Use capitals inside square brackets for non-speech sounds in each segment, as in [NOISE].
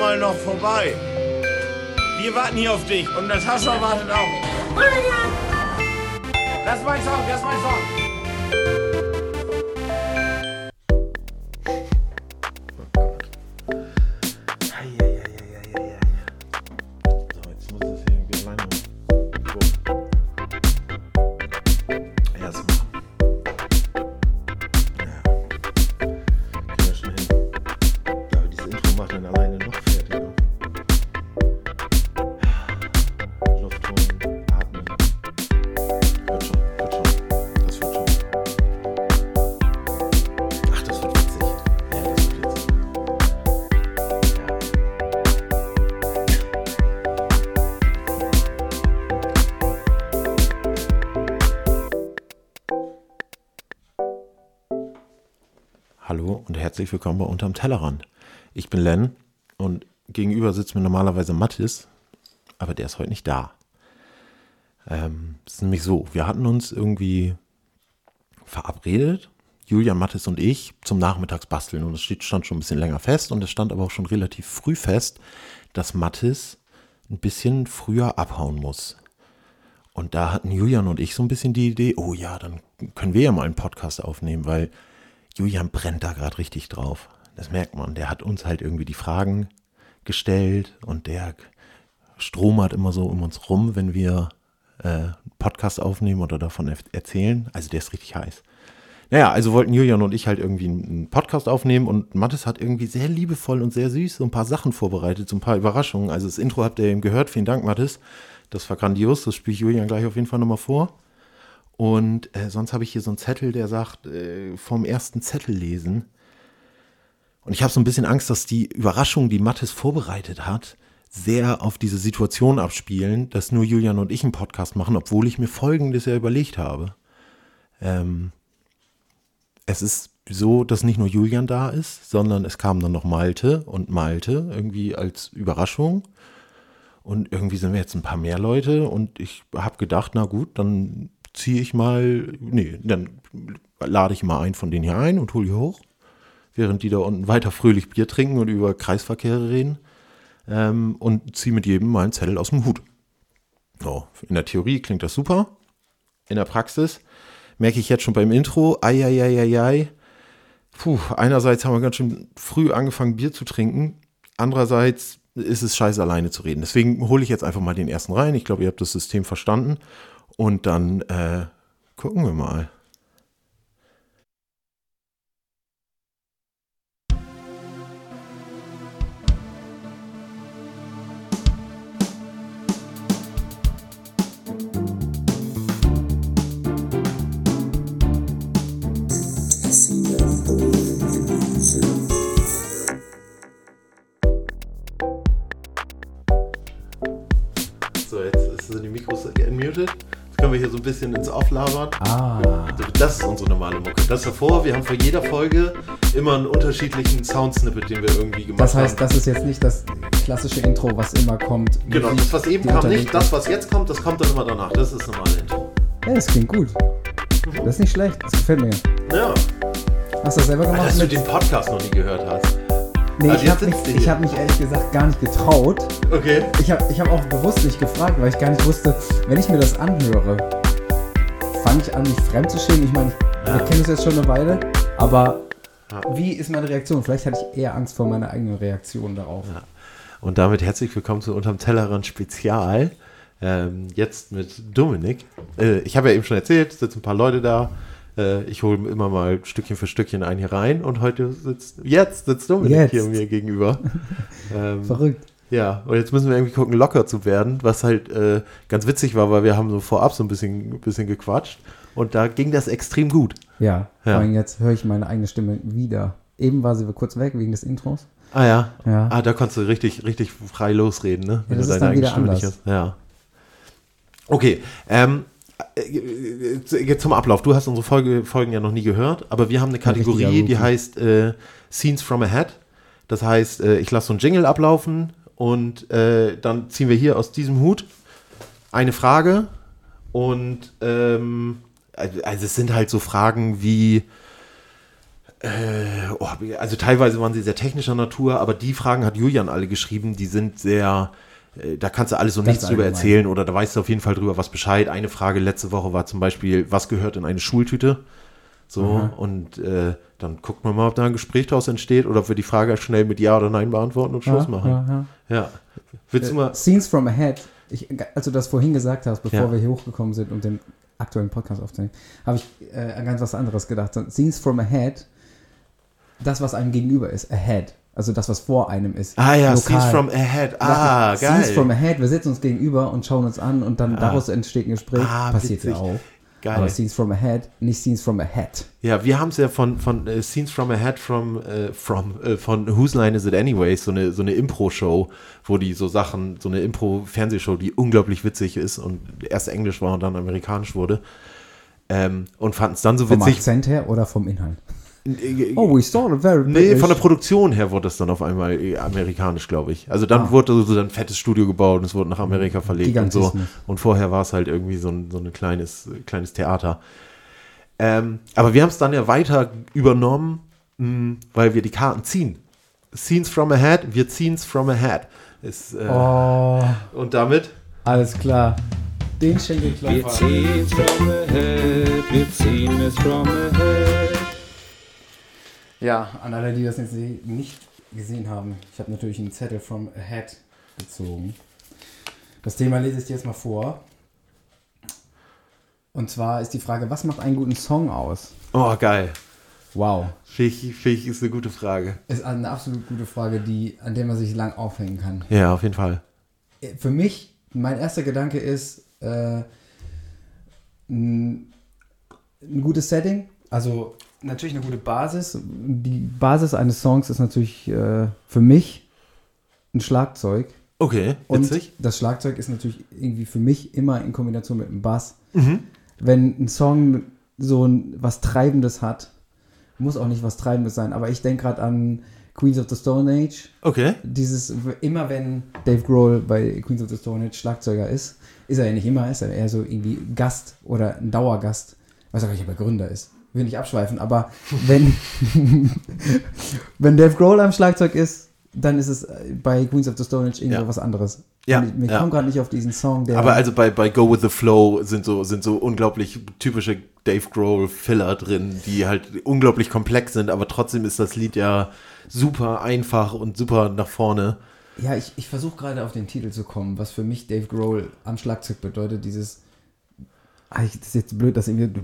mal noch vorbei. Wir warten hier auf dich und Natascha wartet auch. Das ist mein Song, das ist mein Song. Herzlich willkommen bei Unterm Tellerrand. Ich bin Len und gegenüber sitzt mir normalerweise Mathis, aber der ist heute nicht da. Ähm, es ist nämlich so, wir hatten uns irgendwie verabredet, Julian, Mathis und ich, zum Nachmittagsbasteln und es stand schon ein bisschen länger fest und es stand aber auch schon relativ früh fest, dass Mathis ein bisschen früher abhauen muss. Und da hatten Julian und ich so ein bisschen die Idee, oh ja, dann können wir ja mal einen Podcast aufnehmen, weil Julian brennt da gerade richtig drauf. Das merkt man. Der hat uns halt irgendwie die Fragen gestellt und der stromert immer so um uns rum, wenn wir äh, einen Podcast aufnehmen oder davon er erzählen. Also der ist richtig heiß. Naja, also wollten Julian und ich halt irgendwie einen Podcast aufnehmen und Mathis hat irgendwie sehr liebevoll und sehr süß so ein paar Sachen vorbereitet, so ein paar Überraschungen. Also das Intro habt ihr eben gehört. Vielen Dank, Mathis. Das war grandios. Das spiele ich Julian gleich auf jeden Fall nochmal vor. Und äh, sonst habe ich hier so einen Zettel, der sagt, äh, vom ersten Zettel lesen. Und ich habe so ein bisschen Angst, dass die Überraschungen, die Mathis vorbereitet hat, sehr auf diese Situation abspielen, dass nur Julian und ich einen Podcast machen, obwohl ich mir Folgendes ja überlegt habe. Ähm, es ist so, dass nicht nur Julian da ist, sondern es kam dann noch Malte und Malte irgendwie als Überraschung. Und irgendwie sind wir jetzt ein paar mehr Leute und ich habe gedacht, na gut, dann ziehe ich mal, nee, dann lade ich mal einen von denen hier ein und hole die hoch, während die da unten weiter fröhlich Bier trinken und über Kreisverkehre reden ähm, und ziehe mit jedem mal einen Zettel aus dem Hut. So, in der Theorie klingt das super, in der Praxis merke ich jetzt schon beim Intro, ei. Puh, einerseits haben wir ganz schön früh angefangen Bier zu trinken, andererseits ist es scheiße alleine zu reden. Deswegen hole ich jetzt einfach mal den ersten rein. Ich glaube, ihr habt das System verstanden. Und dann äh, gucken wir mal. Wir hier so ein bisschen ins Off labern. Ah, Das ist unsere normale Mucke. Das davor, wir haben vor jeder Folge immer einen unterschiedlichen Soundsnippet, den wir irgendwie gemacht das heißt, haben. das ist jetzt nicht das klassische Intro, was immer kommt. Genau, das was eben kam nicht, das was jetzt kommt, das kommt dann immer danach. Das ist das normale Intro. Ja, das klingt gut. Das ist nicht schlecht, das gefällt mir. Ja, Hast du das selber gemacht? dass du den Podcast noch nie gehört hast. Nee, Also ich habe mich, ich hab mich ehrlich gesagt gar nicht getraut. Okay. Ich habe ich hab auch bewusst nicht gefragt, weil ich gar nicht wusste, wenn ich mir das anhöre, fange ich an, mich fremd zu schämen. Ich meine, Ja. wir kennen uns jetzt schon eine Weile, aber Ja. wie ist meine Reaktion? Vielleicht hatte ich eher Angst vor meiner eigenen Reaktion darauf. Und damit herzlich willkommen zu Unterm Tellerrand Spezial. Ähm, jetzt mit Dominik. Äh, ich habe ja eben schon erzählt, es sitzen ein paar Leute da. Äh, ich hole immer mal Stückchen für Stückchen einen hier rein und heute sitzt, jetzt sitzt Dominik Jetzt. hier mir gegenüber. [LAUGHS] ähm, Verrückt. ja, und jetzt müssen wir irgendwie gucken, locker zu werden, was halt äh, ganz witzig war, weil wir haben so vorab so ein bisschen, bisschen gequatscht und da ging das extrem gut. Ja, Ja. vor allem jetzt höre ich meine eigene Stimme wieder. Eben war sie kurz weg wegen des Intros. Ah ja. Ja. Ah, da konntest du richtig, richtig frei losreden, ne? das ist dann wieder anders. hast. Ja. Okay. Ähm, äh, äh, zum Ablauf. Du hast unsere Folge, Folgen ja noch nie gehört, aber wir haben eine Kategorie, die heißt äh, Scenes from Ahead. Das heißt, äh, ich lasse so einen Jingle ablaufen und äh, dann ziehen wir hier aus diesem Hut eine Frage und ähm, also es sind halt so Fragen wie Äh, oh, also teilweise waren sie sehr technischer Natur, aber die Fragen hat Julian alle geschrieben, die sind sehr, da kannst du alles so Ganz nichts drüber erzählen oder da weißt du auf jeden Fall drüber was Bescheid. Eine Frage letzte Woche war zum Beispiel, was gehört in eine Schultüte? So, und äh, dann guckt man mal, ob da ein Gespräch daraus entsteht oder ob wir die Frage schnell mit Ja oder Nein beantworten und Schluss Ja, machen. ja, ja. Ja. Willst du mal. Scenes from Ahead. Ich, als du das vorhin gesagt hast, bevor wir hier hochgekommen sind, um den aktuellen Podcast aufzunehmen, habe ich äh, an ganz was anderes gedacht. Scenes from Ahead, das, was einem gegenüber ist, Ahead. Also das, was vor einem ist. Ah ja, lokal. Scenes from Ahead. Ah, geil. Scenes from Ahead, wir sitzen uns gegenüber und schauen uns an und dann daraus entsteht ein Gespräch. Ah, Passiert ja witzig. auch. Geil. Aber Scenes from Ahead, nicht Scenes from Ahead. Ja, wir haben es ja von, von äh, Scenes from Ahead from, äh, from äh, von Whose Line Is It Anyways, so eine, so eine Impro-Show, wo die so Sachen, so eine Impro-Fernsehshow, die unglaublich witzig ist und erst Englisch war und dann amerikanisch wurde. Ähm, und fanden es dann so Vom witzig. Akzent her oder vom Inhalt? Oh, we started very Nee, British. von der Produktion her wurde es dann auf einmal äh, amerikanisch, glaube ich. Also dann Ah. wurde so ein fettes Studio gebaut und es wurde nach Amerika verlegt und so. Und vorher war es halt irgendwie so ein, so ein kleines, kleines Theater. Ähm, aber wir haben es dann ja weiter übernommen, mh, weil wir die Karten ziehen. Scenes from ahead, wir ziehen es from ahead. Ist, äh, Oh, Und damit? alles klar. Den Wir Schenkelklopfer. ziehen's from ahead, wir ziehen es from ahead. Ja, an alle, die das jetzt nicht gesehen haben, ich habe natürlich einen Zettel from Ahead gezogen. Das Thema lese ich dir jetzt mal vor. Und zwar ist die Frage, was macht einen guten Song aus? Oh, geil. Wow. Finde ich, ist eine gute Frage. Ist eine absolut gute Frage, die, an der man sich lang aufhängen kann. Ja, auf jeden Fall. Für mich, mein erster Gedanke ist, äh, ein, ein gutes Setting, also natürlich eine gute Basis. Die Basis eines Songs ist natürlich äh, für mich ein Schlagzeug. Okay, Und witzig. das Schlagzeug ist natürlich irgendwie für mich immer in Kombination mit dem Bass. Mhm. Wenn ein Song so ein, was Treibendes hat, muss auch nicht was Treibendes sein, aber ich denke gerade an Queens of the Stone Age. Okay. Dieses, immer wenn Dave Grohl bei Queens of the Stone Age Schlagzeuger ist, ist er ja nicht immer, ist er eher so irgendwie Gast oder ein Dauergast. Weiß auch nicht, ob er Gründer ist. Will nicht abschweifen, aber wenn, [LAUGHS] wenn Dave Grohl am Schlagzeug ist, dann ist es bei Queens of the Stone Age irgendwie Ja. was anderes. Ja, Und ich, mir ja. kommt gerade nicht auf diesen Song, der. Aber also bei, bei Go With The Flow sind so, sind so unglaublich typische Dave Grohl Filler drin, die halt unglaublich komplex sind, aber trotzdem ist das Lied ja super einfach und super nach vorne. Ja, ich, ich versuche gerade auf den Titel zu kommen, was für mich Dave Grohl am Schlagzeug bedeutet, dieses. Ah, ich, das ist jetzt blöd, dass irgendwie.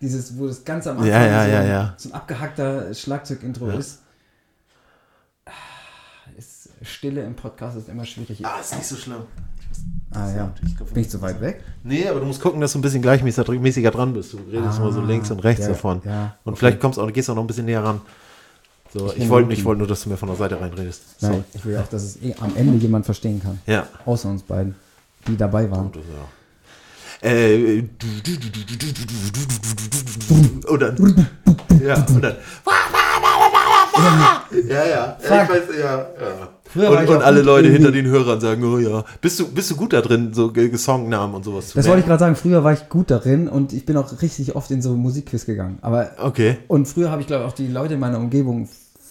Dieses, wo das ganz am Anfang Ja, ja, so, ja, ja. so ein abgehackter Schlagzeug-Intro ist. Ah, ist. Stille im Podcast ist immer schwierig. Ah, ist nicht so schlimm. Ah ja. ich glaub, Bin ich zu weit weg? Nee, aber du musst gucken, dass du ein bisschen gleichmäßiger dran bist. Du redest Ah, immer so links und rechts davon. und okay. vielleicht kommst auch, gehst auch noch ein bisschen näher ran. So, ich, wollte ich wollte nur, dass du mir von der Seite reinredest. Nein, ich will auch, dass es eh am Ende jemand verstehen kann. Ja. Außer uns beiden, die dabei waren. Das, ja. Äh, und dann. Ja, und dann. Ja, ja. Ja ich weiß, ja, ja. Früher Und, und alle Leute hinter den Hörern sagen, oh ja. Bist du, bist du gut da drin, so Songnamen und sowas zu Das wollte ich gerade sagen, früher war ich gut darin und ich bin auch richtig oft in so Musikquiz gegangen. Aber Okay. Und früher habe ich, glaube ich, auch die Leute in meiner Umgebung,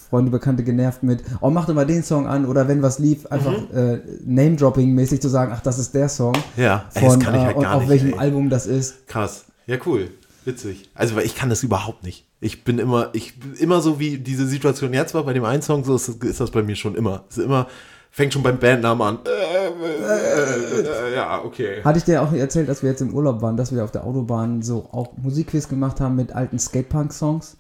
Freunde, Bekannte genervt mit, oh, mach doch mal den Song an oder wenn was lief, einfach Mhm. äh, Name-Dropping-mäßig zu sagen, ach, das ist der Song. Ja, ey, das kann ich halt äh, und gar auf nicht, welchem ey. Album das ist. Krass. Ja, cool. Witzig. Also, weil ich kann das überhaupt nicht. Ich bin immer, ich bin immer so wie diese Situation jetzt war bei dem einen Song, so ist, ist das bei mir schon immer. Ist immer, fängt schon beim Bandnamen an. Äh, äh, äh, ja, okay. Hatte ich dir auch erzählt, dass wir jetzt im Urlaub waren, dass wir auf der Autobahn so auch Musikquiz gemacht haben mit alten Skatepunk-Songs?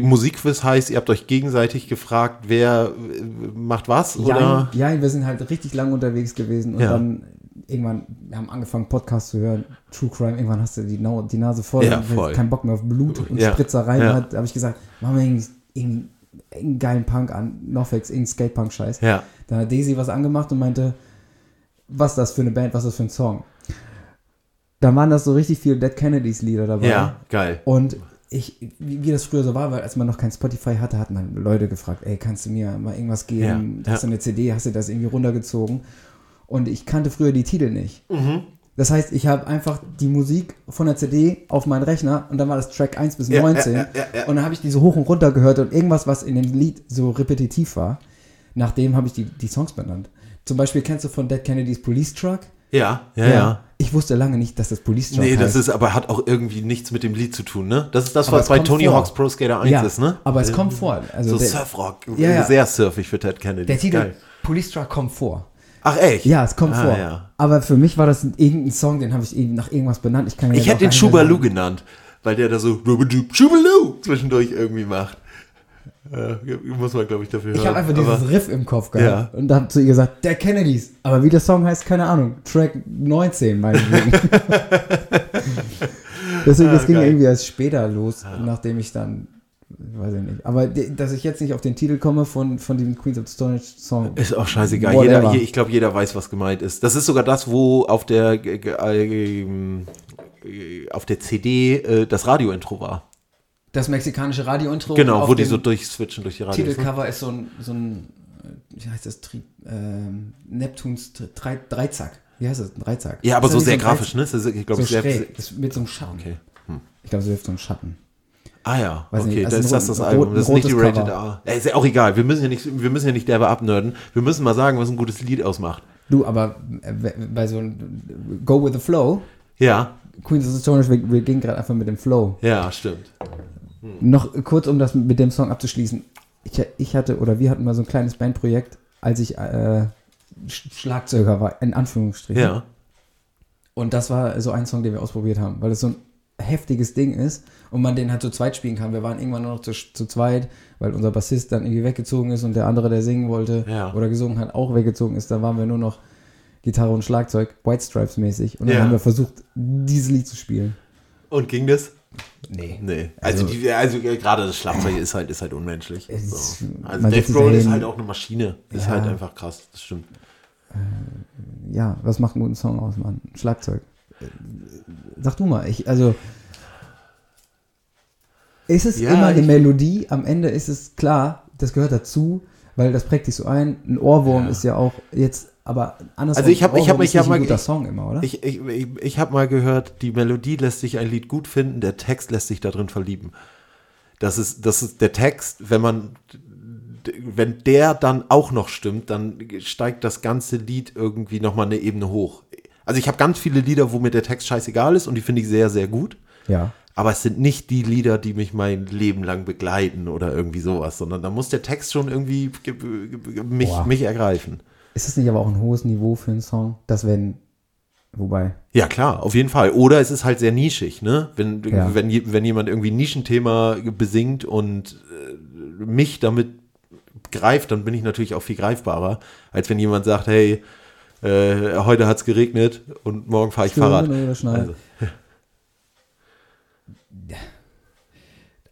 Musikquiz heißt, ihr habt euch gegenseitig gefragt, wer äh, macht was, oder? Ja, ja, wir sind halt richtig lang unterwegs gewesen und Ja. dann irgendwann, wir haben angefangen, Podcasts zu hören, True Crime, irgendwann hast du die, die Nase voll Ja, voll. keinen Bock mehr auf Blut und Ja, Spritzereien. ja. Da habe ich gesagt, machen wir irgendwie irgendeinen, irgendeinen geilen Punk an, Nofex, irgendeinen Skatepunk-Scheiß. Ja. Dann hat Daisy was angemacht und meinte, was ist das für eine Band, was ist das für ein Song? Da waren das so richtig viele Dead Kennedys Lieder dabei. Ja, geil. Und ich, wie, wie das früher so war, weil als man noch kein Spotify hatte, hat man Leute gefragt, ey, kannst du mir mal irgendwas geben? Ja, hast du eine CD, hast du das irgendwie runtergezogen? Und ich kannte früher die Titel nicht. Mhm. Das heißt, ich habe einfach die Musik von der CD auf meinen Rechner und dann war das Track 1 bis 19 ja, ja, ja. und dann habe ich die so hoch und runter gehört und irgendwas, was in dem Lied so repetitiv war, nachdem habe ich die, die Songs benannt. Zum Beispiel kennst du von Dead Kennedys Police Truck? Ja, ja, ja. Ich wusste lange nicht, dass das Police Truck Nee, das heißt. ist aber hat auch irgendwie nichts mit dem Lied zu tun, ne? Das ist das, Aber was bei Tony vor. Hawk's Pro Skater 1 ja, ist, ne? aber es kommt vor. Also so Surfrock, Ja, ja. sehr surfig für Ted Kennedy. der Titel Geil. Police Truck kommt vor. Ach echt? Ja, es kommt Ah, vor. Ja. Aber für mich war das ein, irgendein Song, den habe ich eben nach irgendwas benannt. Ich, kann Ich hätte den Schubaloo genannt, weil der da so Schubaloo zwischendurch irgendwie macht. Äh, muss man, glaube ich, dafür Ich hören. habe einfach Aber- dieses Riff im Kopf gehabt Ja. und habe zu ihr gesagt, der Kennedys. Aber wie der Song heißt, keine Ahnung. Track 19, meinetwegen. [LAUGHS] Deswegen, das Ah, ging geil. irgendwie erst später los, nachdem ich dann, weiß ich nicht. Aber dass ich jetzt nicht auf den Titel komme von, von dem Queens of Stone Age Song. Ist auch scheißegal. Jeder, je- ich glaube, jeder weiß, was gemeint ist. Das ist sogar das, wo auf der, äh, auf der CD äh, das Radio-Intro war. Das mexikanische Radio-Intro. Genau, wo die so durchswitchen durch die Radios. Ne? Titelcover ist so ein, so ein, äh, wie heißt das, Tri ähm, Neptuns Drei, Dreizack. Wie heißt das? Ein Dreizack. Ja, aber so sehr ein grafisch, ne? Ist, ich glaube, So sehr, schräg, ist mit so einem Schatten. Okay. Hm. Ich glaube, so hilft so ein Schatten. Ah ja, Weiß okay, also das ist das das rot- Album. Das ist nicht die Rated Cover. A. Ja, ist ja auch egal. Wir müssen ja nicht, wir müssen ja nicht derbe abnörden. Wir müssen mal sagen, was ein gutes Lied ausmacht. Du, aber äh, bei so einem Go with the Flow, Ja, Queens of the Stone Age, wir, wir gehen gerade einfach mit dem Flow. ja, stimmt. Noch kurz, um das mit dem Song abzuschließen. Ich, ich hatte, oder wir hatten mal so ein kleines Bandprojekt, als ich äh, Sch- Schlagzeuger war, in Anführungsstrichen. Ja. Und das war so ein Song, den wir ausprobiert haben, weil es so ein heftiges Ding ist und man den halt zu zweit spielen kann. Wir waren irgendwann nur noch zu, zu zweit, weil unser Bassist dann irgendwie weggezogen ist und der andere, der singen wollte Ja. oder gesungen hat, auch weggezogen ist. Da waren wir nur noch Gitarre und Schlagzeug, White Stripes mäßig. Und dann Ja. haben wir versucht, dieses Lied zu spielen. Und ging das? Nee. Nee. Also, Also- die, also äh, gerade das Schlagzeug ist halt, ist halt unmenschlich. Es So. ist- Also Dave Grohl ist halt auch eine Maschine. Ist Ja. halt einfach krass. Das stimmt. Ja, was macht einen guten Song aus, Mann? Schlagzeug. Äh, Sag du mal, ich, also. Ist es Ja, immer eine Melodie? Am Ende ist es klar, das gehört dazu, weil das prägt dich so ein. Ein Ohrwurm Ja. ist ja auch jetzt, aber anders. Also ich hab- ich hab- ich hab ein mal- guter Song immer, oder? Ich, ich, ich, ich habe mal gehört, die Melodie lässt sich ein Lied gut finden, der Text lässt sich darin verlieben. Das ist, das ist der Text, wenn man, wenn der dann auch noch stimmt, dann steigt das ganze Lied irgendwie nochmal eine Ebene hoch. Also ich habe ganz viele Lieder, wo mir der Text scheißegal ist und die finde ich sehr, sehr gut. ja. Aber es sind nicht die Lieder, die mich mein Leben lang begleiten oder irgendwie sowas, sondern da muss der Text schon irgendwie ge- ge- mich, Boah. mich ergreifen. Ist es nicht aber auch ein hohes Niveau für einen Song? Das wenn, wobei, Ja, klar, auf jeden Fall. Oder es ist halt sehr nischig, ne? Wenn, Ja. wenn, wenn jemand irgendwie ein Nischenthema besingt und äh, mich damit greift, dann bin ich natürlich auch viel greifbarer, als wenn jemand sagt, hey, äh, heute hat's geregnet und morgen fahre ich Fahrrad. Also, [LAUGHS]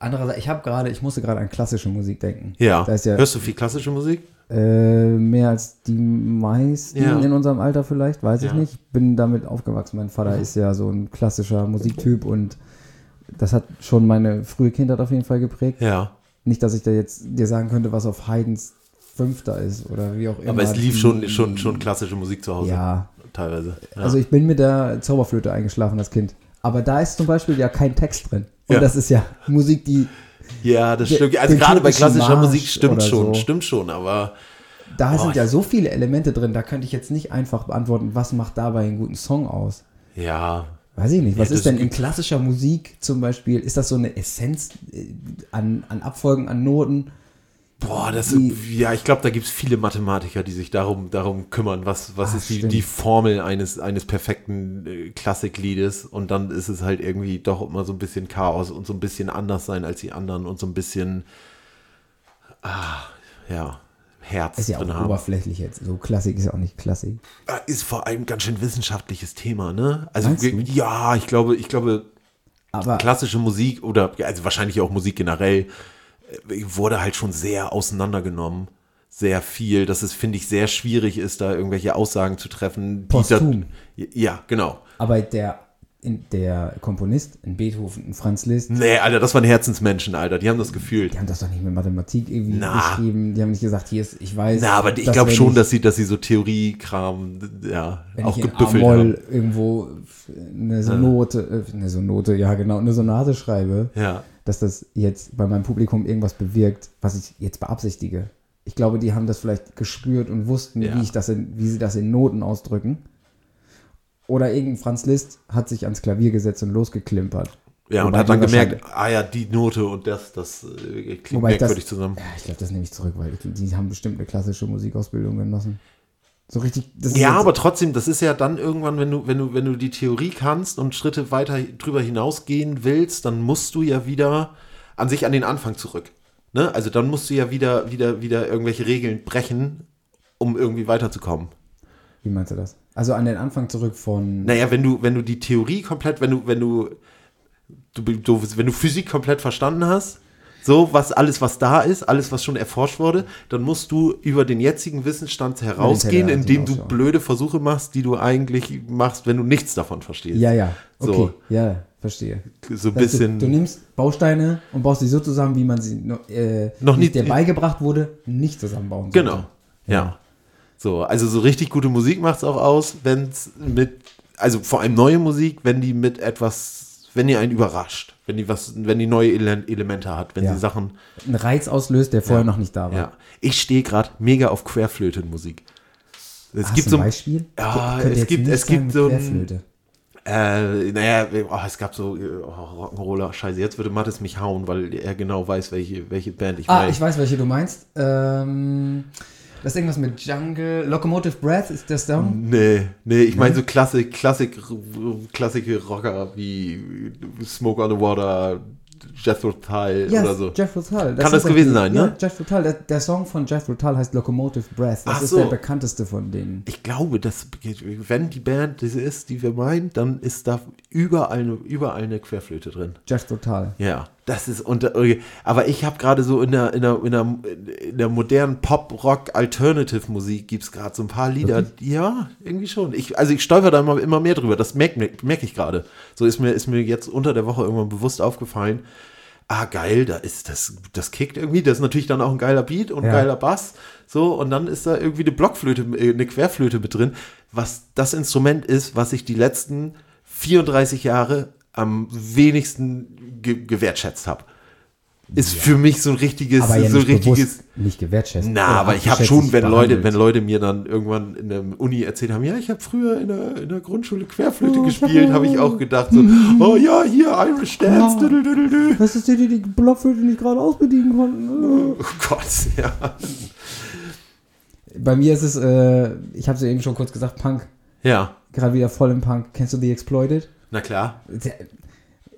andererseits, ich habe gerade, ich musste gerade an klassische Musik denken. ja. Das heißt ja, Hörst du viel klassische Musik? Äh, mehr als die meisten Ja. in unserem Alter vielleicht, weiß ich Ja. Mhm. nicht. Ich bin damit aufgewachsen. Mein Vater ist ja so ein klassischer Musiktyp und das hat schon meine frühe Kindheit auf jeden Fall geprägt. Ja. Nicht, dass ich da jetzt dir sagen könnte, was auf Haydns Fünfter ist oder wie auch immer. Aber es lief schon, schon, schon klassische Musik zu Hause. Ja, Teilweise. Ja. also ich bin mit der Zauberflöte eingeschlafen als Kind. Aber da ist zum Beispiel ja kein Text drin. Und Ja. das ist ja Musik, die, ja, das stimmt. Also gerade bei klassischer Marsch Musik stimmt schon, so. stimmt schon, aber da Oh, sind ja so viele Elemente drin, da könnte ich jetzt nicht einfach beantworten, was macht dabei einen guten Song aus. ja, Weiß ich nicht. Was Ja, ist denn in klassischer Musik zum Beispiel? Ist das so eine Essenz äh, an, an Abfolgen, an Noten? Boah, das Die- ja, ich glaube, da gibt es viele Mathematiker, die sich darum, darum kümmern, was, was Ah, ist die, die Formel eines, eines perfekten äh, Klassikliedes und dann ist es halt irgendwie doch immer so ein bisschen Chaos und so ein bisschen anders sein als die anderen und so ein bisschen ah, ja, Herz Ist ja drin auch haben. oberflächlich jetzt. So Klassik ist ja auch nicht Klassik. Ah, Ist vor allem ein ganz schön wissenschaftliches Thema, ne? Also ja, ich glaube, ich glaube, Aber klassische Musik oder also wahrscheinlich auch Musik generell wurde halt schon sehr auseinandergenommen. Sehr viel, dass es, finde ich, sehr schwierig ist, da irgendwelche Aussagen zu treffen. die Posthum. da- ja, genau. Aber der in der Komponist, ein Beethoven, ein Franz Liszt, Nee, Alter, das waren Herzensmenschen, Alter. Die haben das gefühlt. die haben das doch nicht mit Mathematik irgendwie Na. geschrieben. Die haben nicht gesagt, hier ist, ich weiß. Na, aber ich glaube schon, ich- dass sie, dass sie so Theoriekram, ja, wenn auch ich in gebüffelt haben. irgendwo eine Sonote, äh, eine Sonote, ja genau, eine Sonate schreibe, Ja. Dass das jetzt bei meinem Publikum irgendwas bewirkt, was ich jetzt beabsichtige. Ich glaube, die haben das vielleicht gespürt und wussten, Ja. wie, ich das in, wie sie das in Noten ausdrücken. Oder irgendein Franz Liszt hat sich ans Klavier gesetzt und losgeklimpert. Ja, und hat dann gemerkt, ah ja, die Note und das, das äh, klingt Wobei ich das- merkwürdig zusammen. Ja, ich glaube, das nehme ich zurück, weil ich, die haben bestimmt eine klassische Musikausbildung genossen. So richtig. Ja, aber trotzdem, das ist ja dann irgendwann, wenn du, wenn du, wenn du die Theorie kannst und Schritte weiter drüber hinausgehen willst, dann musst du ja wieder an sich an den Anfang zurück. Ne? Also dann musst du ja wieder, wieder, wieder irgendwelche Regeln brechen, um irgendwie weiterzukommen. Wie meinst du das? Also an den Anfang zurück von. Naja, wenn du, wenn du die Theorie komplett, wenn du, wenn du, du, du wenn du Physik komplett verstanden hast, so was alles, was da ist, alles, was schon erforscht wurde, dann musst du über den jetzigen Wissensstand herausgehen, Tellerrand indem du hinausschauen. blöde Versuche machst, die du eigentlich machst, wenn du nichts davon verstehst. Ja, ja. Okay. So. Ja, verstehe. So ein bisschen. Du, du nimmst Bausteine und baust sie so zusammen, wie man sie äh, Noch nicht- dir beigebracht wurde, nicht zusammenbauen sollte. Genau. Ja. So, also so richtig gute Musik macht es auch aus, wenn es mit, also vor allem neue Musik, wenn die mit etwas, wenn die einen überrascht, wenn die was, wenn die neue Ele Elemente hat, wenn Ja. sie Sachen, Ein Reiz auslöst, der vorher Ja. noch nicht da war. ja. Ich stehe gerade mega auf Querflötenmusik. Es Hast gibt du so ein ein, Beispiel? Ja, es gibt- es gibt so ein- Querflöte. äh, naja, oh, es gab so äh, oh, Rock'n'Roller, scheiße, jetzt würde Mattes mich hauen, weil er genau weiß, welche, welche Band ich Ah, meine. ich weiß, welche du meinst. Ähm, das ist irgendwas mit Jungle. Locomotive Breath ist der Song? Nee, nee, ich meine so Klassik, Klassik, klassische Rocker wie Smoke on the Water, Jethro Tull Ja, oder so. Jethro Tull. Kann das gewesen die- sein, ne? Ja, Jethro Tull. Der, der Song von Jethro Tull heißt Locomotive Breath. Das Ach ist so. der bekannteste von denen. Ich glaube, dass, wenn die Band diese ist, die wir meinen, dann ist da überall eine, überall eine Querflöte drin. Jethro Tull. Ja, das ist unter. Aber ich habe gerade so in der, in der, in der, in der modernen Pop-Rock-Alternative-Musik gibt es gerade so ein paar Lieder. Ja, irgendwie schon. Ich, also ich stolper da immer, immer mehr drüber. Das merke merk ich gerade. So ist mir, ist mir jetzt unter der Woche irgendwann bewusst aufgefallen. Ah, geil, da ist das, das kickt irgendwie. Das ist natürlich dann auch ein geiler Beat und ein Ja. geiler Bass. So, und dann ist da irgendwie eine Blockflöte, äh, eine Querflöte mit drin, was das Instrument ist, was ich die letzten 34 Jahre am wenigsten ge gewertschätzt habe. Ist für mich so ein richtiges, Aber ja so ein nicht richtiges. nicht gewertschätzt. Na, aber ich habe schon, wenn Leute, wenn Leute mir dann irgendwann in der Uni erzählt haben, ja, ich habe früher in der, in der Grundschule Querflöte gespielt, habe ich auch gedacht so, [LAUGHS] oh ja, hier Irish Dance, Ja. düdelüdelü. Das ist die, die die Blockflöte nicht gerade ausbedienen konnten. Oh Gott, [LAUGHS] ja. Bei mir ist es, äh, ich habe es ja eben schon kurz gesagt, Punk. Ja, Gerade wieder voll im Punk. Kennst du The Exploited? Na klar.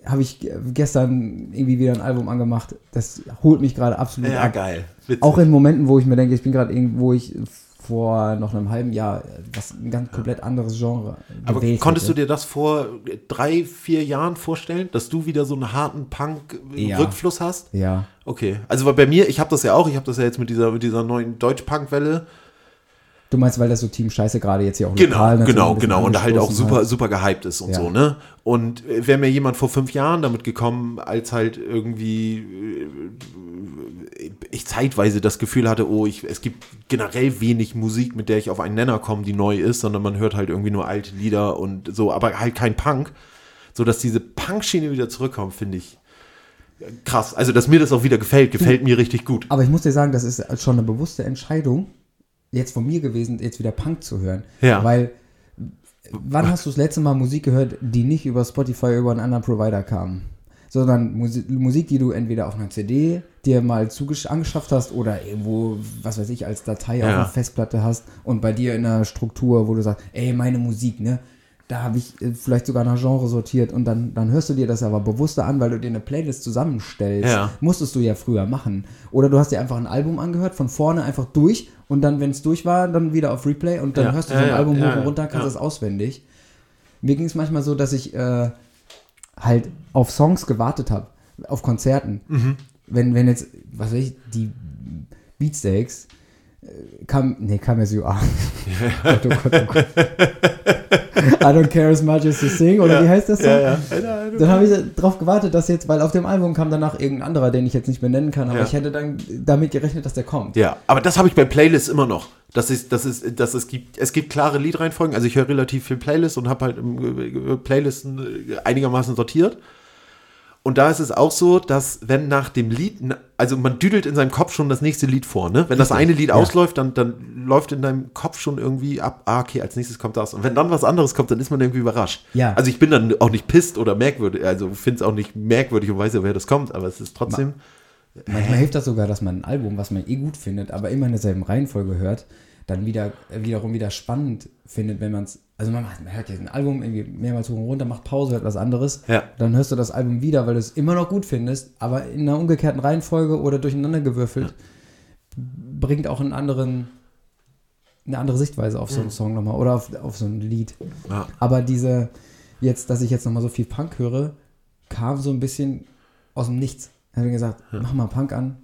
Habe ich ge- gestern irgendwie wieder ein Album angemacht. Das holt mich gerade absolut Ja, ab. geil. Witzig. Auch in Momenten, wo ich mir denke, ich bin gerade irgendwo, wo ich vor noch einem halben Jahr was ein ganz komplett anderes Genre Aber konntest du hätte. dir das vor drei, vier Jahren vorstellen, dass du wieder so einen harten Ja. Punk-Rückfluss hast? Ja. Okay. Also bei mir, ich habe das ja auch, ich habe das ja jetzt mit dieser, mit dieser neuen Deutsch-Punk-Welle. Du meinst, weil das so Team Scheiße gerade jetzt hier auch Genau, lokal natürlich genau, genau. Und da halt auch super, hat. super gehypt ist und Ja. so, ne? Und äh, wäre mir jemand vor fünf Jahren damit gekommen, als halt irgendwie äh, ich zeitweise das Gefühl hatte, oh, ich, es gibt generell wenig Musik, mit der ich auf einen Nenner komme, die neu ist, sondern man hört halt irgendwie nur alte Lieder und so, aber halt kein Punk. So dass diese Punk-Schiene wieder zurückkommt, finde ich äh, krass. Also, dass mir das auch wieder gefällt, gefällt mir richtig gut. Aber ich muss dir sagen, das ist schon eine bewusste Entscheidung, jetzt von mir gewesen, jetzt wieder Punk zu hören. Ja. Weil, wann hast du das letzte Mal Musik gehört, die nicht über Spotify über einen anderen Provider kam? Sondern Musik, Musik, die du entweder auf einer CD dir mal angeschafft hast oder irgendwo, was weiß ich, als Datei auf Ja. einer Festplatte hast und bei dir in einer Struktur, wo du sagst, ey, meine Musik, ne? Da habe ich äh, vielleicht sogar nach Genre sortiert und dann, dann hörst du dir das aber bewusster an, weil du dir eine Playlist zusammenstellst. Ja. Musstest du ja früher machen. Oder du hast dir einfach ein Album angehört, von vorne einfach durch und dann, wenn es durch war, dann wieder auf Replay und dann Ja, hörst du ja, so ein Album hoch und runter, kannst es auswendig. Mir ging es manchmal so, dass ich äh, halt auf Songs gewartet habe, auf Konzerten. Mhm. Wenn, wenn jetzt, was weiß ich, die Beatsteaks Come, nee, Come As You Are. Gott, oh Gott, oh Gott. I don't care as much as you sing, oder wie heißt das so? Ja, ja. Dann habe ich darauf gewartet, dass jetzt, weil auf dem Album kam danach irgendein anderer, den ich jetzt nicht benennen kann, aber Ja. ich hätte dann damit gerechnet, dass der kommt. Ja, aber das habe ich bei Playlists immer noch. Das ist, das ist, dass es gibt, es gibt klare Liedreihenfolgen. Also ich höre relativ viel Playlists und habe halt ähm, Playlisten äh, einigermaßen sortiert. Und da ist es auch so, dass wenn nach dem Lied, also man düdelt in seinem Kopf schon das nächste Lied vor, ne? Wenn das eine Lied ja. ausläuft, dann, dann läuft in deinem Kopf schon irgendwie ab, ah, okay, als nächstes kommt das. Und wenn dann was anderes kommt, dann ist man irgendwie überrascht. Ja. Also ich bin dann auch nicht pisst oder merkwürdig, also finde es auch nicht merkwürdig und weiß ja, wer das kommt, aber es ist trotzdem. Manchmal hilft das sogar, dass man ein Album, was man eh gut findet, aber immer in derselben Reihenfolge hört, dann wieder, äh, wiederum wieder spannend findet, wenn man es, also man, macht, man hört jetzt ein Album irgendwie mehrmals hoch und runter, macht Pause, hört was anderes, Ja. dann hörst du das Album wieder, weil du es immer noch gut findest, aber in einer umgekehrten Reihenfolge oder durcheinander gewürfelt, bringt auch einen anderen, eine andere Sichtweise auf so einen Song nochmal oder auf, auf so ein Lied. Ja. Aber diese, jetzt, dass ich jetzt nochmal so viel Punk höre, kam so ein bisschen aus dem Nichts. Ich habe gesagt, mach mal Punk an.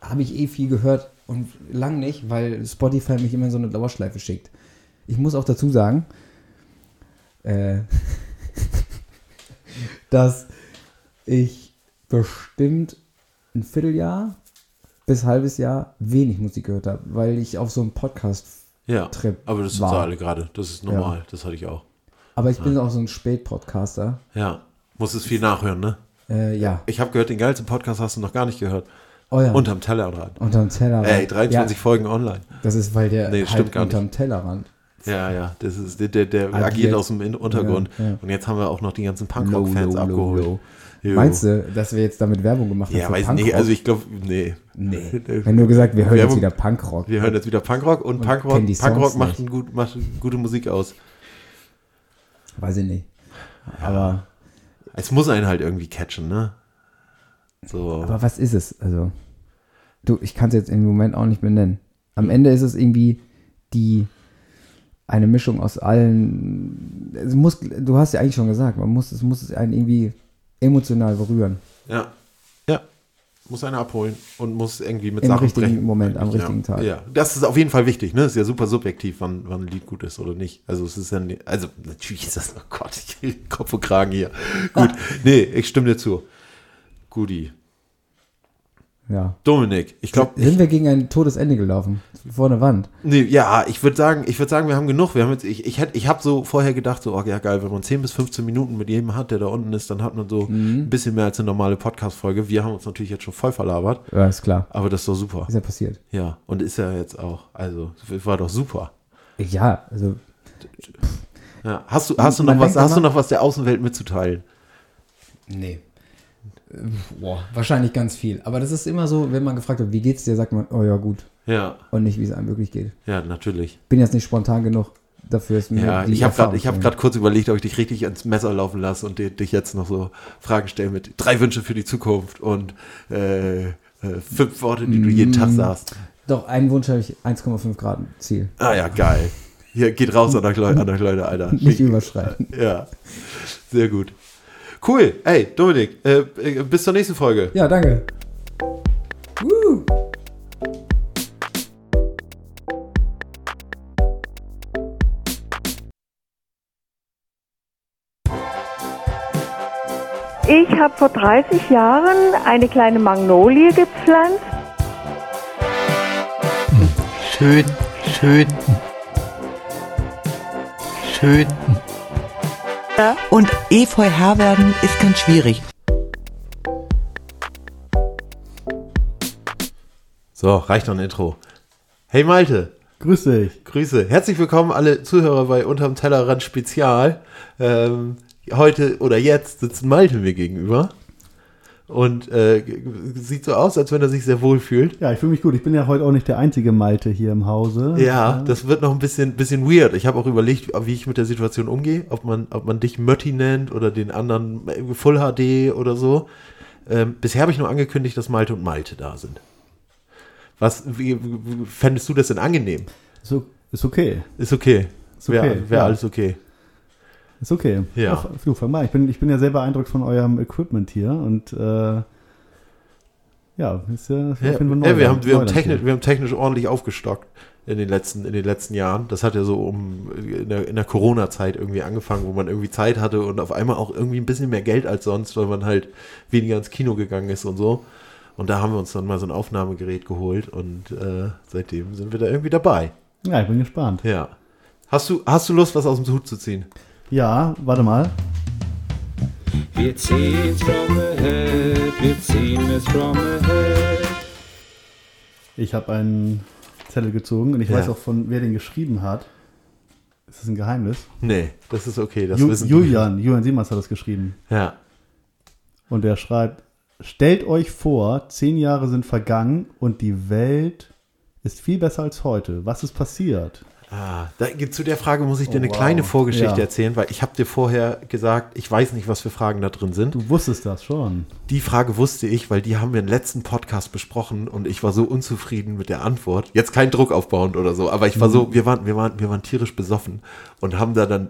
Habe ich eh viel gehört und lang nicht, weil Spotify mich immer in so eine Dauerschleife schickt. Ich muss auch dazu sagen, äh, [LAUGHS] dass ich bestimmt ein Vierteljahr bis halbes Jahr wenig Musik gehört habe, weil ich auf so einem Podcast Ja, aber das sind war. so alle gerade. Das ist normal. Das hatte ich auch. Aber ich bin auch so ein Spät-Podcaster. Ja, muss es viel nachhören, ne? Äh, ja. Ich habe gehört, den geilsten Podcast hast du noch gar nicht gehört. Oh ja. Unterm Tellerrand. unterm Tellerrand. Ey, 23 ja, Folgen online. Das ist, weil der Nee, halt stimmt gar nicht. unterm Tellerrand. Ja, ja, das ist der, der, der Agiert. agiert aus dem Untergrund. Ja, ja. Und jetzt haben wir auch noch die ganzen Punkrock-Fans abgeholt. low, low. Meinst du, dass wir jetzt damit Werbung gemacht haben? Ja, weiß Punkrock? nicht. Also ich glaube, nee. Nee. [LAUGHS] Wenn du gesagt, wir hören Werbung- jetzt wieder Punkrock. Wir hören jetzt wieder Punkrock und, Punkrock, die Songs Punkrock macht, ein gut, macht gute Musik aus. Weiß ich nicht. Aber, Es muss einen halt irgendwie catchen, ne? So. aber was ist es? Also, du, ich kann es jetzt im Moment auch nicht benennen. Am Ende ist es irgendwie die eine Mischung aus allen. Es muss, du hast ja eigentlich schon gesagt, man muss, es muss es einen irgendwie emotional berühren. Ja. Ja. Muss einer abholen und muss irgendwie mit Im Sachen richtigen brechen. Moment, am Ja. richtigen Tag. Ja, das ist auf jeden Fall wichtig, ne? Ist ja super subjektiv, wann, wann ein Lied gut ist oder nicht. Also es ist ja nicht, also natürlich ist das, oh Gott, ich [LAUGHS] will Kopf und Kragen hier. Gut, nee, ich stimme dir zu. Guti. Ja. Dominik, ich glaube, Sind wir gegen ein Todesende gelaufen? Vor eine Wand. nee, ja, ich würde sagen, ich würde sagen, wir haben genug. Wir haben jetzt, ich, ich ich habe so vorher gedacht, so, oh ja geil, wenn man 10 bis 15 Minuten mit jedem hat, der da unten ist, dann hat man so Mhm. ein bisschen mehr als eine normale Podcast-Folge. Wir haben uns natürlich jetzt schon voll verlabert, Ja, ist klar. aber das ist doch super. Ist ja passiert. Ja, und ist ja jetzt auch, also, war doch super. Ja, also Ja. Hast du, hast du noch was, hast du noch was der Außenwelt mitzuteilen? Nee. Boah, wahrscheinlich ganz viel. Aber das ist immer so, wenn man gefragt wird, wie geht's dir, sagt man, oh ja, gut. Ja, Und nicht, wie es einem wirklich geht. ja, natürlich. Bin jetzt nicht spontan genug. Dafür ist mir Ja, ich habe gerade hab kurz überlegt, ob ich dich richtig ins Messer laufen lasse und di- dich jetzt noch so Fragen stelle mit drei Wünsche für die Zukunft und äh, äh, fünf Worte, die du jeden Tag Mm. sagst. Doch, einen Wunsch habe ich, 1,5 Grad Ziel. Ah ja, geil. Hier, geht raus an euch Leute, an euch Leute, Alter. [LAUGHS] Nicht überschreiten. Ja, sehr gut. Cool. Ey, Dominik, äh, äh, bis zur nächsten Folge. Ja, danke. Woo. Ich habe vor 30 Jahren eine kleine Magnolie gepflanzt. Schön, schön. Schön. Ja. Und Efeu Herr werden ist ganz schwierig. So, reicht noch ein Intro. Hey Malte. Grüß dich. Grüße. Herzlich willkommen alle Zuhörer bei Unterm Tellerrand Spezial. Ähm, heute oder jetzt sitzt Malte mir gegenüber und äh, sieht so aus, als wenn er sich sehr wohl fühlt. Ja, ich fühle mich gut. Ich bin ja heute auch nicht der einzige Malte hier im Hause. Ja, das wird noch ein bisschen, bisschen weird. Ich habe auch überlegt, wie ich mit der Situation umgehe, ob man, ob man dich Mötti nennt oder den anderen Full HD oder so. Ähm, bisher habe ich nur angekündigt, dass Malte und Malte da sind. Was, wie, wie, fändest du das denn angenehm? So, ist okay. Ist okay. Ist okay, Wäre wär ja. alles okay. Ist okay. Ja. Ach, du, fang mal. Ich bin, ich bin ja sehr beeindruckt von eurem Equipment hier und äh, Ja, ist ja, Ja, ja, wir, Neuland- haben, wir, haben technisch, wir haben technisch ordentlich aufgestockt in den letzten, in den letzten Jahren. Das hat ja so um in der, in der Corona-Zeit irgendwie angefangen, wo man irgendwie Zeit hatte und auf einmal auch irgendwie ein bisschen mehr Geld als sonst, weil man halt weniger ins Kino gegangen ist und so. Und da haben wir uns dann mal so ein Aufnahmegerät geholt und äh, seitdem sind wir da irgendwie dabei. Ja, ich bin gespannt. Ja. Hast du, hast du Lust, was aus dem Hut zu ziehen? Ja, warte mal. Wir ziehen's from ahead, wir ziehen es from ahead. Ich habe einen Zettel gezogen und ich Ja. weiß auch von wer den geschrieben hat. Ist das ein Geheimnis? Nee, das ist okay. Das Ju wissen Julian, Julian Siemers hat das geschrieben. Ja. Und der schreibt, stellt euch vor, zehn Jahre sind vergangen und die Welt ist viel besser als heute. Was ist passiert? Ah, da, zu der Frage muss ich dir Oh, eine wow. kleine Vorgeschichte Ja. erzählen, weil ich habe dir vorher gesagt, ich weiß nicht, was für Fragen da drin sind. Du wusstest das schon. Die Frage wusste ich, weil die haben wir im letzten Podcast besprochen und ich war so unzufrieden mit der Antwort. Jetzt kein Druck aufbauend oder so, aber ich war so, wir waren, wir waren, wir waren tierisch besoffen und haben da dann,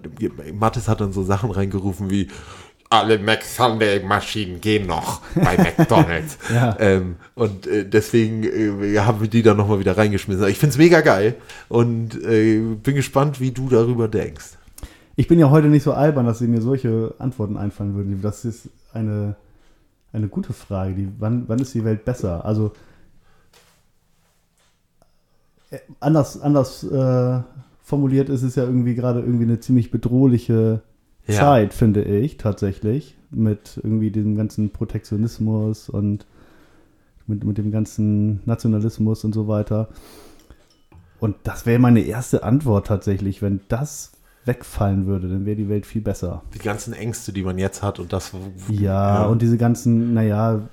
Mathis hat dann so Sachen reingerufen wie, alle Mac-Sunday-Maschinen gehen noch bei McDonalds. [LAUGHS] Ja. ähm, und äh, deswegen äh, haben wir die dann nochmal wieder reingeschmissen. Ich finde es mega geil und äh, bin gespannt, wie du darüber denkst. Ich bin ja heute nicht so albern, dass mir solche Antworten einfallen würden. Das ist eine, eine gute Frage. Die, wann, wann ist die Welt besser? Also äh, anders, anders äh, formuliert ist es ja irgendwie gerade irgendwie eine ziemlich bedrohliche Ja. Zeit, finde ich tatsächlich. Mit irgendwie diesem ganzen Protektionismus und mit, mit dem ganzen Nationalismus und so weiter. Und das wäre meine erste Antwort tatsächlich. Wenn das wegfallen würde, dann wäre die Welt viel besser. Die ganzen Ängste, die man jetzt hat und das. Ja, und diese ganzen, naja,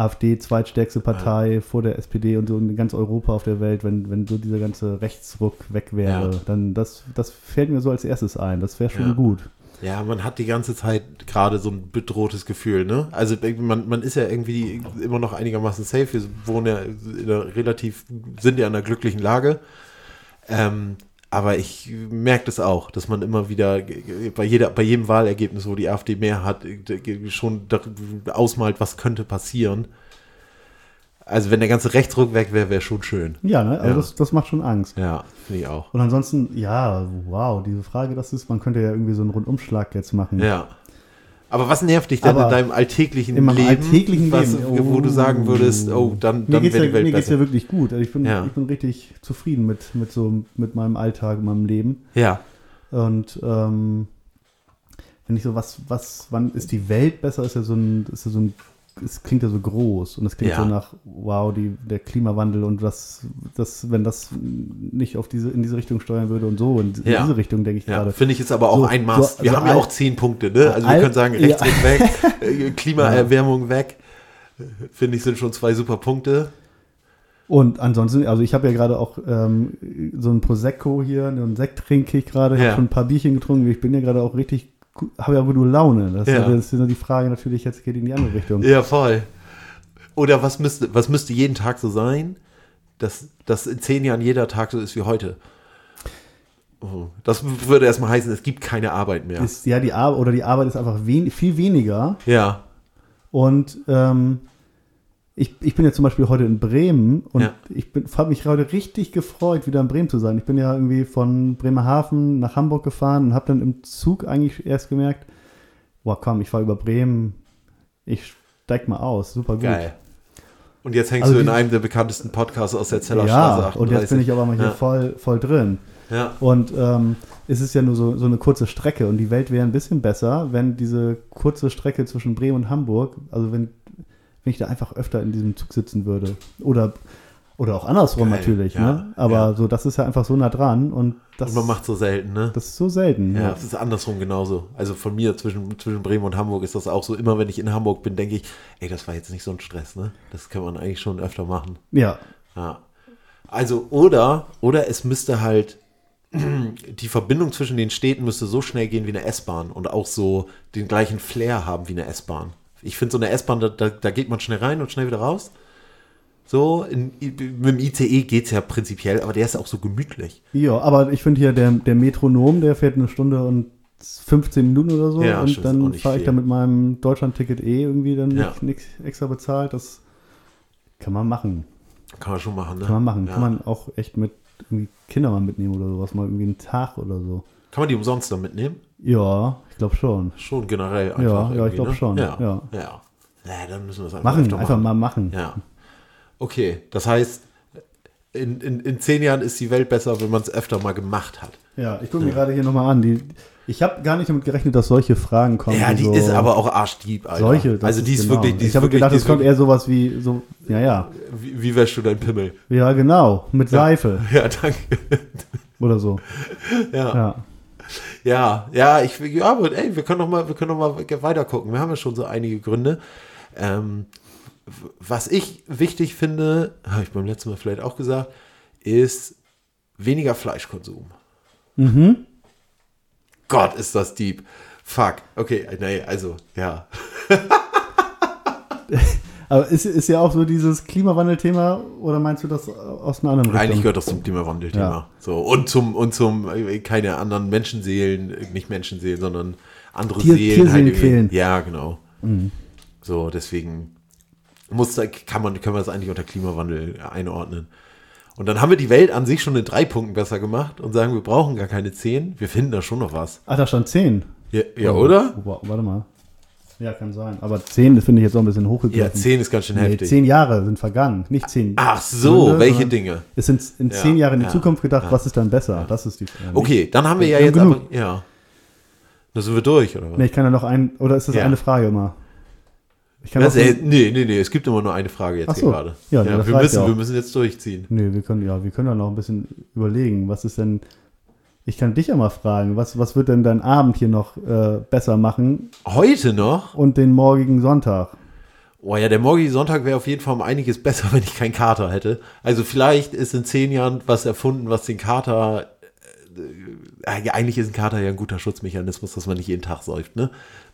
AfD, zweitstärkste Partei vor der SPD und so in ganz Europa auf der Welt, wenn, wenn so dieser ganze Rechtsruck weg wäre, Ja. dann das, das fällt mir so als erstes ein. Das wäre schon Ja. gut. Ja, man hat die ganze Zeit gerade so ein bedrohtes Gefühl, ne? Also man, man ist ja irgendwie immer noch einigermaßen safe. Wir wohnen ja in einer relativ, sind ja in einer glücklichen Lage. Ähm, aber ich merke das auch, dass man immer wieder bei, jeder, bei jedem Wahlergebnis, wo die AfD mehr hat, schon ausmalt, was könnte passieren. Also wenn der ganze Rechtsruck weg wäre, wäre schon schön. Ja, ne? also Ja. Das, das macht schon Angst. Ja, finde ich auch. Und ansonsten, ja, wow, diese Frage, das ist, man könnte ja irgendwie so einen Rundumschlag jetzt machen. Ja. Aber was nervt dich denn Aber in deinem alltäglichen in meinem Leben? alltäglichen was, Leben, Wo du oh. sagen würdest, oh, dann, dann wäre die Welt mir geht's besser. ja wirklich gut. Also ich bin, Ja. ich bin richtig zufrieden mit, mit so mit meinem Alltag, meinem Leben. Ja, Und ähm, wenn ich so was, was, wann ist die Welt besser, ist ja so ein, ist ja so ein, es klingt ja so groß und es klingt Ja. so nach, wow, die, der Klimawandel und was, das, wenn das nicht auf diese, in diese Richtung steuern würde und so, in Ja. diese Richtung denke ich ja. gerade. finde ich jetzt aber auch So- ein Maß. so- wir so haben ja auch zehn Punkte, ne? Also wir können sagen, ja. Rechtsruck weg, [LAUGHS] äh, Klimaerwärmung weg. Finde ich, sind schon zwei super Punkte. Und ansonsten, also ich habe ja gerade auch ähm, so ein Prosecco hier, einen Sekt trinke ich gerade, Ja. habe schon ein paar Bierchen getrunken. Ich bin ja gerade auch richtig, habe ja gute Laune. Das, Ja. ist nur die Frage natürlich, jetzt geht in die andere Richtung. Ja, voll. Oder was müsste, was müsste jeden Tag so sein, dass, dass in zehn Jahren jeder Tag so ist wie heute? Oh, das würde erstmal heißen, es gibt keine Arbeit mehr. Ist, ja, die Arbeit oder die Arbeit ist einfach wen, viel weniger. ja, Und ähm, ich, ich bin ja zum Beispiel heute in Bremen und Ja. ich habe mich heute richtig gefreut, wieder in Bremen zu sein. Ich bin ja irgendwie von Bremerhaven nach Hamburg gefahren und habe dann im Zug eigentlich erst gemerkt, boah komm, ich fahre über Bremen, ich steig mal aus, super gut. geil. Und jetzt hängst Also du in die- einem der bekanntesten Podcasts aus der Zellerstraße Ja, 38. und jetzt bin ich aber mal hier Ja. voll, voll drin. Ja. Und ähm, es ist ja nur so, so eine kurze Strecke und die Welt wäre ein bisschen besser, wenn diese kurze Strecke zwischen Bremen und Hamburg, also wenn, wenn ich da einfach öfter in diesem Zug sitzen würde. Oder, oder auch andersrum Geil, natürlich, ja, ne? Aber ja. so, das ist ja einfach so nah dran und das, Und man macht so selten, ne? das ist so selten. Ja, Ja. es ist andersrum genauso. Also von mir zwischen, zwischen Bremen und Hamburg ist das auch so. Immer wenn ich in Hamburg bin, denke ich, ey, das war jetzt nicht so ein Stress, ne? Das kann man eigentlich schon öfter machen. ja. Ja. Also, oder, oder es müsste halt, [CLEARS THROAT] die Verbindung zwischen den Städten müsste so schnell gehen wie eine S-Bahn und auch so den gleichen Flair haben wie eine S-Bahn. Ich finde, so eine S-Bahn, da, da, da geht man schnell rein und schnell wieder raus. So, in, mit dem ICE geht es ja prinzipiell, aber der ist auch so gemütlich. Ja, aber ich finde hier der, der Metronom, der fährt eine Stunde und 15 Minuten oder so. Ja, und dann fahre ich da mit meinem Deutschland-Ticket eh irgendwie dann Ja. nicht, nichts extra bezahlt. Das kann man machen. Kann man schon machen, ne? Kann man machen. Ja. Kann man auch echt mit irgendwie Kinder mal mitnehmen oder sowas. Mal irgendwie einen Tag oder so. Kann man die umsonst dann mitnehmen? Ja, glaube schon. Schon generell einfach. Ja, ja, ich irgendwie, glaub ne? schon, Ja. ja. ja. Ja, dann müssen wir es einfach Machen, einfach mal machen. Ja. Okay, das heißt, in, in, in zehn Jahren ist die Welt besser, wenn man es öfter mal gemacht hat. Ja, ich gucke mir gerade hier nochmal an. Die, ich habe gar nicht damit gerechnet, dass solche Fragen kommen. Ja, die so ist aber auch arschdieb, Alter. solche. also die ist genau. wirklich, die ich habe gedacht, es kommt eher sowas wie so, ja, ja. wie, wie wäschst du dein Pimmel? Ja, genau. Mit Seife [LAUGHS] Ja, danke. oder so. Ja. Ja. Ja, ja, ich, ja, aber ey, wir können noch mal, wir können noch mal weiter gucken. Wir haben ja schon so einige Gründe. Ähm, was ich wichtig finde, habe ich beim letzten Mal vielleicht auch gesagt, ist weniger Fleischkonsum. Mhm. Gott, ist das deep. Fuck. Okay, nee, also, ja. [LAUGHS] Aber ist, ist ja auch so dieses Klimawandel-Thema oder meinst du das aus einer anderen Richtung? Eigentlich gehört das zum Klimawandel-Thema. Ja. So, und zum, und zum, äh, keine anderen Menschenseelen, nicht Menschenseelen, sondern andere Tier- Seelen. Tierseelen quälen. Ja, genau. So, deswegen muss, kann man, können wir das eigentlich unter Klimawandel einordnen. Und dann haben wir die Welt an sich schon in drei Punkten besser gemacht und sagen, wir brauchen gar keine zehn. Wir finden da schon noch was. Ach, da stand 10. Ja, ja oder? Oh, wa- warte mal. Ja, kann sein. Aber 10 das finde ich jetzt auch ein bisschen hochgegriffen. Ja, zehn ist ganz schön Nee, heftig. 10 Jahre sind vergangen, nicht 10. Ach so, Gründe, welche Dinge? Es sind in Ja, 10 Jahren in die ja, Zukunft gedacht, ja. was ist dann besser? Das ist die Frage. Okay, dann haben wir ja Ja, jetzt genug. aber, ja. Da sind wir durch, oder was? Nee, ich kann ja noch ein, oder ist das Ja. eine Frage immer? Ich kann Das, auch äh, so, nee, nee, nee, es gibt immer nur eine Frage jetzt so. gerade. Ja, das wir, müssen, ja wir müssen jetzt durchziehen. nee, wir können, ja, wir können ja noch ein bisschen überlegen, was ist denn, ich kann dich ja mal fragen, was, was wird denn dein Abend hier noch äh, besser machen Heute noch? und den morgigen Sonntag? Oh ja, der morgige Sonntag wäre auf jeden Fall um einiges besser, [LAUGHS] wenn ich keinen Kater hätte. Also vielleicht ist in zehn Jahren was erfunden, was den Kater. Äh, äh, eigentlich ist ein Kater ja ein guter Schutzmechanismus, dass man nicht jeden Tag säuft, ne?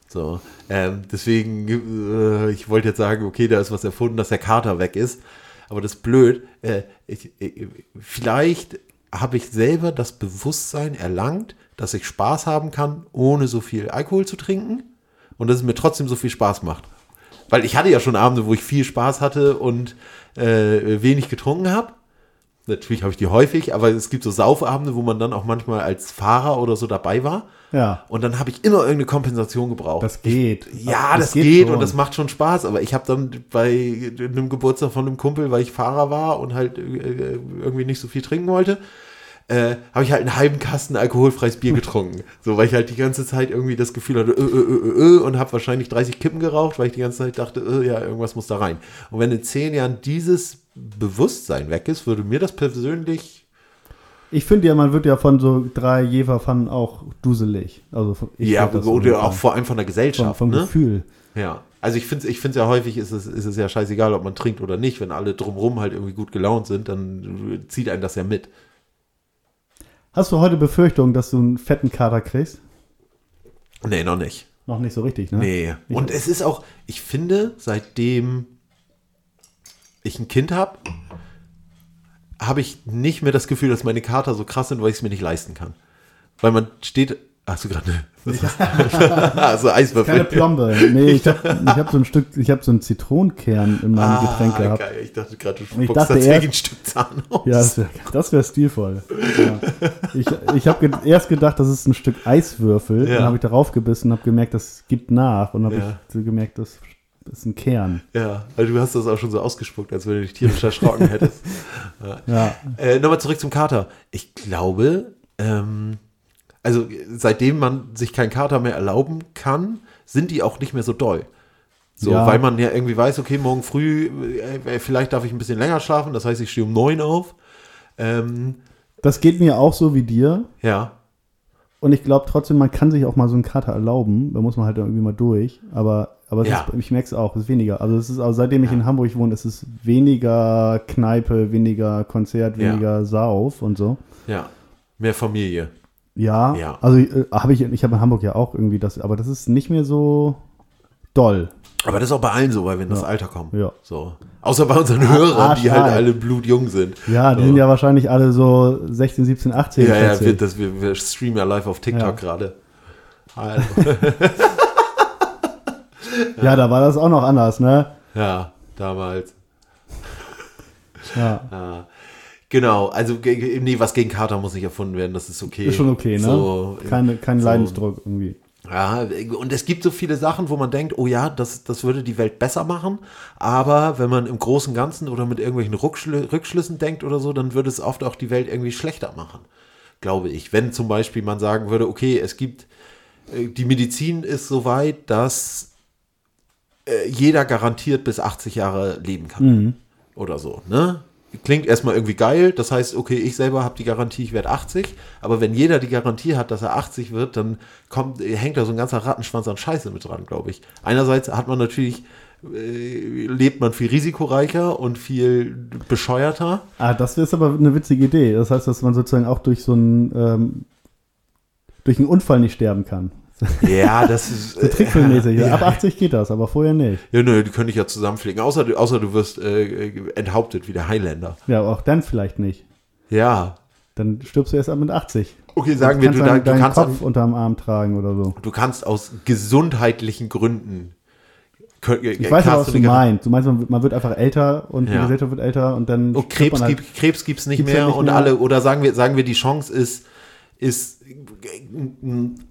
So. Ähm, deswegen, äh, ich wollte jetzt sagen, okay, da ist was erfunden, dass der Kater weg ist. Aber das ist blöd. Äh, ich, ich, vielleicht habe ich selber das Bewusstsein erlangt, dass ich Spaß haben kann, ohne so viel Alkohol zu trinken. Und dass es mir trotzdem so viel Spaß macht. Weil ich hatte ja schon Abende, wo ich viel Spaß hatte und äh, wenig getrunken habe. Natürlich habe ich die häufig, aber es gibt so Saufabende, wo man dann auch manchmal als Fahrer oder so dabei war. Ja, Und dann habe ich immer irgendeine Kompensation gebraucht. das geht. ja, das, geht, schon. und das macht schon Spaß. Aber ich habe dann bei einem Geburtstag von einem Kumpel, weil ich Fahrer war und halt äh, irgendwie nicht so viel trinken wollte, äh, habe ich halt einen halben Kasten alkoholfreies Bier getrunken. so, weil ich halt die ganze Zeit irgendwie das Gefühl hatte, äh, äh, äh, und habe wahrscheinlich 30 Kippen geraucht, weil ich die ganze Zeit dachte, äh, ja, irgendwas muss da rein. Und wenn in zehn Jahren dieses Bewusstsein weg ist, würde mir das persönlich Ich finde ja, man wird ja von so drei Jeverpfannen auch duselig. Also von- ja, oder auch vor allem von der Gesellschaft. vom ne? Gefühl. Ja, also ich finde es ich find's ja häufig, ist es, ist es ja scheißegal, ob man trinkt oder nicht. Wenn alle drumrum halt irgendwie gut gelaunt sind, dann zieht einen das ja mit. Hast du heute Befürchtung, dass du einen fetten Kater kriegst? Nee, noch nicht. Noch nicht so richtig, ne? Nee. Ich- Und es ist auch, ich finde, seitdem ich ein Kind habe, habe ich nicht mehr das Gefühl, dass meine Kater so krass sind, weil ich es mir nicht leisten kann. Weil man steht. Hast du gerade eine. [LAUGHS] also Eiswürfel. Keine Plombe. Nee, ich habe [LAUGHS] hab so ein Stück, ich habe so einen Zitronenkern in meinem Getränk gehabt. Ah, Geil. Ich dachte gerade, du Ich dachte erst- ein Stück Zahn aus. Ja, das wäre das wär stilvoll. Ja. Ich, ich habe ge erst gedacht, das ist ein Stück Eiswürfel. Ja. Dann habe ich darauf gebissen und habe gemerkt, das gibt nach. Und habe Ja. ich gemerkt, das ist ein Kern. Ja, also du hast das auch schon so ausgespuckt, als wenn du dich tierisch erschrocken hättest. Ja. Äh, Nochmal zurück zum Kater. Ich glaube, ähm, also seitdem man sich keinen Kater mehr erlauben kann, sind die auch nicht mehr so doll. So, Ja. weil man ja irgendwie weiß, okay, morgen früh, äh, vielleicht darf ich ein bisschen länger schlafen, das heißt, ich stehe um neun auf. Ähm, Das geht mir auch so wie dir. ja, Und ich glaube trotzdem, man kann sich auch mal so einen Kater erlauben. Da muss man halt irgendwie mal durch. Aber, aber Ja. ist, ich merke es auch, es ist weniger. Also es ist auch, seitdem ich in Hamburg wohne, ist es weniger Kneipe, weniger Konzert, Ja. weniger Sauf und so. ja, mehr Familie. Ja, Ja. also äh, habe ich, ich habe in Hamburg ja auch irgendwie das, aber das ist nicht mehr so doll. Aber das ist auch bei allen so, weil wir in das Ja. Alter kommen. Ja. So. Außer bei unseren Hörern, die halt alle blutjung sind. Ja, die So. sind ja wahrscheinlich alle so 16, 17, 18. Ja, ja, wir, das, wir, wir streamen ja live auf TikTok Ja. gerade. Hallo. [LAUGHS] Ja, da war das auch noch anders, ne? Ja, damals. Ja. Genau, also nee, was gegen Kater muss nicht erfunden werden, das ist okay. Ist schon okay, ne? So, Keine, kein so- Leidensdruck irgendwie. Ja, und es gibt so viele Sachen, wo man denkt, oh ja, das, das würde die Welt besser machen. Aber wenn man im Großen und Ganzen oder mit irgendwelchen Rückschlü Rückschlüssen denkt oder so, dann würde es oft auch die Welt irgendwie schlechter machen. Glaube ich. Wenn zum Beispiel man sagen würde, okay, es gibt, äh, die Medizin ist so weit, dass äh, jeder garantiert bis 80 Jahre leben kann. Oder so, ne? Klingt erstmal irgendwie geil. Das heißt, okay, ich selber habe die Garantie, ich werde 80. Aber wenn jeder die Garantie hat, dass er 80 wird, dann kommt, hängt da so ein ganzer Rattenschwanz an Scheiße mit dran, glaube ich. Einerseits hat man natürlich, äh, lebt man viel risikoreicher und viel bescheuerter. Ah, das ist aber eine witzige Idee. Das heißt, dass man sozusagen auch durch so einen, ähm, durch einen Unfall nicht sterben kann. Ja, das ist. [LAUGHS] So trickfilmmäßig. ja. Ab 80 geht das, aber vorher nicht. Ja, nö, die könnte ich ja zusammenfliegen. Außer, du- außer du wirst äh, enthauptet wie der Highlander. Ja, aber auch dann vielleicht nicht. Ja. Dann stirbst du erst ab mit 80. Okay, sagen wir, du, dann da, du deinen kannst Kopf unterm Arm tragen oder so. du kannst aus gesundheitlichen Gründen. könnt- Ich weiß aber, kannst was du meinst. Du meinst, man wird, man wird einfach älter und die Ja. Gesellschaft wird älter und dann Oh, stirbt Krebs, man halt. gibt, gibt's nicht Gibt's mehr nicht und mehr. alle, oder sagen wir, sagen wir, die Chance ist, ist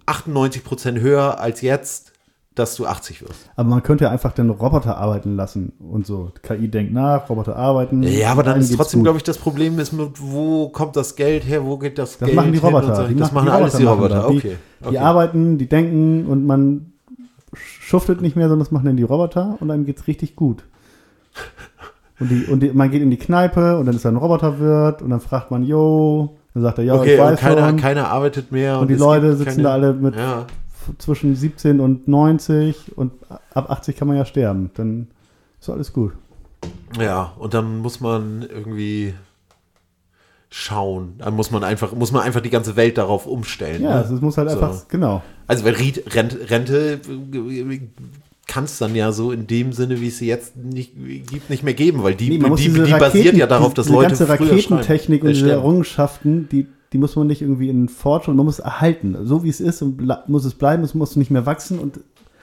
98 Prozent höher als jetzt, dass du 80 wirst. Aber man könnte ja einfach den Roboter arbeiten lassen und so. KI denkt nach, Roboter arbeiten. Ja, aber dann ist trotzdem, glaube ich, das Problem ist, mit, wo kommt das Geld her, wo geht das, Das Geld machen die Roboter. so. Die das machen, machen alles die machen Roboter, das. Die, okay. die arbeiten, die denken und man schuftet nicht mehr, sondern das machen dann die Roboter und einem geht's richtig gut. Und, die, und die, man geht in die Kneipe und dann ist da ein Roboterwirt und dann fragt man, yo, dann sagt er, ja, Okay, ich und weiß keiner, schon. keiner arbeitet mehr. und die es Leute sitzen keine- da alle mit Ja, zwischen 17 und 90 und ab 80 kann man ja sterben. Dann ist alles gut. ja, und dann muss man irgendwie schauen. Dann muss man einfach, muss man einfach die ganze Welt darauf umstellen. Ja, ne? es muss halt So. einfach, genau. Also weil Rente kann es dann ja so in dem Sinne, wie es sie jetzt nicht gibt, nicht mehr geben, weil die, Nee, die, die basiert Raketen- ja darauf, dass diese Leute ganze früher Raketentechnik und äh, diese sterben. Errungenschaften, die, die muss man nicht irgendwie in Forschung, man muss erhalten. So wie es ist muss es bleiben, es muss nicht mehr wachsen und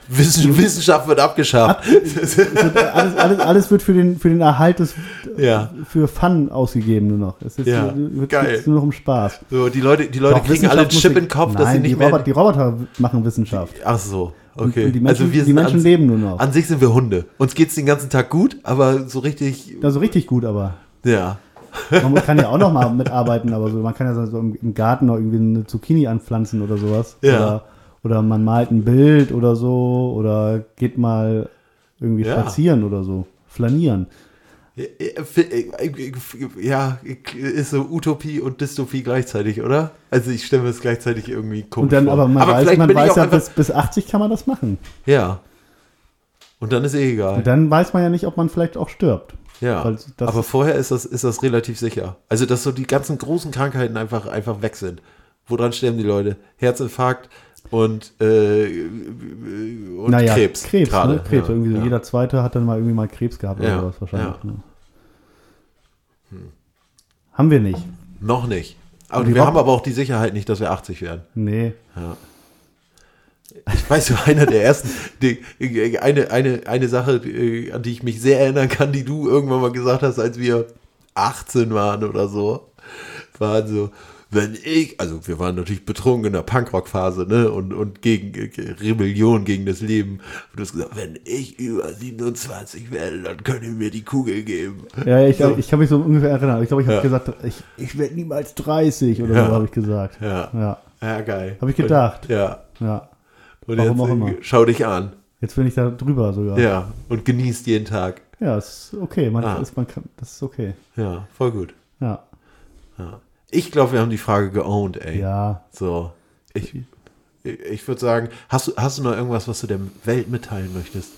Wissen, Wissenschaft wird abgeschafft. es wird alles, alles, alles wird für den, für den Erhalt des, Ja. für Fun ausgegeben nur noch. Es ist, Ja, wird geil. nur noch um Spaß. So, die Leute, die Leute Doch, kriegen alle einen Chip in den Kopf, dass sie Nein, nicht die mehr. Roboter, die Roboter machen Wissenschaft. Ach so, okay. und die Menschen- also wir die Menschen an, leben nur noch. An sich sind wir Hunde. Uns geht's den ganzen Tag gut, aber so richtig, Also richtig gut, aber. ja. Man [LAUGHS] kann ja auch noch mal mitarbeiten, aber so, man kann ja so im, im Garten noch irgendwie eine Zucchini anpflanzen oder sowas. Ja. Oder, oder man malt ein Bild oder so oder geht mal irgendwie Ja. spazieren oder so. Flanieren. Ja, ist so Utopie und Dystopie gleichzeitig, oder? Also ich stelle mir das gleichzeitig irgendwie komisch Und dann, vor. aber man weiß, vielleicht man weiß ja, bis, bis 80 kann man das machen. ja. Und dann ist eh egal. Und dann weiß man ja nicht, ob man vielleicht auch stirbt. ja. aber vorher ist das, ist das relativ sicher. Also, dass so die ganzen großen Krankheiten einfach, einfach weg sind. Woran sterben die Leute? Herzinfarkt und, äh, und naja, Krebs. Krebs, gerade. ne? Krebs. Ja, irgendwie so ja. Jeder Zweite hat dann mal irgendwie mal Krebs gehabt oder Ja, sowas wahrscheinlich. Ne? Haben wir nicht. Noch nicht. Aber wir haben aber auch die Sicherheit nicht, dass wir 80 werden. Nee. Ich weiß so, einer der ersten, die, eine, eine, eine Sache, die, an die ich mich sehr erinnern kann, die du irgendwann mal gesagt hast, als wir 18 waren oder so, war so, wenn ich, also wir waren natürlich betrunken in der Punkrock-Phase, ne, und, und gegen äh, Rebellion gegen das Leben. Und du hast gesagt, wenn ich über 27 werde, dann könnt ihr mir die Kugel geben. Ja, ich, So. ich kann mich so ungefähr erinnern. Ich glaube, ich habe Ja. gesagt, ich, ich werde niemals 30 oder Ja. so, habe ich gesagt. Ja. ja. Ja, geil. Hab ich gedacht. Und, ja. ja. Und Warum jetzt auch immer. schau dich an. Jetzt bin ich da drüber sogar. Ja. Und genießt jeden Tag. Ja, ist okay. Man, Ah. ist, man kann, das ist okay. Ja, voll gut. Ja. Ich glaube, wir haben die Frage geowned, ey. Ja. So. Ich, ich würde sagen, hast du, hast du noch irgendwas, was du der Welt mitteilen möchtest?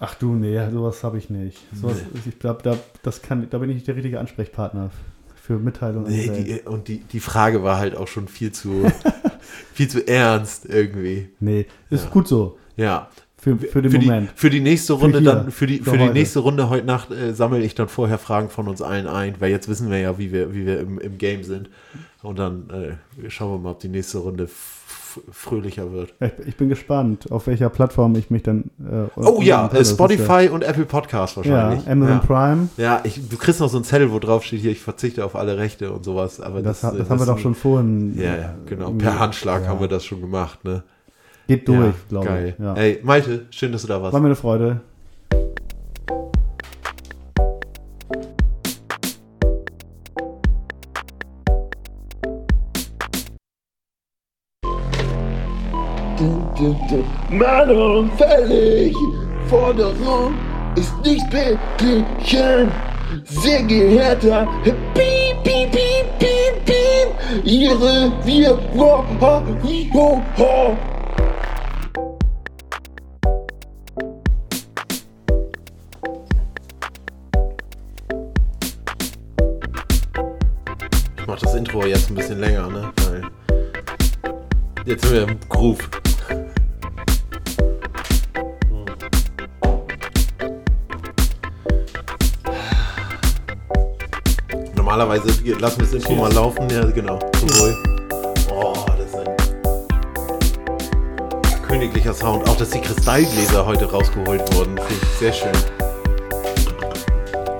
Ach du, nee, sowas habe ich nicht. Sowas, Ich glaube, da, das kann, da bin ich nicht der richtige Ansprechpartner für Mitteilungen. Nee, die, und die, die Frage war halt auch schon viel zu, [LAUGHS] viel zu ernst irgendwie. nee, ist Ja. gut so. Ja. Für, für den für Moment. Die, für die nächste Runde hier, dann, für die, für für die heute. nächste Runde heute Nacht äh, sammle ich dann vorher Fragen von uns allen ein, weil jetzt wissen wir ja, wie wir, wie wir im, im Game sind. Und dann äh, schauen wir mal, ob die nächste Runde fröhlicher wird. Ich, ich bin gespannt, auf welcher Plattform ich mich dann. Äh, Oh ja, äh, Spotify und Apple Podcast wahrscheinlich. ja Amazon ja. Prime. Ja, ich, du kriegst noch so einen Zettel, wo drauf steht, hier, ich verzichte auf alle Rechte und sowas. Aber Das, das, das äh, haben wir doch schon vorhin. Ja, ja, äh, genau. irgendwie- Per Handschlag haben wir das schon gemacht, ne? Geht durch, ja, glaube geil. ich. Ja. Ey, Malte, schön, dass du da warst. War mir eine Freude. Mahnung fällig, Forderung ist nicht beglichen. Sehr geehrter Piep, piep, piep, piep, piep, Ihre wir, wo, ho, ho, ho. Sind wir im Groove. Normalerweise lassen wir das Intro mal laufen. Ja, genau. Zum Wohl. Oh, das ist ein königlicher Sound. Auch, dass die Kristallgläser heute rausgeholt wurden. Finde ich sehr schön.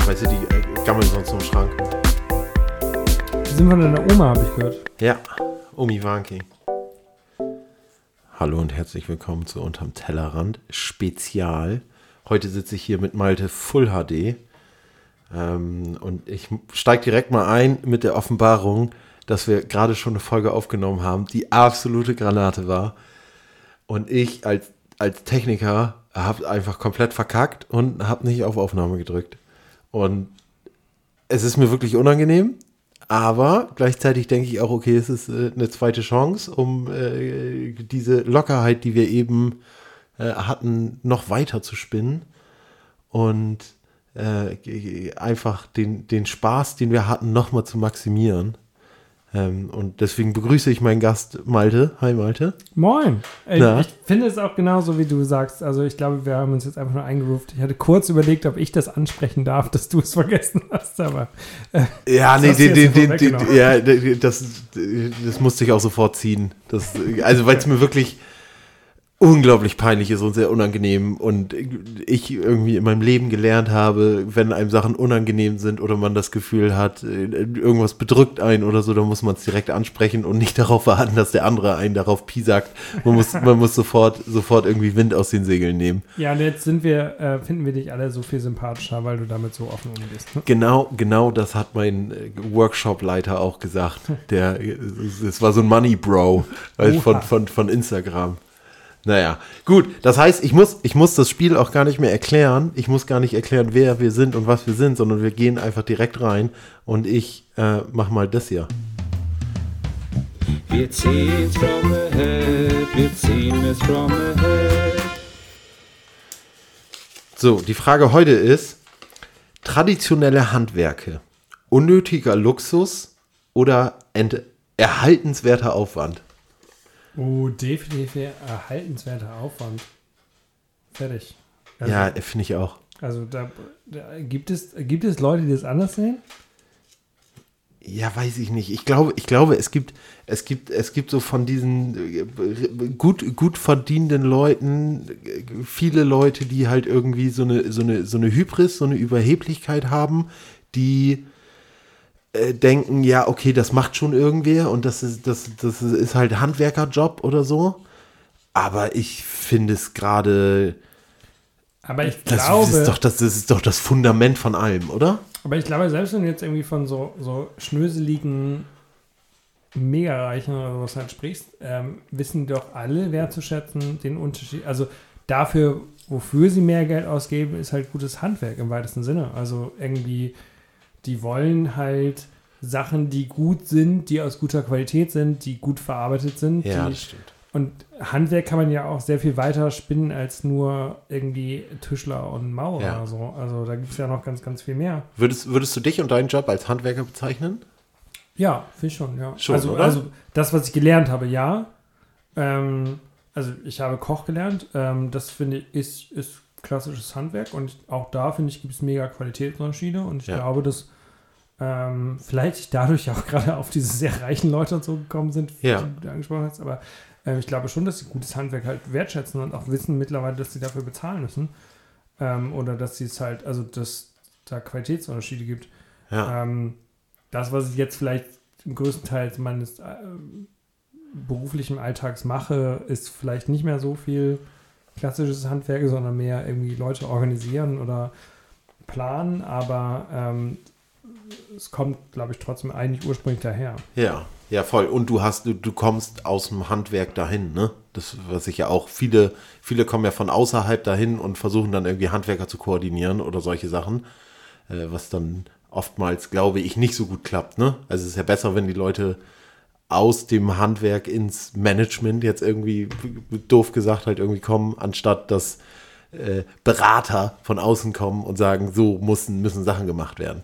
Weißt du, die äh, gammeln sonst im Schrank. Die sind von deiner Oma, habe ich gehört. Ja, Omi Wanki. Hallo und herzlich willkommen zu Unterm Tellerrand Spezial. Heute sitze ich hier mit Malte Full HD. Ähm, und ich steige direkt mal ein mit der Offenbarung, dass wir gerade schon eine Folge aufgenommen haben, die absolute Granate war. Und ich als, als Techniker habe einfach komplett verkackt und habe nicht auf Aufnahme gedrückt. Und es ist mir wirklich unangenehm, aber gleichzeitig denke ich auch, okay, es ist äh, eine zweite Chance, um äh, diese Lockerheit, die wir eben äh, hatten, noch weiter zu spinnen und äh, einfach den, den Spaß, den wir hatten, nochmal zu maximieren. Ähm, und deswegen begrüße ich meinen Gast Malte. Hi Malte. Moin. Na? ich finde es auch genauso, wie du sagst. Also ich glaube, wir haben uns jetzt einfach nur eingerufen. Ich hatte kurz überlegt, ob ich das ansprechen darf, dass du es [LAUGHS] vergessen hast, aber äh, Ja, nee, den, den, den, den, ja, das, das musste ich auch sofort ziehen. Das, also, weil es mir wirklich unglaublich peinlich ist und sehr unangenehm und ich irgendwie in meinem Leben gelernt habe, wenn einem Sachen unangenehm sind oder man das Gefühl hat, äh, irgendwas bedrückt einen oder so, dann muss man es direkt ansprechen und nicht [LAUGHS] darauf warten, dass der andere einen darauf piesackt. Man muss, man muss sofort, sofort irgendwie Wind aus den Segeln nehmen. ja, und jetzt sind wir, äh, finden wir dich alle so viel sympathischer, weil du damit so offen umgehst. Ne? Genau, genau das hat mein äh, Workshop-Leiter auch gesagt. Der, es war so ein Money Bro äh, von, von, von Instagram. Naja, gut. Das heißt, ich muss, ich muss das Spiel auch gar nicht mehr erklären. Ich muss gar nicht erklären, wer wir sind und was wir sind, sondern wir gehen einfach direkt rein und ich äh, mach mal das hier. Wir ziehen's from ahead, wir ziehen es from ahead. So, die Frage heute ist: traditionelle Handwerke, unnötiger Luxus oder erhaltenswerter Aufwand? Oh, definitiv erhaltenswerter Aufwand. Fertig. Also, Ja, finde ich auch. Also da, da gibt, es, gibt es Leute, die das anders sehen? Ja, weiß ich nicht. Ich glaube, ich glaube, es gibt, es gibt, es gibt so von diesen äh, gut, gut verdienenden Leuten viele Leute, die halt irgendwie so eine, so eine, so eine Hybris, so eine Überheblichkeit haben, die äh, denken, ja, okay, das macht schon irgendwer und das ist, das, das ist halt Handwerkerjob oder so. Aber ich finde es gerade, Aber ich das, glaube, ist doch, das, das ist doch das Fundament von allem, oder? aber ich glaube, selbst wenn du jetzt irgendwie von so, so schnöseligen Mega-Reichen oder sowas halt sprichst, ähm, wissen doch alle wertzuschätzen den Unterschied. Also dafür, wofür sie mehr Geld ausgeben, ist halt gutes Handwerk im weitesten Sinne. Also irgendwie, die wollen halt Sachen, die gut sind, die aus guter Qualität sind, die gut verarbeitet sind. Ja, das stimmt. Und Handwerk kann man ja auch sehr viel weiter spinnen als nur irgendwie Tischler und Maurer Ja. oder so. Also da gibt es ja noch ganz, ganz viel mehr. Würdest, würdest du dich und deinen Job als Handwerker bezeichnen? Ja, finde ich schon, ja. Schon, also, oder? also das, was ich gelernt habe, ja. Ähm, also ich habe Koch gelernt. Ähm, das finde ich ist, ist klassisches Handwerk und auch da finde ich gibt es mega Qualitätsunterschiede und ich Ja. glaube, dass ähm, vielleicht dadurch [LAUGHS] auch gerade auf diese sehr reichen Leute und so gekommen sind, Ja. die du angesprochen hast, aber Ähm, ich glaube schon, dass sie gutes Handwerk halt wertschätzen und auch wissen mittlerweile, dass sie dafür bezahlen müssen. Ähm, oder dass sie es halt, also dass da Qualitätsunterschiede gibt. Ja. Ähm, das, was ich jetzt vielleicht im größten Teil meines äh, beruflichen Alltags mache, ist vielleicht nicht mehr so viel klassisches Handwerk, sondern mehr irgendwie Leute organisieren oder planen, aber ähm, es kommt, glaube ich, trotzdem eigentlich ursprünglich daher. Ja, ja, voll. Und du hast, du, du kommst aus dem Handwerk dahin, ne? Das, was ich ja auch, viele, viele kommen ja von außerhalb dahin und versuchen dann irgendwie Handwerker zu koordinieren oder solche Sachen, äh, was dann oftmals, glaube ich, nicht so gut klappt, ne? Also es ist ja besser, wenn die Leute aus dem Handwerk ins Management jetzt irgendwie, doof gesagt, halt irgendwie kommen, anstatt dass äh, Berater von außen kommen und sagen, so müssen, müssen Sachen gemacht werden.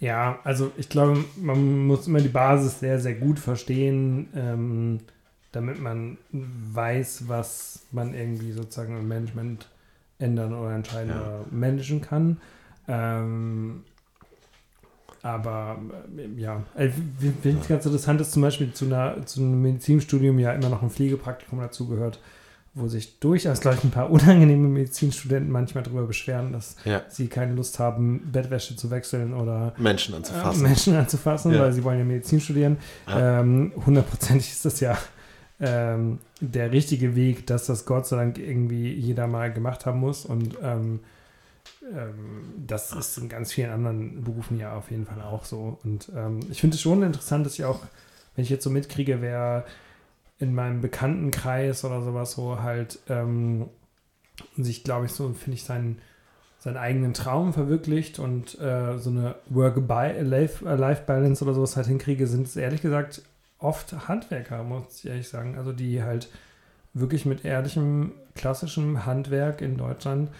Ja, also ich glaube, man muss immer die Basis sehr, sehr gut verstehen, ähm, damit man weiß, was man irgendwie sozusagen im Management ändern oder entscheiden Ja. oder managen kann. Ähm, aber äh, ja, wie- wie ich ganz interessant ist, zum Beispiel zu, einer, zu einem Medizinstudium ja immer noch ein Pflegepraktikum dazugehört, wo sich durchaus, glaube ich, ein paar unangenehme Medizinstudenten manchmal darüber beschweren, dass Ja. sie keine Lust haben, Bettwäsche zu wechseln oder Menschen anzufassen. äh, Menschen anzufassen, Ja. weil sie wollen ja Medizin studieren. Ja. Ähm, Hundertprozentig ist das ja ähm, der richtige Weg, dass das Gott sei Dank irgendwie jeder mal gemacht haben muss. Und ähm, ähm, das ist in ganz vielen anderen Berufen ja auf jeden Fall auch so. Und ähm, ich finde es schon interessant, dass ich auch, wenn ich jetzt so mitkriege, wer in meinem Bekanntenkreis oder sowas so halt ähm, sich, glaube ich, so, finde ich, seinen, seinen eigenen Traum verwirklicht und äh, so eine Work-Life-Balance oder sowas halt hinkriege, sind es ehrlich gesagt oft Handwerker, muss ich ehrlich sagen. Also die halt wirklich mit ehrlichem, klassischem Handwerk in Deutschland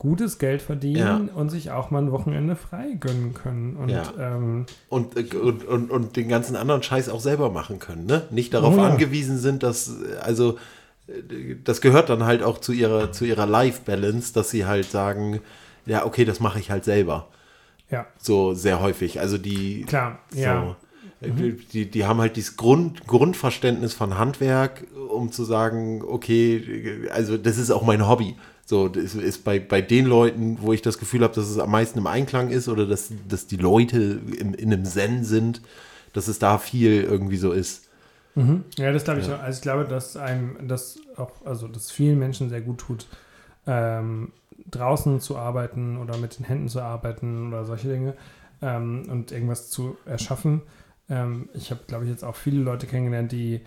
gutes Geld verdienen Ja. und sich auch mal ein Wochenende frei gönnen können. Und Ja. ähm, und, äh, und, und, und den ganzen anderen Scheiß auch selber machen können, ne? Nicht darauf Oh ja. angewiesen sind, dass, also, das gehört dann halt auch zu ihrer, zu ihrer Life-Balance, dass sie halt sagen, ja, okay, das mache ich halt selber. Ja. So sehr häufig. Also die. Klar, so, ja. äh, Die, die haben halt dieses Grund, Grundverständnis von Handwerk, um zu sagen, okay, also das ist auch mein Hobby. So, das ist bei, bei den Leuten, wo ich das Gefühl habe, dass es am meisten im Einklang ist oder dass, dass die Leute in, in einem Zen sind, dass es da viel irgendwie so ist. Mhm. Ja, das glaube ich Ja. schon. Also ich glaube, dass einem das auch, also dass vielen Menschen sehr gut tut, ähm, draußen zu arbeiten oder mit den Händen zu arbeiten oder solche Dinge ähm, und irgendwas zu erschaffen. Ähm, ich habe, glaube ich, jetzt auch viele Leute kennengelernt, die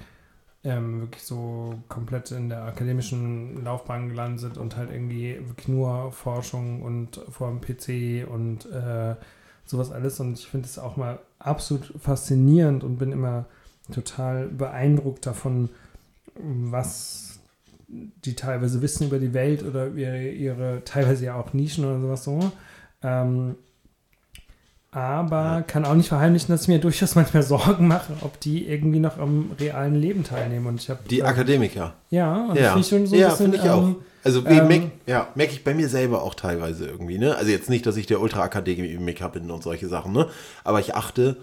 ähm, wirklich so komplett in der akademischen Laufbahn gelandet und halt irgendwie wirklich nur Forschung und vor dem PC und äh, sowas alles. Und ich finde es auch mal absolut faszinierend und bin immer total beeindruckt davon, was die teilweise wissen über die Welt oder ihre, ihre teilweise ja auch Nischen oder sowas so. Ähm, aber kann auch nicht verheimlichen, dass ich mir durchaus manchmal Sorgen mache, ob die irgendwie noch am realen Leben teilnehmen. Und ich habe Die Akademiker. Ja, und ja, finde ich schon so ein ja, bisschen, finde ich auch. ähm, Also ähm, merke ja, merk ich bei mir selber auch teilweise irgendwie, ne? Also jetzt nicht, dass ich der Ultra-Akademiker bin und solche Sachen, ne? Aber ich achte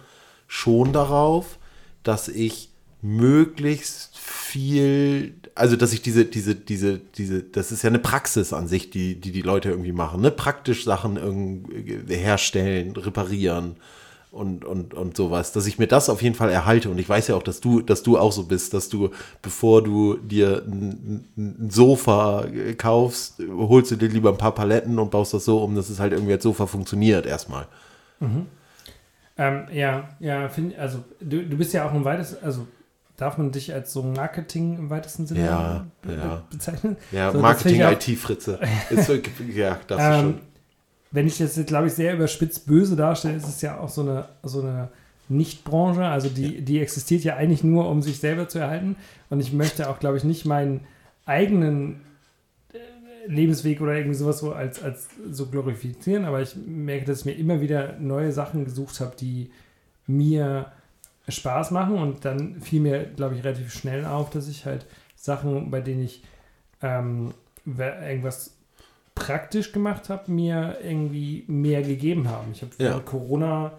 schon darauf, dass ich möglichst viel, also dass ich diese, diese, diese, diese, das ist ja eine Praxis an sich, die die, die Leute irgendwie machen, ne? Praktisch Sachen irgendwie herstellen, reparieren und, und, und sowas, dass ich mir das auf jeden Fall erhalte. Und ich weiß ja auch, dass du, dass du auch so bist, dass du, bevor du dir ein, ein Sofa kaufst, holst du dir lieber ein paar Paletten und baust das so um, dass es halt irgendwie als Sofa funktioniert erstmal. Mhm. Ähm, ja, ja, finde also du, du bist ja auch im weitesten, also darf man dich als so Marketing im weitesten Sinne Ja, be ja. bezeichnen? Ja, So, Marketing-IT-Fritze. Ja, das Ähm, schon. Wenn ich das jetzt, glaube ich, sehr überspitzt böse darstelle, ist es ja auch so eine, so eine Nicht-Branche. Also die, die existiert ja eigentlich nur, um sich selber zu erhalten. Und ich möchte auch, glaube ich, nicht meinen eigenen äh, Lebensweg oder irgendwie sowas so als, als so glorifizieren. Aber ich merke, dass ich mir immer wieder neue Sachen gesucht habe, die mir Spaß machen. Und dann fiel mir, glaube ich, relativ schnell auf, dass ich halt Sachen, bei denen ich ähm, irgendwas praktisch gemacht habe, mir irgendwie mehr gegeben haben. Ich habe Ja. während Corona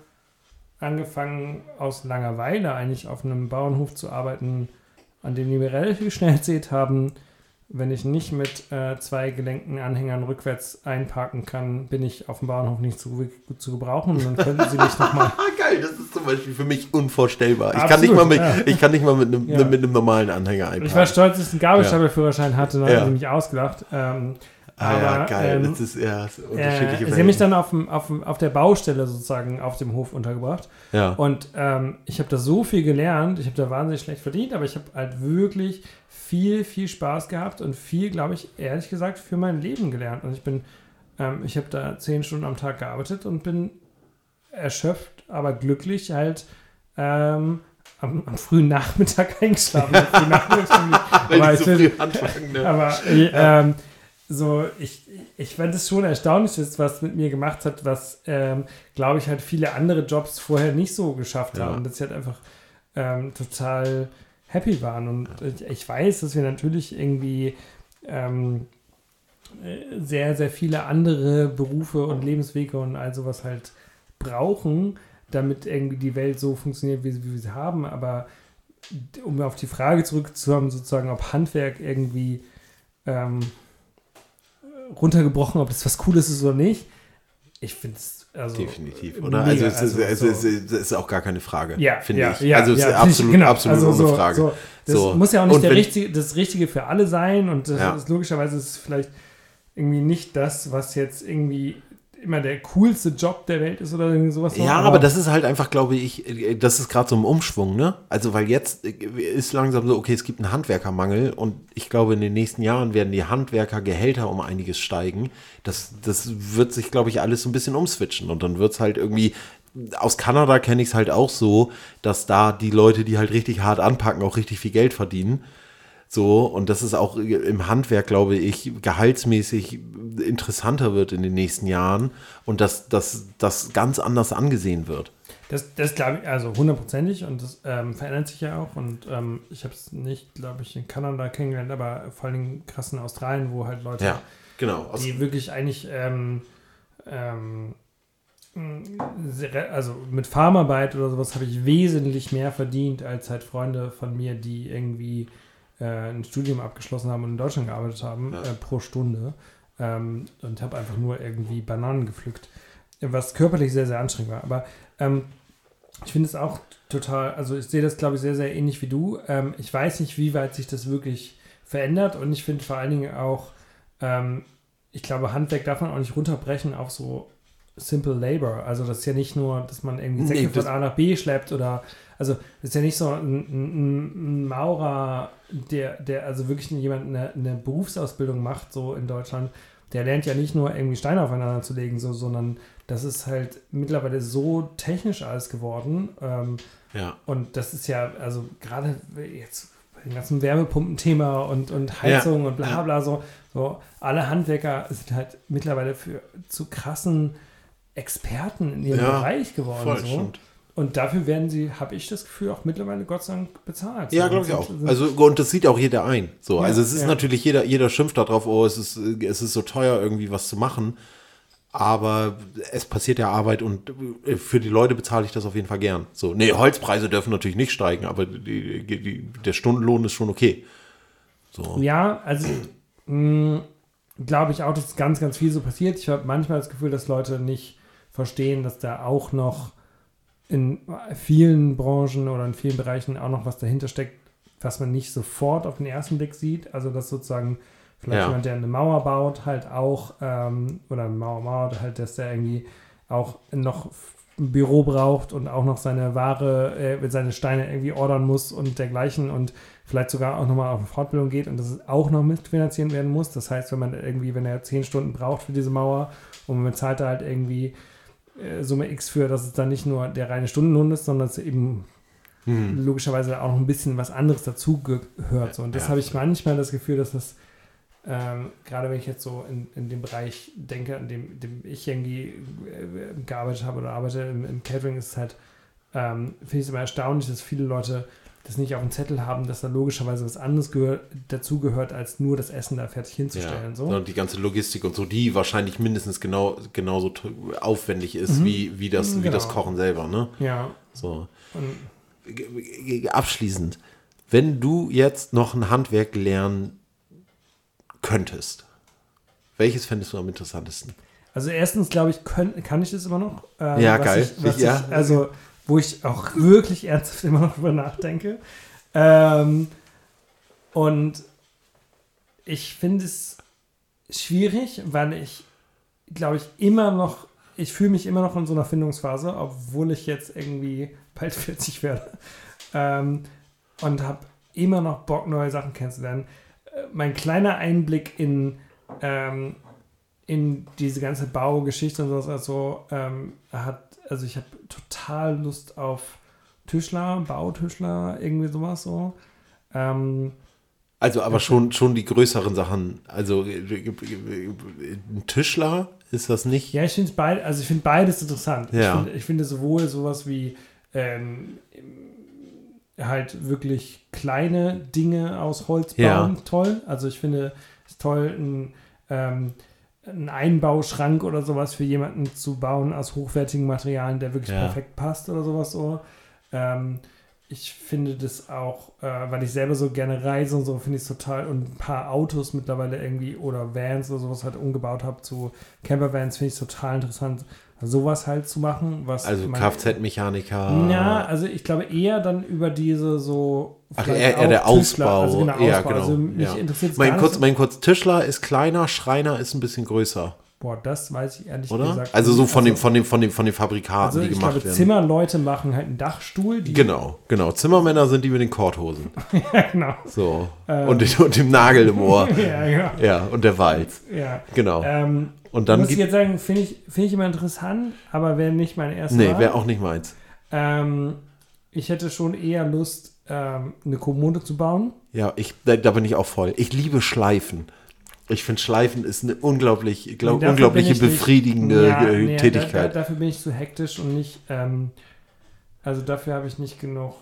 angefangen, aus Langeweile eigentlich auf einem Bauernhof zu arbeiten, an dem die mir relativ schnell erzählt haben, wenn ich nicht mit äh, zwei gelenkten Anhängern rückwärts einparken kann, bin ich auf dem Bauernhof nicht zu, gut zu gebrauchen. Und dann könnten sie mich nochmal. Ah, [LAUGHS] geil, das ist zum Beispiel für mich unvorstellbar. Ich, kann Absolut, nicht, mal mit, ja. ich kann nicht mal mit einem, Ja. mit einem normalen Anhänger einparken. Ich war stolz, dass ich einen Gabelstaplerführerschein hatte, dann Ja. haben sie mich ausgelacht. Ähm, Ah, ja, aber, geil. ähm, das ist ja das Äh, unterschiedliche sie haben mich dann auf, dem, auf, dem, auf der Baustelle sozusagen auf dem Hof untergebracht. Ja. Und ähm, ich habe da so viel gelernt. Ich habe da wahnsinnig schlecht verdient, aber ich habe halt wirklich viel, viel Spaß gehabt und viel, glaube ich, ehrlich gesagt, für mein Leben gelernt. Und ich bin, ähm, ich habe da zehn Stunden am Tag gearbeitet und bin erschöpft, aber glücklich halt ähm, am, am frühen Nachmittag [LAUGHS] eingeschlafen. [LAUGHS] Am frühen Nachmittag Weil aber die so früh anfangen, ne? aber äh, ähm, so, ich, ich fand es schon erstaunlich, was mit mir gemacht hat, was, ähm, glaube ich, halt viele andere Jobs vorher nicht so geschafft Ja. haben. Dass sie halt einfach ähm, total happy waren. Und ich, ich weiß, dass wir natürlich irgendwie ähm, äh, sehr, sehr viele andere Berufe und Lebenswege und all sowas halt brauchen, damit irgendwie die Welt so funktioniert, wie, wie wir sie haben. Aber um auf die Frage zurückzukommen, sozusagen, ob Handwerk irgendwie ähm, runtergebrochen, ob das was Cooles ist oder nicht. Ich finde es also Definitiv, oder? mega, also, es ist, also so- es ist auch gar keine Frage, ja, finde ja, ich. Ja, also es ja, ist finde ich- absolut, genau. absolut Also ohne so, Frage. So, das So. muss ja auch nicht richtige, das Richtige für alle sein und das ist logischerweise ist es vielleicht irgendwie nicht das, was jetzt irgendwie immer der coolste Job der Welt ist oder irgendwie sowas. Ja, aber das ist halt einfach, glaube ich, äh, das ist gerade so ein Umschwung, ne? Also, weil jetzt äh, ist langsam so, okay, es gibt einen Handwerkermangel und ich glaube, in den nächsten Jahren werden die Handwerkergehälter um einiges steigen. Das, das wird sich, glaube ich, alles so ein bisschen umswitchen und dann wird es halt irgendwie. Aus Kanada kenne ich es halt auch so, dass da die Leute, die halt richtig hart anpacken, auch richtig viel Geld verdienen. So, und das ist auch im Handwerk, glaube ich, gehaltsmäßig interessanter wird in den nächsten Jahren und dass das ganz anders angesehen wird. Das, das glaube ich, also hundertprozentig und das ähm, verändert sich ja auch und ähm, ich habe es nicht, glaube ich, in Kanada kennengelernt, aber vor Dingen krass in Australien, wo halt Leute, Ja, genau. Aus- die wirklich eigentlich ähm, ähm, also mit Farmarbeit oder sowas habe ich wesentlich mehr verdient als halt Freunde von mir, die irgendwie ein Studium abgeschlossen haben und in Deutschland gearbeitet haben Ja. äh, pro Stunde ähm, und habe einfach nur irgendwie Bananen gepflückt, was körperlich sehr, sehr anstrengend war. Aber ähm, ich finde es auch total, also ich sehe das, glaube ich, sehr, sehr ähnlich wie du. Ähm, ich weiß nicht, wie weit sich das wirklich verändert und ich finde vor allen Dingen auch, ähm, ich glaube, Handwerk darf man auch nicht runterbrechen auf so Simple Labor. Also das ist ja nicht nur, dass man irgendwie Säcke Nee, von das- A nach B schleppt oder, also das ist ja nicht so ein, ein, ein Maurer, der, der also wirklich jemand eine, eine Berufsausbildung macht, so in Deutschland, der lernt ja nicht nur irgendwie Steine aufeinander zu legen, so, sondern das ist halt mittlerweile so technisch alles geworden. Ähm, Ja. Und das ist ja, also gerade jetzt bei dem ganzen Wärmepumpenthema und, und Heizung Ja. und bla bla so, so, alle Handwerker sind halt mittlerweile für zu krassen Experten in ihrem Ja, Bereich geworden. voll, so. stimmt. Und dafür werden sie, habe ich das Gefühl, auch mittlerweile Gott sei Dank bezahlt. Ja, glaube ich auch. Also, und das sieht auch jeder ein. So, Ja, also es ist ja. natürlich jeder, jeder schimpft darauf, oh, es ist, es ist so teuer, irgendwie was zu machen. Aber es passiert ja Arbeit und äh, für die Leute bezahle ich das auf jeden Fall gern. So, nee, Holzpreise dürfen natürlich nicht steigen, aber die, die, die, der Stundenlohn ist schon okay. So. Ja, also glaube ich auch, dass ganz, ganz viel so passiert. Ich habe manchmal das Gefühl, dass Leute nicht verstehen, dass da auch noch in vielen Branchen oder in vielen Bereichen auch noch was dahinter steckt, was man nicht sofort auf den ersten Blick sieht. Also dass sozusagen vielleicht Ja. jemand, der eine Mauer baut, halt auch, ähm, oder eine Mauer baut, halt, dass der irgendwie auch noch ein Büro braucht und auch noch seine Ware, äh, seine Steine irgendwie ordern muss und dergleichen und vielleicht sogar auch nochmal auf eine Fortbildung geht und das auch noch mitfinanziert werden muss. Das heißt, wenn man irgendwie, wenn er zehn Stunden braucht für diese Mauer und man bezahlt da halt irgendwie Summe X für, dass es dann nicht nur der reine Stundenlohn ist, sondern es eben Hm. logischerweise auch noch ein bisschen was anderes dazu gehört. So. Und das Ja. habe ich manchmal das Gefühl, dass das ähm, gerade wenn ich jetzt so in, in dem Bereich denke, in dem, dem ich irgendwie äh, gearbeitet habe oder arbeite im, im Catering, ist es halt, ähm, finde ich es immer erstaunlich, dass viele Leute das nicht auf dem Zettel haben, dass da logischerweise was anderes gehör dazu gehört, als nur das Essen da fertig hinzustellen. Ja, so. und die ganze Logistik und so, die wahrscheinlich mindestens genau, genauso aufwendig ist Mhm. wie, wie, das, wie das Genau. Kochen selber, ne? Ja. So. Und Abschließend, Wenn du jetzt noch ein Handwerk lernen könntest, welches fändest du am interessantesten? Also erstens, glaube ich, können, kann ich das immer noch. Ähm, Ja, geil. Ich, was Ja. Ich, also, wo ich auch wirklich ernsthaft immer noch drüber nachdenke. Ähm, und ich finde es schwierig, weil ich, glaube ich, immer noch, ich fühle mich immer noch in so einer Findungsphase, obwohl ich jetzt irgendwie bald [LAUGHS] 40 werde. Ähm, und habe immer noch Bock, neue Sachen kennenzulernen. Äh, mein kleiner Einblick in, ähm, in diese ganze Baugeschichte und sowas, also ähm, hat, also ich habe total Lust auf Tischler, Bautischler, irgendwie sowas so. Ähm, Also aber schon, schon die größeren Sachen. Also äh, ein Tischler ist das nicht? Ja, ich finde beid, also ich finde beides interessant. Ja. Ich, finde, ich finde sowohl sowas wie ähm, halt wirklich kleine Dinge aus Holz bauen Ja. toll. Also ich finde es toll, ein, ähm, einen Einbauschrank oder sowas für jemanden zu bauen aus hochwertigen Materialien, der wirklich Ja. perfekt passt oder sowas so. Ähm, ich finde das auch, äh, weil ich selber so gerne reise und so, finde ich es total und ein paar Autos mittlerweile irgendwie oder Vans oder sowas halt umgebaut habe zu Campervans, finde ich es total interessant, sowas halt zu machen. Was Also Kfz-Mechaniker. Ja, also ich glaube eher dann über diese so. Ach, eher, eher der Tischler, Ausbau. Also genau, ja, Ausbau. genau. Also mich ja. interessiert es mein, kurz, nicht mein kurz, Tischler ist kleiner, Schreiner ist ein bisschen größer, Boah, das weiß ich ehrlich oder? gesagt. Also so von, dem, Also- von, dem, von, dem, von den Fabrikaten, Also die ich gemacht glaube, werden. Zimmerleute machen halt einen Dachstuhl. Die, Genau, genau. Zimmermänner sind die mit den Korthosen. [LAUGHS] ja, genau. So. Ähm. und, den, und dem Nagel im Ohr. [LAUGHS] Ja, ja. Ja, und der Walz. Ja. Genau. Ähm, Und dann muss ich jetzt sagen, finde ich, finde ich immer interessant, aber wäre nicht meine erste Nee, wäre auch nicht meins. Ähm, ich hätte schon eher Lust, ähm, eine Kommode zu bauen. Ja, ich, da, da bin ich auch voll. Ich liebe Schleifen. Ich finde, Schleifen ist eine unglaublich, ich glaub, unglaubliche ich nicht- befriedigende Ja, nee, Tätigkeit. da, dafür bin ich zu hektisch und nicht, ähm, also dafür habe ich nicht genug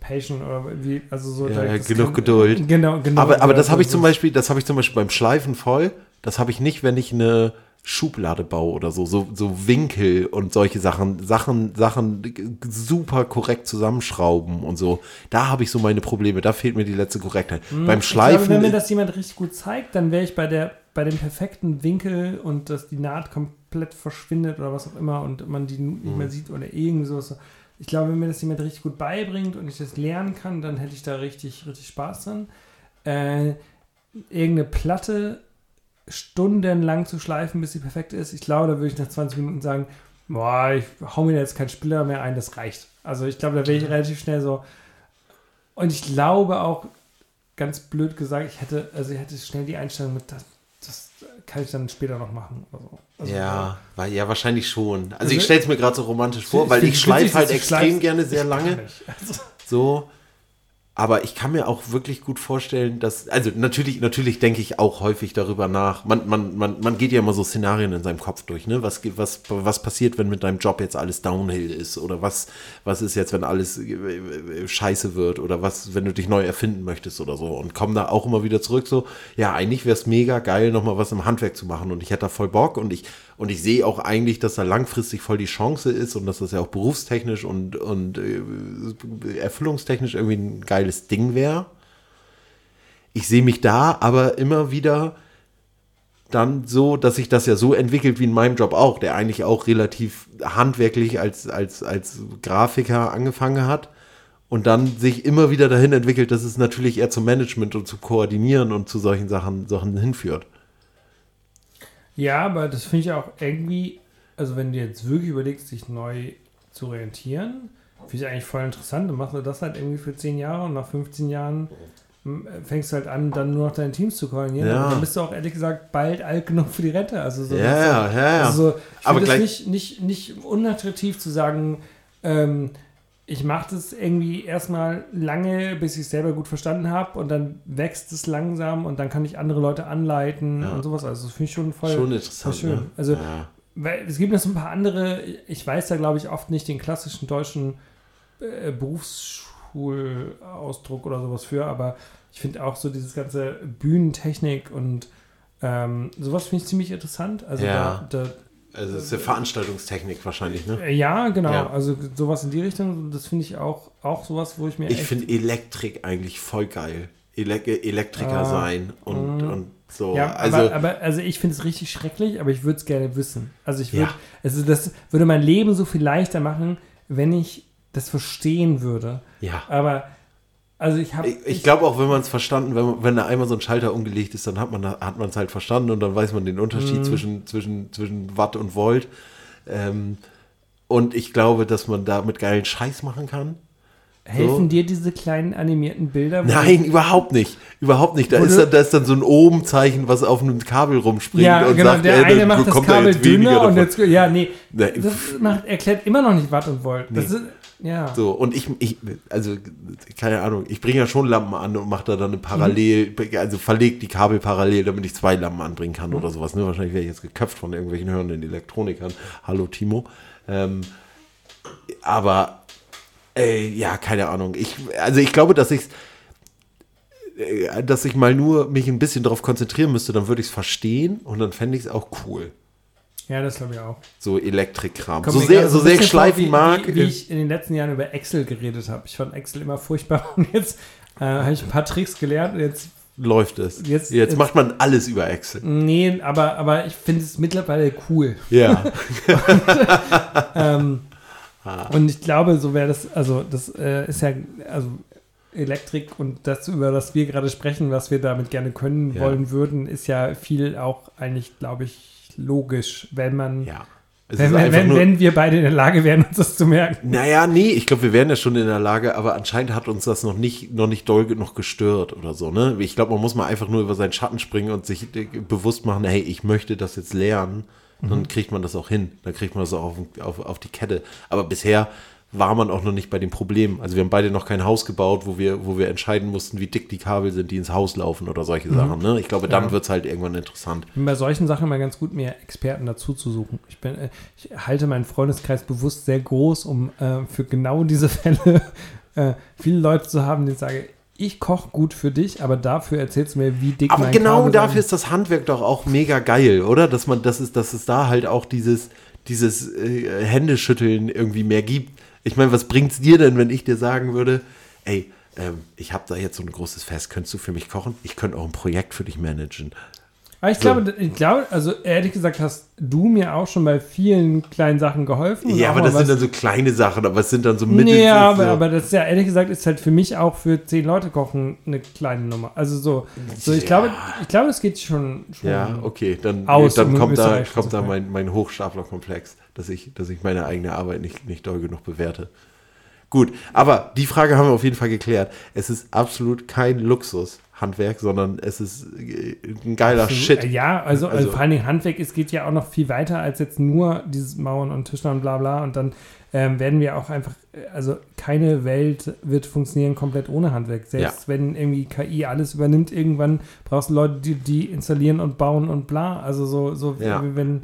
Patience oder wie, also so. ja, genug kann- Geduld. Genau, genau. Aber, aber das habe ich zum Beispiel, das habe ich zum Beispiel beim Schleifen voll. Das habe ich nicht, wenn ich eine Schublade baue oder so, so, so Winkel und solche Sachen, Sachen, Sachen super korrekt zusammenschrauben und so. Da habe ich so meine Probleme. Da fehlt mir die letzte Korrektheit. Hm, Beim Ich Schleifen. glaube, wenn mir das jemand richtig gut zeigt, dann wäre ich bei der bei dem perfekten Winkel und dass die Naht komplett verschwindet oder was auch immer und man die nicht Mhm. mehr sieht oder irgend sowas. Ich glaube, wenn mir das jemand richtig gut beibringt und ich das lernen kann, dann hätte ich da richtig, richtig Spaß dran. Äh, irgendeine Platte stundenlang zu schleifen, bis sie perfekt ist. Ich glaube, da würde ich nach 20 Minuten sagen, boah, ich hau mir jetzt keinen Spiller mehr ein, das reicht. Also ich glaube, da wäre ich relativ schnell so. Und ich glaube auch, ganz blöd gesagt, ich hätte, also ich hätte schnell die Einstellung mit, das, das kann ich dann später noch machen. Oder so. Also, ja, weil, ja, wahrscheinlich schon. Also, Also- ich stelle es mir gerade so romantisch vor, weil find's ich schleife halt extrem gerne sehr Ich lange. Also, So. Aber ich kann mir auch wirklich gut vorstellen, dass, also natürlich, natürlich denke ich auch häufig darüber nach. Man, man, man, man geht ja immer so Szenarien in seinem Kopf durch, ne? Was, was, was passiert, wenn mit deinem Job jetzt alles Downhill ist? Oder was, was ist jetzt, wenn alles äh, äh, scheiße wird? Oder was, wenn du dich neu erfinden möchtest oder so? Und komm da auch immer wieder zurück, so, ja, eigentlich wäre es mega geil, nochmal was im Handwerk zu machen. Und ich hätte da voll Bock und ich, und ich sehe auch eigentlich, dass da langfristig voll die Chance ist und dass das ja auch berufstechnisch und, und äh, erfüllungstechnisch irgendwie ein geiles Ding wäre. Ich sehe mich da aber immer wieder dann so, dass sich das ja so entwickelt wie in meinem Job auch, der eigentlich auch relativ handwerklich als, als, als Grafiker angefangen hat und dann sich immer wieder dahin entwickelt, dass es natürlich eher zum Management und zu Koordinieren und zu solchen Sachen, Sachen hinführt. Ja, aber das finde ich auch irgendwie, also wenn du jetzt wirklich überlegst, dich neu zu orientieren, finde ich eigentlich voll interessant. Dann machst du das halt irgendwie für 10 Jahre und nach 15 Jahren fängst du halt an, dann nur noch deine Teams zu koordinieren. Ja. Und dann bist du auch ehrlich gesagt bald alt genug für die Rente. Also so, Ja, ja, ja, ja. Also so, ich Aber gleich- nicht, nicht, nicht unattraktiv zu sagen, ähm, ich mache das irgendwie erstmal lange, bis ich es selber gut verstanden habe und dann wächst es langsam und dann kann ich andere Leute anleiten Ja. und sowas. Also das finde ich schon voll, Schon interessant, voll schön. ne? Also Ja. weil es gibt noch so ein paar andere, ich weiß da glaube ich oft nicht den klassischen deutschen äh, Berufsschulausdruck oder sowas für, aber ich finde auch so dieses ganze Bühnentechnik und ähm, sowas finde ich ziemlich interessant. Also Ja. da, da Also es ist ja Veranstaltungstechnik wahrscheinlich, ne? Äh, Ja, genau. Ja. Also sowas in die Richtung, das finde ich auch, auch sowas, wo ich mir Ich finde Elektrik eigentlich voll geil. Ele Elektriker Ah, sein und, mm. und so. Ja, also, aber, aber also ich finde es richtig schrecklich, aber ich würde es gerne wissen. Also ich würde, Ja. also das würde mein Leben so viel leichter machen, wenn ich das verstehen würde. Ja. Aber also ich habe, ich, ich glaube auch, wenn man es verstanden, wenn, man- wenn da einmal so ein Schalter umgelegt ist, dann hat man hat man es halt verstanden und dann weiß man den Unterschied Mhm. zwischen, zwischen, zwischen Watt und Volt. Ähm, und ich glaube, dass man damit geilen Scheiß machen kann. helfen so. dir diese kleinen animierten Bilder? Nein, überhaupt nicht. Überhaupt nicht. Da ist, dann, da ist dann so ein Ohm-Zeichen, was auf einem Kabel rumspringt Ja, und genau. sagt, der ey, eine macht das Kabel dünner und jetzt, ja, nee. Nee, Das macht, erklärt immer noch nicht Watt und Volt. Das Nee. ist, ja. So, und ich, ich, also, keine Ahnung, ich bringe ja schon Lampen an und mache da dann eine Parallel, also verlege die Kabel parallel, damit ich zwei Lampen anbringen kann oder sowas. Ne? Wahrscheinlich wäre ich jetzt geköpft von irgendwelchen hörenden Elektronikern. Hallo Timo. Ähm, aber, äh, ja, keine Ahnung. Ich, also ich glaube, dass ich dass ich mal nur mich ein bisschen darauf konzentrieren müsste, dann würde ich es verstehen und dann fände ich es auch cool. Ja, das glaube ich auch. So Elektrikkram. So sehr, so sehr ich vor, schleifen wie, mag. Wie, wie ich in den letzten Jahren über Excel geredet habe. Ich fand Excel immer furchtbar [LAUGHS] und jetzt äh, habe ich ein paar Tricks gelernt und jetzt läuft es. Jetzt- Jetzt, macht man alles über Excel. Nee, aber, aber ich finde es mittlerweile cool. Ja. [LAUGHS] [LAUGHS] ähm, Ah. Und ich glaube, so wäre das, also das äh, ist ja, also Elektrik und das, über das wir gerade sprechen, was wir damit gerne können Ja. wollen würden, ist ja viel auch eigentlich, glaube ich, logisch, wenn man, Ja. Wenn, wenn, nur- wenn wir beide in der Lage wären, uns das zu merken. Naja, nee, ich glaube, wir wären ja schon in der Lage, aber anscheinend hat uns das noch nicht, noch nicht doll genug gestört oder so, ne? Ich glaube, man muss mal einfach nur über seinen Schatten springen und sich bewusst machen, hey, ich möchte das jetzt lernen. Dann Mhm. kriegt man das auch hin. Dann kriegt man das auch auf, auf, auf die Kette. Aber bisher war man auch noch nicht bei dem Problem. Also wir haben beide noch kein Haus gebaut, wo wir, wo wir entscheiden mussten, wie dick die Kabel sind, die ins Haus laufen oder solche Mhm. Sachen. Ne? Ich glaube, dann Ja. wird es halt irgendwann interessant. Ich bin bei solchen Sachen immer ganz gut, mir Experten dazu zu suchen. Ich, bin, äh, ich halte meinen Freundeskreis bewusst sehr groß, um äh, für genau diese [LAUGHS] Fälle äh, viele Leute zu haben, die sagen, ich koche gut für dich, aber dafür erzählst du mir, wie dick Aber mein genau Kabel dafür sein- ist das Handwerk doch auch mega geil, oder? Dass man, dass es, dass es da halt auch dieses, dieses äh, Händeschütteln irgendwie mehr gibt. Ich meine, was bringt's dir denn, wenn ich dir sagen würde, ey, ähm, ich habe da jetzt so ein großes Fest, könntest du für mich kochen? Ich könnte auch ein Projekt für dich managen. Aber ich So. glaube, ich glaube, also ehrlich gesagt hast du mir auch schon bei vielen kleinen Sachen geholfen. Ja, aber das sind dann so kleine Sachen, aber es sind dann so Mittel. Nee, ja, aber, aber das ist ja ehrlich gesagt ist halt für mich auch für zehn Leute kochen eine kleine Nummer. Also so, so ich Ja. glaube, ich glaube, das geht schon, schon Ja, okay, dann, aus, dann kommt da, kommt da mein, mein Hochstaplerkomplex, dass ich, dass ich meine eigene Arbeit nicht, nicht doll genug bewerte. Gut, aber die Frage haben wir auf jeden Fall geklärt. Es ist absolut kein Luxushandwerk, sondern es ist äh, ein geiler Absolut. Shit. Ja, also, also, Also- vor allen Dingen Handwerk, es geht ja auch noch viel weiter als jetzt nur dieses Mauern und Tischler und bla bla. Und dann ähm, werden wir auch einfach, äh, also keine Welt wird funktionieren komplett ohne Handwerk. Selbst wenn irgendwie KI alles übernimmt, irgendwann brauchst du Leute, die, die installieren und bauen und bla. Also so, so Ja. wie wenn.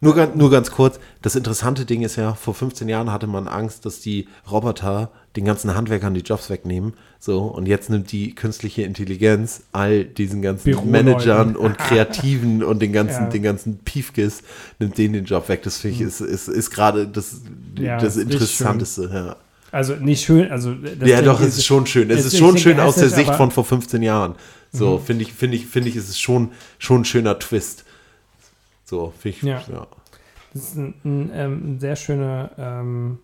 Nur, ganz- nur ganz kurz, das interessante Ding ist ja, vor 15 Jahren hatte man Angst, dass die Roboter den ganzen Handwerkern die Jobs wegnehmen. So, und jetzt nimmt die künstliche Intelligenz all diesen ganzen. Managern und [LAUGHS] Kreativen und den ganzen, Ja. den ganzen Piefkes, nimmt denen den Job weg. Das finde ich, ist, ist, ist gerade das, Ja, das Interessanteste. Ja. Also nicht schön, also das ja, doch, es ist schon schön. Es ist schon schön aus der Sicht von vor 15 Jahren. So, Mhm. finde ich, finde ich, finde ich, ist es schon, schon ein schöner Twist. So, finde ich, Ja. ja. Das ist ein, ein, ähm, ein sehr schöner ähm,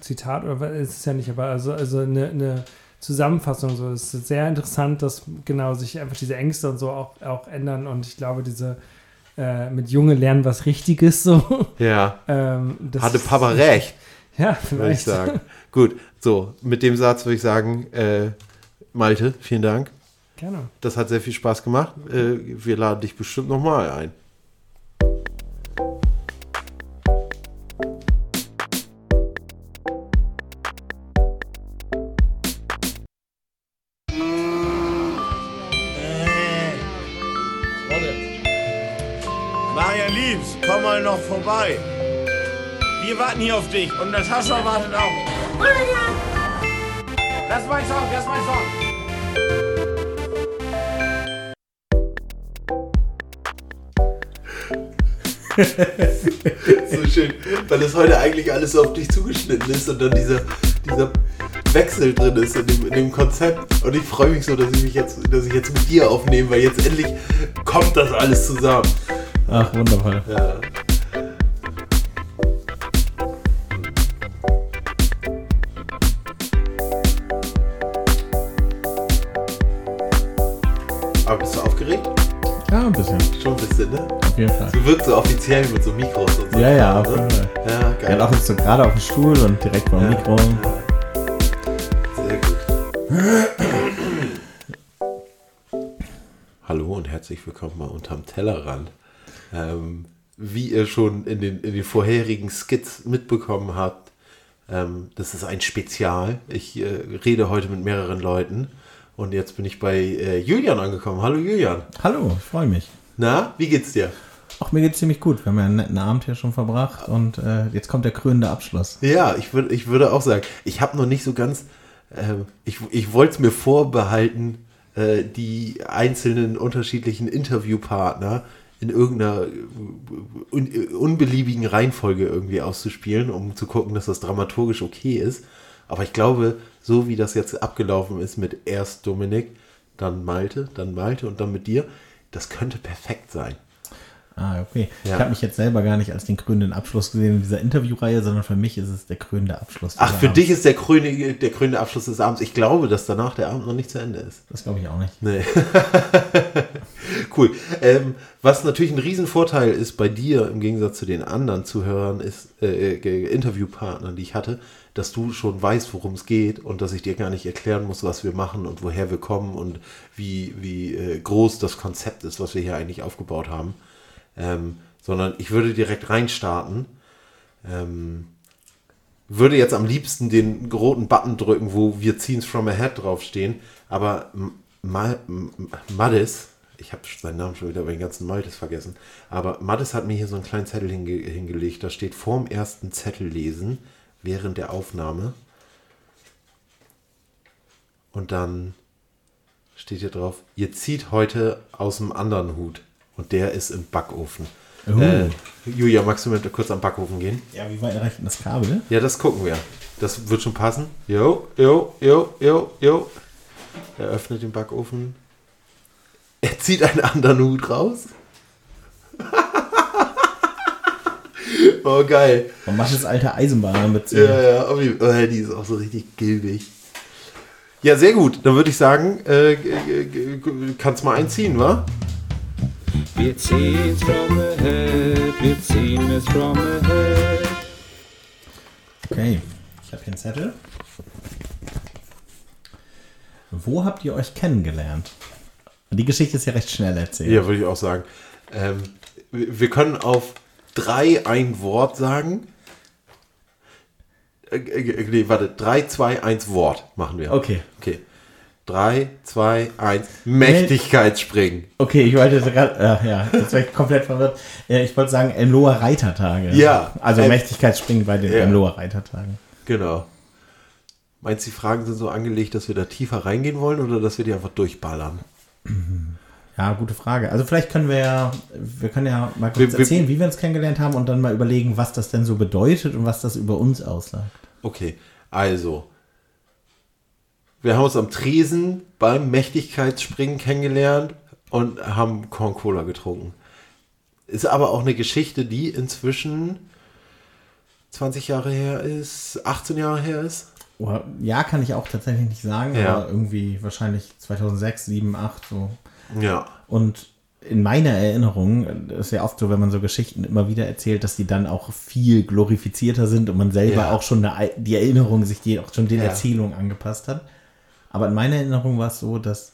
Zitat, oder es ist ja nicht, aber also, also eine, eine Zusammenfassung. So. Es ist sehr interessant, dass genau sich einfach diese Ängste und so auch, auch ändern. Und ich glaube, diese äh, mit Junge lernen was Richtiges so. Ja. [LAUGHS] ähm, Hatte ist- Papa recht. [LAUGHS] Ja, Würde ich vielleicht. sagen. Gut, so, mit dem Satz würde ich sagen, äh, Malte, vielen Dank. Gerne. Das hat sehr viel Spaß gemacht. Äh, wir laden dich bestimmt nochmal ein. Vorbei. Wir warten hier auf dich und Natascha wartet auch. Das ist mein Song, das ist mein Song. [LAUGHS] so schön, weil das heute eigentlich alles so auf dich zugeschnitten ist und dann dieser, dieser Wechsel drin ist in dem, in dem Konzept. Und ich freue mich so, dass ich mich jetzt, dass ich jetzt mit dir aufnehme, weil jetzt endlich kommt das alles zusammen. Ach, wundervoll. Ja. Auf jeden Fall. Du wirkst so offiziell mit so Mikros und so. Ja, ja, auf ne? jeden Fall. Ja, Ja, geil. und auch jetzt so gerade auf dem Stuhl und direkt dem Ja. Mikro. Sehr gut. Hallo und herzlich willkommen bei Unterm Tellerrand. Ähm, wie ihr schon in den, in den vorherigen Skits mitbekommen habt, ähm, das ist ein Spezial. Ich äh, rede heute mit mehreren Leuten und jetzt bin ich bei äh, Julian angekommen. Hallo Julian. Hallo, ich freue mich. Na, wie geht's dir? Auch mir geht's ziemlich gut. Wir haben ja einen netten Abend hier schon verbracht und äh, jetzt kommt der krönende Abschluss. Ja, ich, würd, ich würde auch sagen, ich habe noch nicht so ganz, ähm, ich, ich wollte es mir vorbehalten, äh, die einzelnen unterschiedlichen Interviewpartner in irgendeiner äh, un, äh, unbeliebigen Reihenfolge irgendwie auszuspielen, um zu gucken, dass das dramaturgisch okay ist. Aber ich glaube, so wie das jetzt abgelaufen ist mit erst Dominik, dann Malte, dann Malte und dann mit dir, das könnte perfekt sein. Ah, okay. Ja. Ich habe mich jetzt selber gar nicht als den krönenden Abschluss gesehen in dieser Interviewreihe, sondern für mich ist es der krönende Abschluss. Ach, für Abend. dich ist der krönende, der krönende Abschluss des Abends. Ich glaube, dass danach der Abend noch nicht zu Ende ist. Das glaube ich auch nicht. Nee. [LAUGHS] cool. Ähm, was natürlich ein Riesenvorteil ist bei dir im Gegensatz zu den anderen Zuhörern, ist äh, äh, Interviewpartnern, die ich hatte, dass du schon weißt, worum es geht und dass ich dir gar nicht erklären muss, was wir machen und woher wir kommen und wie, wie äh, groß das Konzept ist, was wir hier eigentlich aufgebaut haben. Ähm, sondern ich würde direkt reinstarten. Ähm, würde jetzt am liebsten den roten Button drücken, wo wir Scenes from Ahead draufstehen, aber Maddis, ich habe seinen Namen schon wieder bei den ganzen Maltes vergessen, aber Maddis hat mir hier so einen kleinen Zettel hinge hingelegt, da steht vorm ersten Zettel lesen, während der Aufnahme. Und dann steht hier drauf, ihr zieht heute aus dem anderen Hut und der ist im Backofen. Oh. Äh, Julia, magst du mit kurz am Backofen gehen? Ja, wie weit reicht denn das Kabel? Ja, das gucken wir. Das wird schon passen. Jo, jo, jo, jo, jo. Er öffnet den Backofen. Er zieht einen anderen Hut raus. Oh, geil. Man macht das alte Eisenbahner mit so. Ja, ja, jeden- oh, die ist auch so richtig gilbig. Ja, sehr gut. Dann würde ich sagen, äh, kannst mal einziehen, wa? Wir ziehen's from ahead, wir ziehen es from ahead. Okay, ich habe hier einen Zettel. Wo habt ihr euch kennengelernt? Die Geschichte ist ja recht schnell erzählt. Ja, würde ich auch sagen. Ähm, wir können auf drei ein Wort sagen. Äh, äh, nee, warte. Drei, zwei, eins Wort machen wir. Okay. Okay. Drei, zwei, eins. Mächtigkeitsspringen. Okay, ich wollte gerade, äh, ja, jetzt war ich komplett verwirrt. Äh, ich wollte sagen, Emloer Reitertage. Ja. Also Ähm, Mächtigkeitsspringen bei den ja. Emloer Reitertagen. Genau. Meinst du, die Fragen sind so angelegt, dass wir da tiefer reingehen wollen oder dass wir die einfach durchballern? Ja, gute Frage. Also vielleicht können wir ja, wir können ja mal kurz Wir- wir- erzählen, wie wir uns kennengelernt haben und dann mal überlegen, was das denn so bedeutet und was das über uns aussagt. Okay, also. Wir haben uns am Tresen beim Mächtigkeitsspringen kennengelernt und haben Corn Cola getrunken. Ist aber auch eine Geschichte, die inzwischen 20 Jahre her ist, 18 Jahre her ist. Oder, ja, kann ich auch tatsächlich nicht sagen, Ja. aber irgendwie wahrscheinlich 2006, 7, 8 so. Ja. Und in meiner Erinnerung, das ist ja oft so, wenn man so Geschichten immer wieder erzählt, dass die dann auch viel glorifizierter sind und man selber Ja. auch schon eine, die Erinnerung sich die auch schon den Ja. Erzählungen angepasst hat. Aber in meiner Erinnerung war es so, dass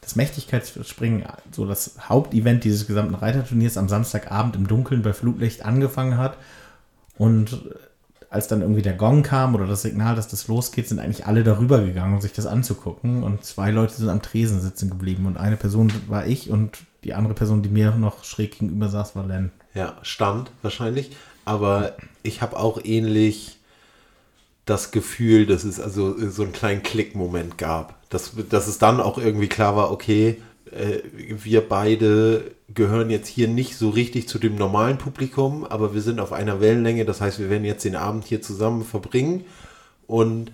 das Mächtigkeitsspringen, so das Hauptevent dieses gesamten Reiterturniers am Samstagabend im Dunkeln bei Flutlicht angefangen hat. Und als dann irgendwie der Gong kam oder das Signal, dass das losgeht, sind eigentlich alle darüber gegangen, um sich das anzugucken. Und zwei Leute sind am Tresen sitzen geblieben. Und eine Person war ich und die andere Person, die mir noch schräg gegenüber saß, war Len. Ja, stand wahrscheinlich. Aber ich habe auch ähnlich das Gefühl, dass es also so einen kleinen Klickmoment gab. Dass, dass es dann auch irgendwie klar war, okay, äh, wir beide gehören jetzt hier nicht so richtig zu dem normalen Publikum, aber wir sind auf einer Wellenlänge. Das heißt, wir werden jetzt den Abend hier zusammen verbringen und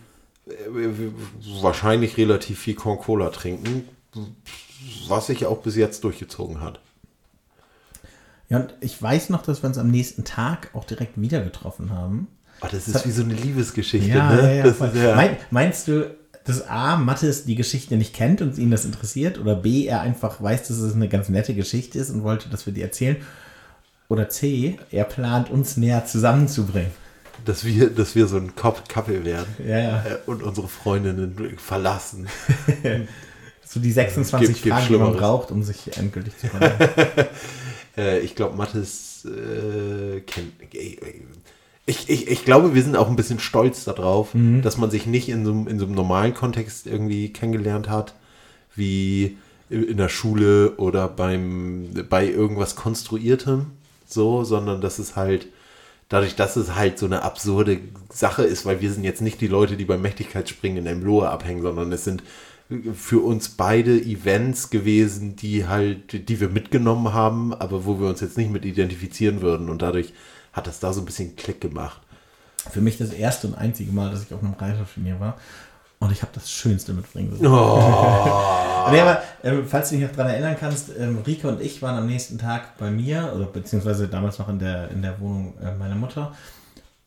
äh, wahrscheinlich relativ viel Con-Cola trinken, was sich auch bis jetzt durchgezogen hat. Ja, und ich weiß noch, dass wir uns am nächsten Tag auch direkt wieder getroffen haben. Oh, das ist wie so eine Liebesgeschichte, Ja, ne? ja, ja, ist meinst du, dass A, Mathis die Geschichte nicht kennt und ihn das interessiert? Oder B, er einfach weiß, dass es eine ganz nette Geschichte ist und wollte, dass wir die erzählen? Oder C, er plant, uns näher zusammenzubringen? dass wir, dass wir so ein Couple werden Ja, ja. äh, und unsere Freundinnen verlassen. [LAUGHS] So die 26 Gibt- gibt Fragen, die man braucht, um sich endgültig zu verlieben. [LAUGHS] Äh, ich glaube, Mathis äh, kennt. Ich, ich, ich glaube, wir sind auch ein bisschen stolz darauf, Mhm. dass man sich nicht in so, einem- in so einem normalen Kontext irgendwie kennengelernt hat, wie in der Schule oder beim, bei irgendwas Konstruiertem, so, sondern dass es halt, dadurch, dass es halt so eine absurde Sache ist, weil wir sind jetzt nicht die Leute, die beim Mächtigkeitsspringen in einem Lohe abhängen, sondern es sind für uns beide Events gewesen, die halt, die wir mitgenommen haben, aber wo wir uns jetzt nicht mit identifizieren würden und dadurch hat das da so ein bisschen Klick gemacht. Für mich das erste und einzige Mal, dass ich auf einem Reiterturnier war. Und ich habe das Schönste mitbringen müssen. Oh. [LAUGHS] nee, aber ähm, falls du dich noch daran erinnern kannst, ähm, Rike und ich waren am nächsten Tag bei mir, oder beziehungsweise damals noch in der, in der Wohnung äh, meiner Mutter.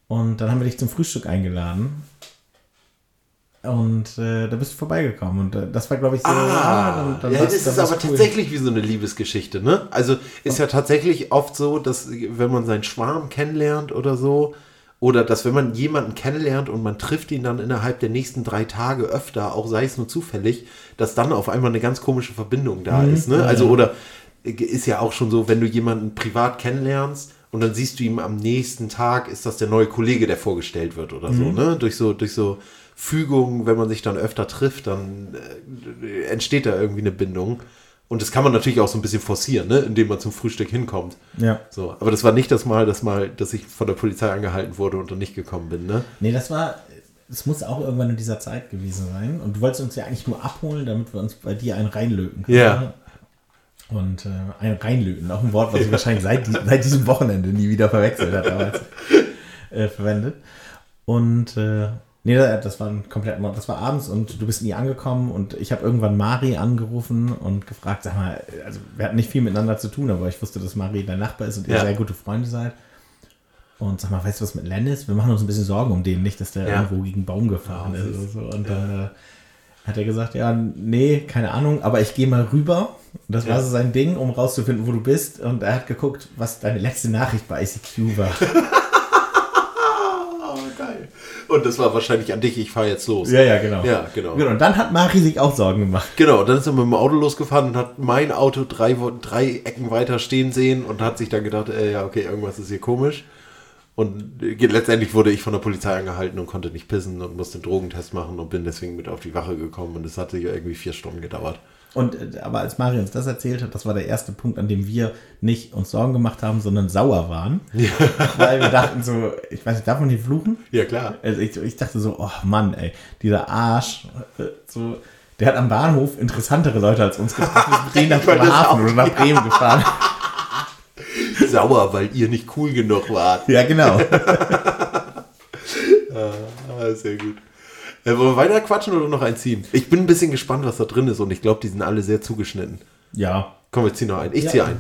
Und dann haben wir dich zum Frühstück eingeladen. Und äh, da bist du vorbeigekommen. Und äh, das war, glaube ich, so. Ah, dann- dann ja, das dann ist aber cool. tatsächlich wie so eine Liebesgeschichte, ne? Also ist ja tatsächlich oft so, dass wenn man seinen Schwarm kennenlernt oder so, oder dass wenn man jemanden kennenlernt und man trifft ihn dann innerhalb der nächsten drei Tage öfter, auch sei es nur zufällig, dass dann auf einmal eine ganz komische Verbindung da Mhm, ist, ne? Also oder ist ja auch schon so, wenn du jemanden privat kennenlernst und dann siehst du ihm am nächsten Tag, ist das der neue Kollege, der vorgestellt wird oder so, Mhm. ne? Durch so, durch so Fügungen, wenn man sich dann öfter trifft, dann äh, entsteht da irgendwie eine Bindung. Und das kann man natürlich auch so ein bisschen forcieren, ne? indem man zum Frühstück hinkommt. Ja. So, aber das war nicht das Mal, das Mal, dass ich von der Polizei angehalten wurde und dann nicht gekommen bin, ne? Nee, das war, es muss auch irgendwann in dieser Zeit gewesen sein. Und du wolltest uns ja eigentlich nur abholen, damit wir uns bei dir einen reinlöten können. Ja. Und äh, ein reinlöten, auch ein Wort, was ich wahrscheinlich seit, seit diesem Wochenende nie wieder verwechselt hat, damals äh, verwendet. Und äh, nee, das war ein komplett, das war abends und du bist nie angekommen und ich habe irgendwann Mari angerufen und gefragt, sag mal, also wir hatten nicht viel miteinander zu tun, aber ich wusste, dass Mari dein Nachbar ist und ihr Ja. sehr gute Freunde seid. Und sag mal, weißt du, was mit Len ist? Wir machen uns ein bisschen Sorgen um den, nicht, dass der Ja. irgendwo gegen einen Baum gefahren Ja, ist oder so. Und dann äh, hat er gesagt, ja, nee, keine Ahnung, aber ich gehe mal rüber. Und das war so sein Ding, um rauszufinden, wo du bist. Und er hat geguckt, was deine letzte Nachricht bei ICQ war. [LAUGHS] Und das war wahrscheinlich an dich, ich fahre jetzt los. ja, ja, genau. Ja, genau. Genau, und dann hat Mari sich auch Sorgen gemacht. Genau, dann ist er mit dem Auto losgefahren und hat mein Auto drei, drei Ecken weiter stehen sehen und hat sich dann gedacht, äh, ja, okay, irgendwas ist hier komisch. Und äh, letztendlich wurde ich von der Polizei angehalten und konnte nicht pissen und musste einen Drogentest machen und bin deswegen mit auf die Wache gekommen und es hat sich irgendwie vier Stunden gedauert. Und äh, aber als Mari uns das erzählt hat, das war der erste Punkt, an dem wir nicht uns Sorgen gemacht haben, sondern sauer waren. Weil wir dachten so, ich weiß nicht, darf man hier fluchen? Ja, klar. Also ich, ich dachte so, oh Mann, ey, dieser Arsch, äh, so, der hat am Bahnhof interessantere Leute als uns getroffen, ist [LAUGHS] denen nach Bremerhaven oder nach Bremen gefahren. Sauer, weil ihr nicht cool genug wart. Ja, genau. [LAUGHS] Ah, sehr gut. Äh, wollen wir weiter quatschen oder noch ein ziehen? Ich bin ein bisschen gespannt, was da drin ist und ich glaube, die sind alle sehr zugeschnitten. Ja. Komm, wir ziehen noch ein. Ich Ja. ziehe ein.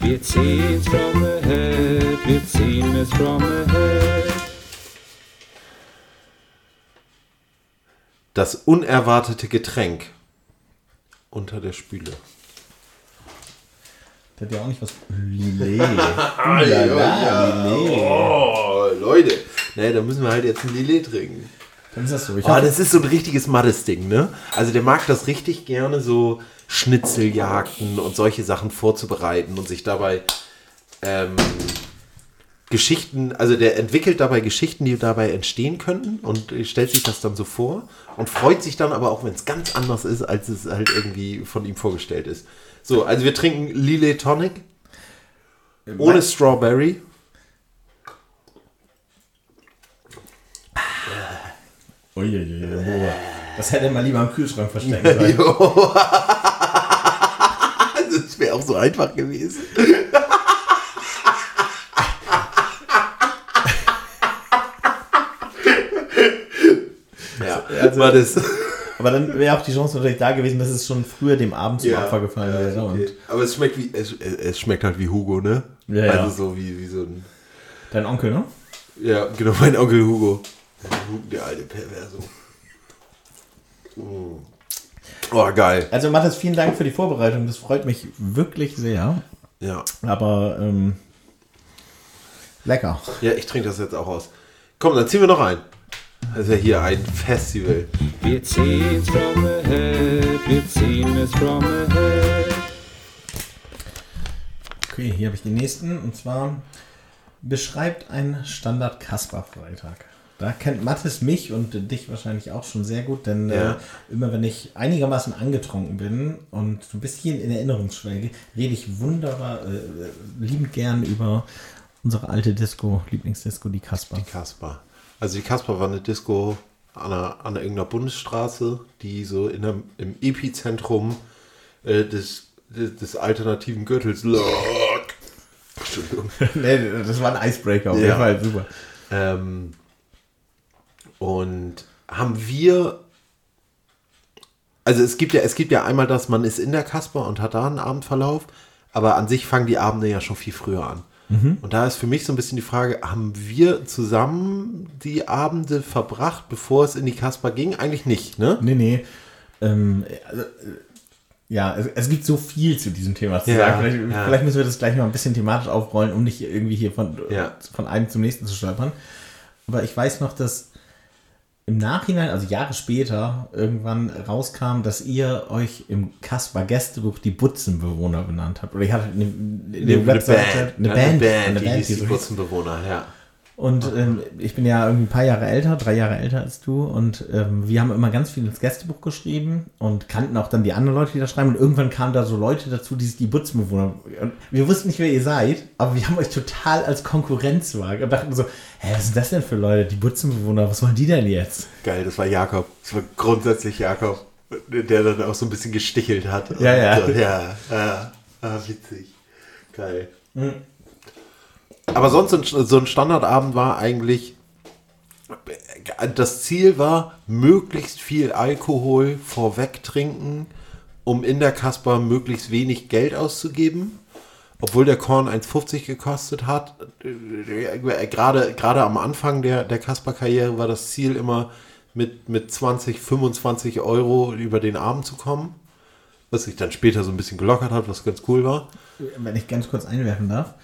Wir ziehen's from the head, wir ziehen es from the head. Das unerwartete Getränk unter der Spüle. Der hat ja auch nicht was. Lillet. [LAUGHS] Ulala, Lillet. Oh, Leute. Nee, da müssen wir halt jetzt ein Lillet trinken. Dann ist das so. Ich Oh, das ist so ein richtiges Mattes-Ding, ne? Also der mag das richtig gerne, so Schnitzeljagden und solche Sachen vorzubereiten und sich dabei ähm, Geschichten, also der entwickelt dabei Geschichten, die dabei entstehen könnten und stellt sich das dann so vor und freut sich dann aber auch, wenn es ganz anders ist, als es halt irgendwie von ihm vorgestellt ist. So, also wir trinken Lillet Tonic ohne Strawberry. Uiuiui, das hätte man lieber im Kühlschrank verstecken [LAUGHS] sollen. Jo. [LAUGHS] auch so einfach gewesen. [LAUGHS] ja, Also- war das. Aber dann wäre auch die Chance natürlich da gewesen, dass es schon früher dem Abend zum Ja. Opfer gefallen wäre. Okay. Aber es schmeckt wie es, es schmeckt halt wie Hugo, ne? Ja, ja. also so wie, wie so ein. dein Onkel, ne? Ja, genau, mein Onkel Hugo. Der alte Perverso. Mm. Oh, geil. Also Mathis, vielen Dank für die Vorbereitung. Das freut mich wirklich sehr. Ja. Aber ähm, lecker. Ja, ich trinke das jetzt auch aus. Komm, dann ziehen wir noch ein. Das ist ja hier ein Festival. Wir ziehen's from the head, wir ziehen es from the head. Okay, hier habe ich den nächsten. Und zwar beschreibt ein Standard Kasper-Freitag. Da kennt Mathis mich und dich wahrscheinlich auch schon sehr gut, denn Ja. äh, immer wenn ich einigermaßen angetrunken bin und so ein bisschen in Erinnerungsschwelge, rede ich wunderbar, äh, liebend gern über unsere alte Disco, Lieblingsdisco, die Kasper. Kasper. Also die Kasper war eine Disco an einer, an irgendeiner Bundesstraße, die so in einem, im Epizentrum äh, des, des, alternativen Gürtels lag. [LAUGHS] Entschuldigung. nee, das war ein Icebreaker, auf Ja. jeden Fall super. Ähm, und haben wir. Also es gibt ja, es gibt ja einmal das, man ist in der Kasper und hat da einen Abendverlauf, aber an sich fangen die Abende ja schon viel früher an. Und da ist für mich so ein bisschen die Frage, haben wir zusammen die Abende verbracht, bevor es in die Kasper ging? Eigentlich nicht, ne? Nee, nee. Ähm, also, äh, ja, es, es gibt so viel zu diesem Thema zu Ja, sagen. Vielleicht, ja. vielleicht müssen wir das gleich mal ein bisschen thematisch aufrollen, um nicht irgendwie hier von, Ja. von einem zum nächsten zu stolpern. Aber ich weiß noch, dass im Nachhinein, also Jahre später, irgendwann rauskam, dass ihr euch im Kasper Gästebuch die Butzenbewohner benannt habt. Oder ihr hattet eine, eine, Webseite, eine Ja, Band, eine eine die Band, die die so hieß. Butzenbewohner, ja. Und ähm, ich bin ja irgendwie ein paar Jahre älter, drei Jahre älter als du. Und ähm, wir haben immer ganz viel ins Gästebuch geschrieben und kannten auch dann die anderen Leute, die da schreiben. Und irgendwann kamen da so Leute dazu, die sich die Butzenbewohner. Und wir wussten nicht, wer ihr seid, aber wir haben euch total als Konkurrenz wahrgenommen. Und dachten so, hä, was sind das denn für Leute? Die Butzenbewohner, was wollen die denn jetzt? Geil, das war Jakob. Das war grundsätzlich Jakob, der dann auch so ein bisschen gestichelt hat. Ja, ja. Und, äh, ja, ja. Ah, witzig. Geil. Aber sonst so ein- Standardabend war eigentlich, das Ziel war, möglichst viel Alkohol vorweg trinken, um in der Kasper möglichst wenig Geld auszugeben. Obwohl der Korn 1,50 gekostet hat, gerade, gerade am Anfang der, der Kasper-Karriere war das Ziel immer mit, mit 20, 25 Euro über den Abend zu kommen. Was sich dann später so ein bisschen gelockert hat, was ganz cool war. Wenn ich ganz kurz einwerfen darf,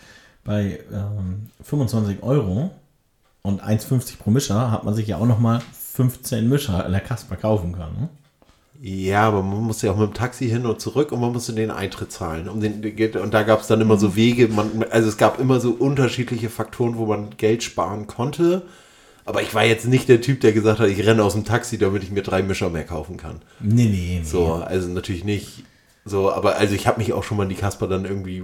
bei ähm, 25 Euro und 1,50 pro Mischer hat man sich ja auch nochmal 15 Mischer in der Kasper kaufen können. Ne? Ja, aber man musste ja auch mit dem Taxi hin und zurück und man musste den Eintritt zahlen. Um den, und da gab es dann immer so Wege, man, also es gab immer so unterschiedliche Faktoren, wo man Geld sparen konnte. Aber ich war jetzt nicht der Typ, der gesagt hat, ich renne aus dem Taxi, damit ich mir drei Mischer mehr kaufen kann. Nee, nee, nee. So, also natürlich nicht. So, aber also ich habe mich auch schon mal in die Kasper dann irgendwie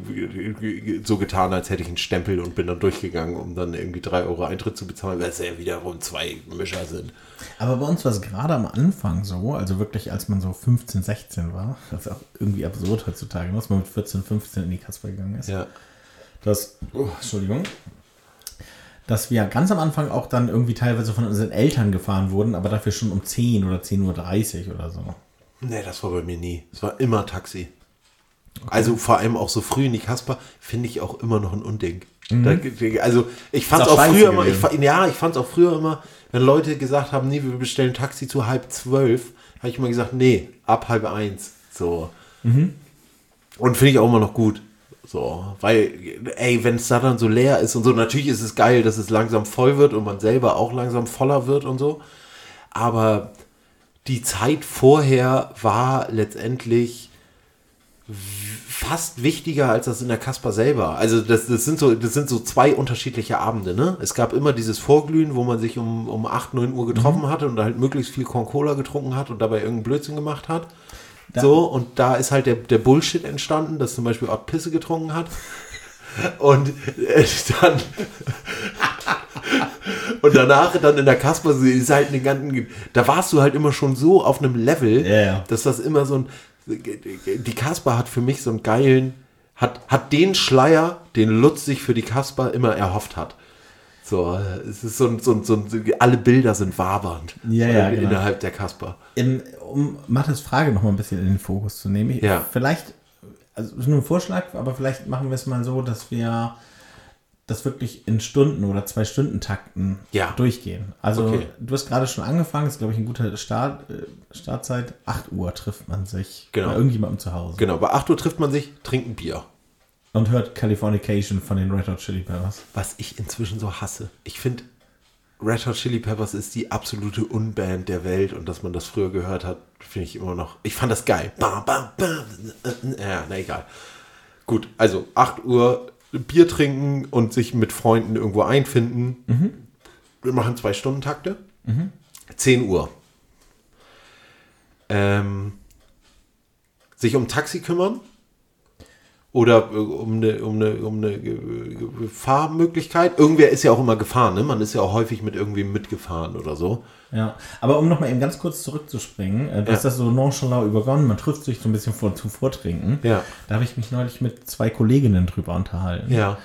so getan, als hätte ich einen Stempel und bin dann durchgegangen, um dann irgendwie drei Euro Eintritt zu bezahlen, weil es ja wiederum zwei Mischer sind. Aber bei uns war es gerade am Anfang so, also wirklich als man so 15, 16 war, das ist auch irgendwie absurd heutzutage, dass man mit 14, 15 in die Kasper gegangen ist. Ja. Das, oh, Entschuldigung. Dass wir ganz am Anfang auch dann irgendwie teilweise von unseren Eltern gefahren wurden, aber dafür schon um 10 oder 10.30 Uhr oder so. Nee, das war bei mir nie. Es war immer Taxi. Also vor allem auch so früh in die Kasper finde ich auch immer noch ein Unding. Da, also ich fand es Mhm. Auch auch früher immer, ich, ja, ich fand es auch früher immer, wenn Leute gesagt haben, nee, wir bestellen Taxi zu halb zwölf, habe ich immer gesagt, nee, ab halb eins. So. Mhm. Und finde ich auch immer noch gut. So, weil, ey, wenn es da dann so leer ist und so, natürlich ist es geil, dass es langsam voll wird und man selber auch langsam voller wird und so. Aber die Zeit vorher war letztendlich fast wichtiger als das in der Kasper selber. Also das, das, sind so, das sind so zwei unterschiedliche Abende. Ne? Es gab immer dieses Vorglühen, wo man sich um, um 8, 9 Uhr getroffen hatte und halt möglichst viel Corn Cola getrunken hat und dabei irgendeinen Blödsinn gemacht hat. so, und da ist halt der, der Bullshit entstanden, dass zum Beispiel Ort Pisse getrunken hat. Und äh, dann und danach dann in der Kasper ist halt eine ganzen, da warst du halt immer schon so auf einem Level, ja. dass das immer so ein, die Kasper hat für mich so einen geilen, hat, hat den Schleier, den Lutz sich für die Kasper immer erhofft hat. So, es ist so ein, so ein, so ein alle Bilder sind wabernd. Ja, ja, genau. Innerhalb der Kasper. In, um Mathis Frage noch mal ein bisschen in den Fokus zu nehmen. Ich- Ja. Vielleicht, also ist nur ein Vorschlag, aber vielleicht machen wir es mal so, dass wir das wirklich in Stunden oder zwei Stunden Takten Ja. durchgehen. Also Okay. du hast gerade schon angefangen, ist glaube ich ein guter Start, äh, Startzeit. 8 Uhr trifft man sich Genau. bei irgendjemandem zu Hause Genau, bei 8 Uhr trifft man sich, trinkt ein Bier. und hört Californication von den Red Hot Chili Peppers. Was ich inzwischen so hasse. Ich finde, Red Hot Chili Peppers ist die absolute Unband der Welt und dass man das früher gehört hat, finde ich immer noch. Ich fand das geil. Bam, bam, bam. Ja, na egal. Gut, also 8 Uhr Bier trinken und sich mit Freunden irgendwo einfinden. Wir machen zwei Stunden Takte. 10 Uhr. Ähm, sich um Taxi kümmern oder äh, um eine, um eine, um eine äh, äh, Fahrmöglichkeit. Irgendwer ist ja auch immer gefahren, ne? Man ist ja auch häufig mit irgendwem mitgefahren oder so. Ja, aber um nochmal eben ganz kurz zurückzuspringen, äh, du Ja. hast das so nonchalant übergonnen, man trifft sich so ein bisschen vor, zum Vortrinken. Ja. Da habe ich mich neulich mit zwei Kolleginnen drüber unterhalten. Ja.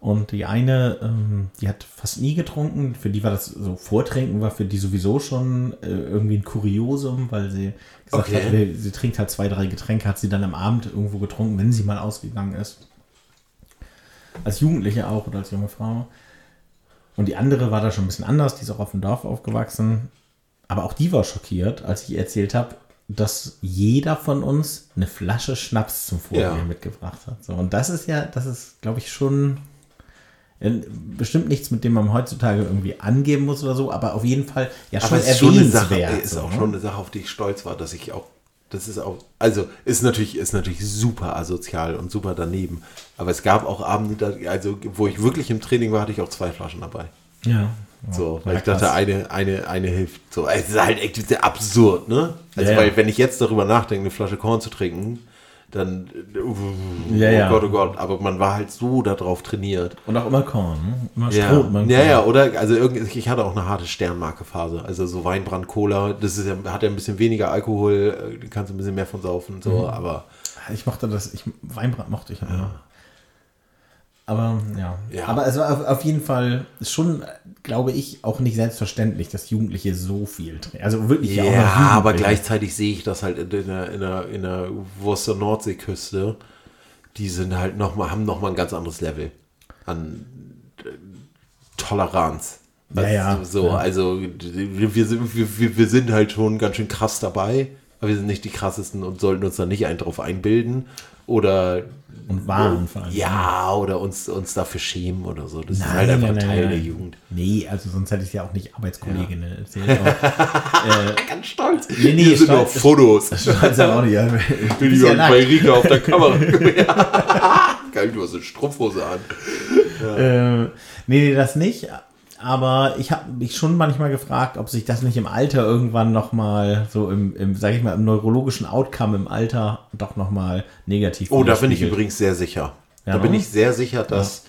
Und die eine, ähm, die hat fast nie getrunken, für die war das so Vortrinken, war für die sowieso schon äh, irgendwie ein Kuriosum, weil sie gesagt Okay. hat, sie, sie trinkt halt zwei, drei Getränke, hat sie dann am Abend irgendwo getrunken, wenn sie mal ausgegangen ist. Als Jugendliche auch oder als junge Frau. Und die andere war da schon ein bisschen anders, die ist auch auf dem Dorf aufgewachsen. Aber auch die war schockiert, als ich ihr erzählt habe, dass jeder von uns eine Flasche Schnaps zum Vorbier Ja. mitgebracht hat. So, und das ist ja, das ist, glaube ich, schon bestimmt nichts, mit dem man heutzutage irgendwie angeben muss oder so, aber auf jeden Fall ja schon Aber es ist schon eine Sache, ist auch ne? schon eine Sache, auf die ich stolz war, dass ich auch, das ist auch, also ist natürlich, ist natürlich super asozial und super daneben. Aber es gab auch Abende, also wo ich wirklich im Training war, hatte ich auch zwei Flaschen dabei. Ja. So, Ja, weil ich dachte, krass. eine, eine, eine hilft. So, es ist halt echt absurd, ne? Also, Ja, ja. weil wenn ich jetzt darüber nachdenke, eine Flasche Korn zu trinken, dann, uh, Ja, oh ja. Gott, oh Gott, aber man war halt so darauf trainiert. Und auch immer Korn, ne? Immer Ja, Strohmann. ja, ja, oder? Also irgendwie, ich hatte auch eine harte Sternmarke-Phase. Also so Weinbrand, Cola, das ist ja, hat ja ein bisschen weniger Alkohol, äh, kannst du ein bisschen mehr von saufen, so, Mhm. aber Ich mochte das, ich, Weinbrand mochte ich immer. Aber ja. Ja. Aber also auf, auf jeden Fall ist schon, glaube ich, auch nicht selbstverständlich, dass Jugendliche so viel trinken. Also wirklich Ja, auch noch aber gleichzeitig sehe ich das halt in der, in der, in der Wurster Nordseeküste. Die sind halt noch mal, haben noch mal ein ganz anderes Level an äh, Toleranz. Ja, ja, so, ja. also wir, sind, wir- wir sind halt schon ganz schön krass dabei, aber wir sind nicht die krassesten und sollten uns da nicht einen drauf einbilden oder Und waren vor allem. ja oder uns, uns dafür schämen oder so. Das Nein, ist halt einfach nein, Teil nein. der Jugend. Nee, also sonst hätte ich ja auch nicht Arbeitskolleginnen erzählt. Aber, [LAUGHS] äh, Ganz stolz. Nee, nee, Hier sind stolz- noch Fotos. [LAUGHS] Stolz aber auch nicht. Ja. Ich bin ja ja bei Rika auf der Kamera. [LAUGHS] Geil, du hast eine Strumpfhose an. Äh, nee, nee, das nicht. Aber ich habe mich schon manchmal gefragt, ob sich das nicht im Alter irgendwann nochmal so im, im, sag ich mal, im neurologischen Outcome im Alter doch nochmal negativ Oh, da bin ich übrigens sehr sicher. Ja, da bin ich sehr sicher, dass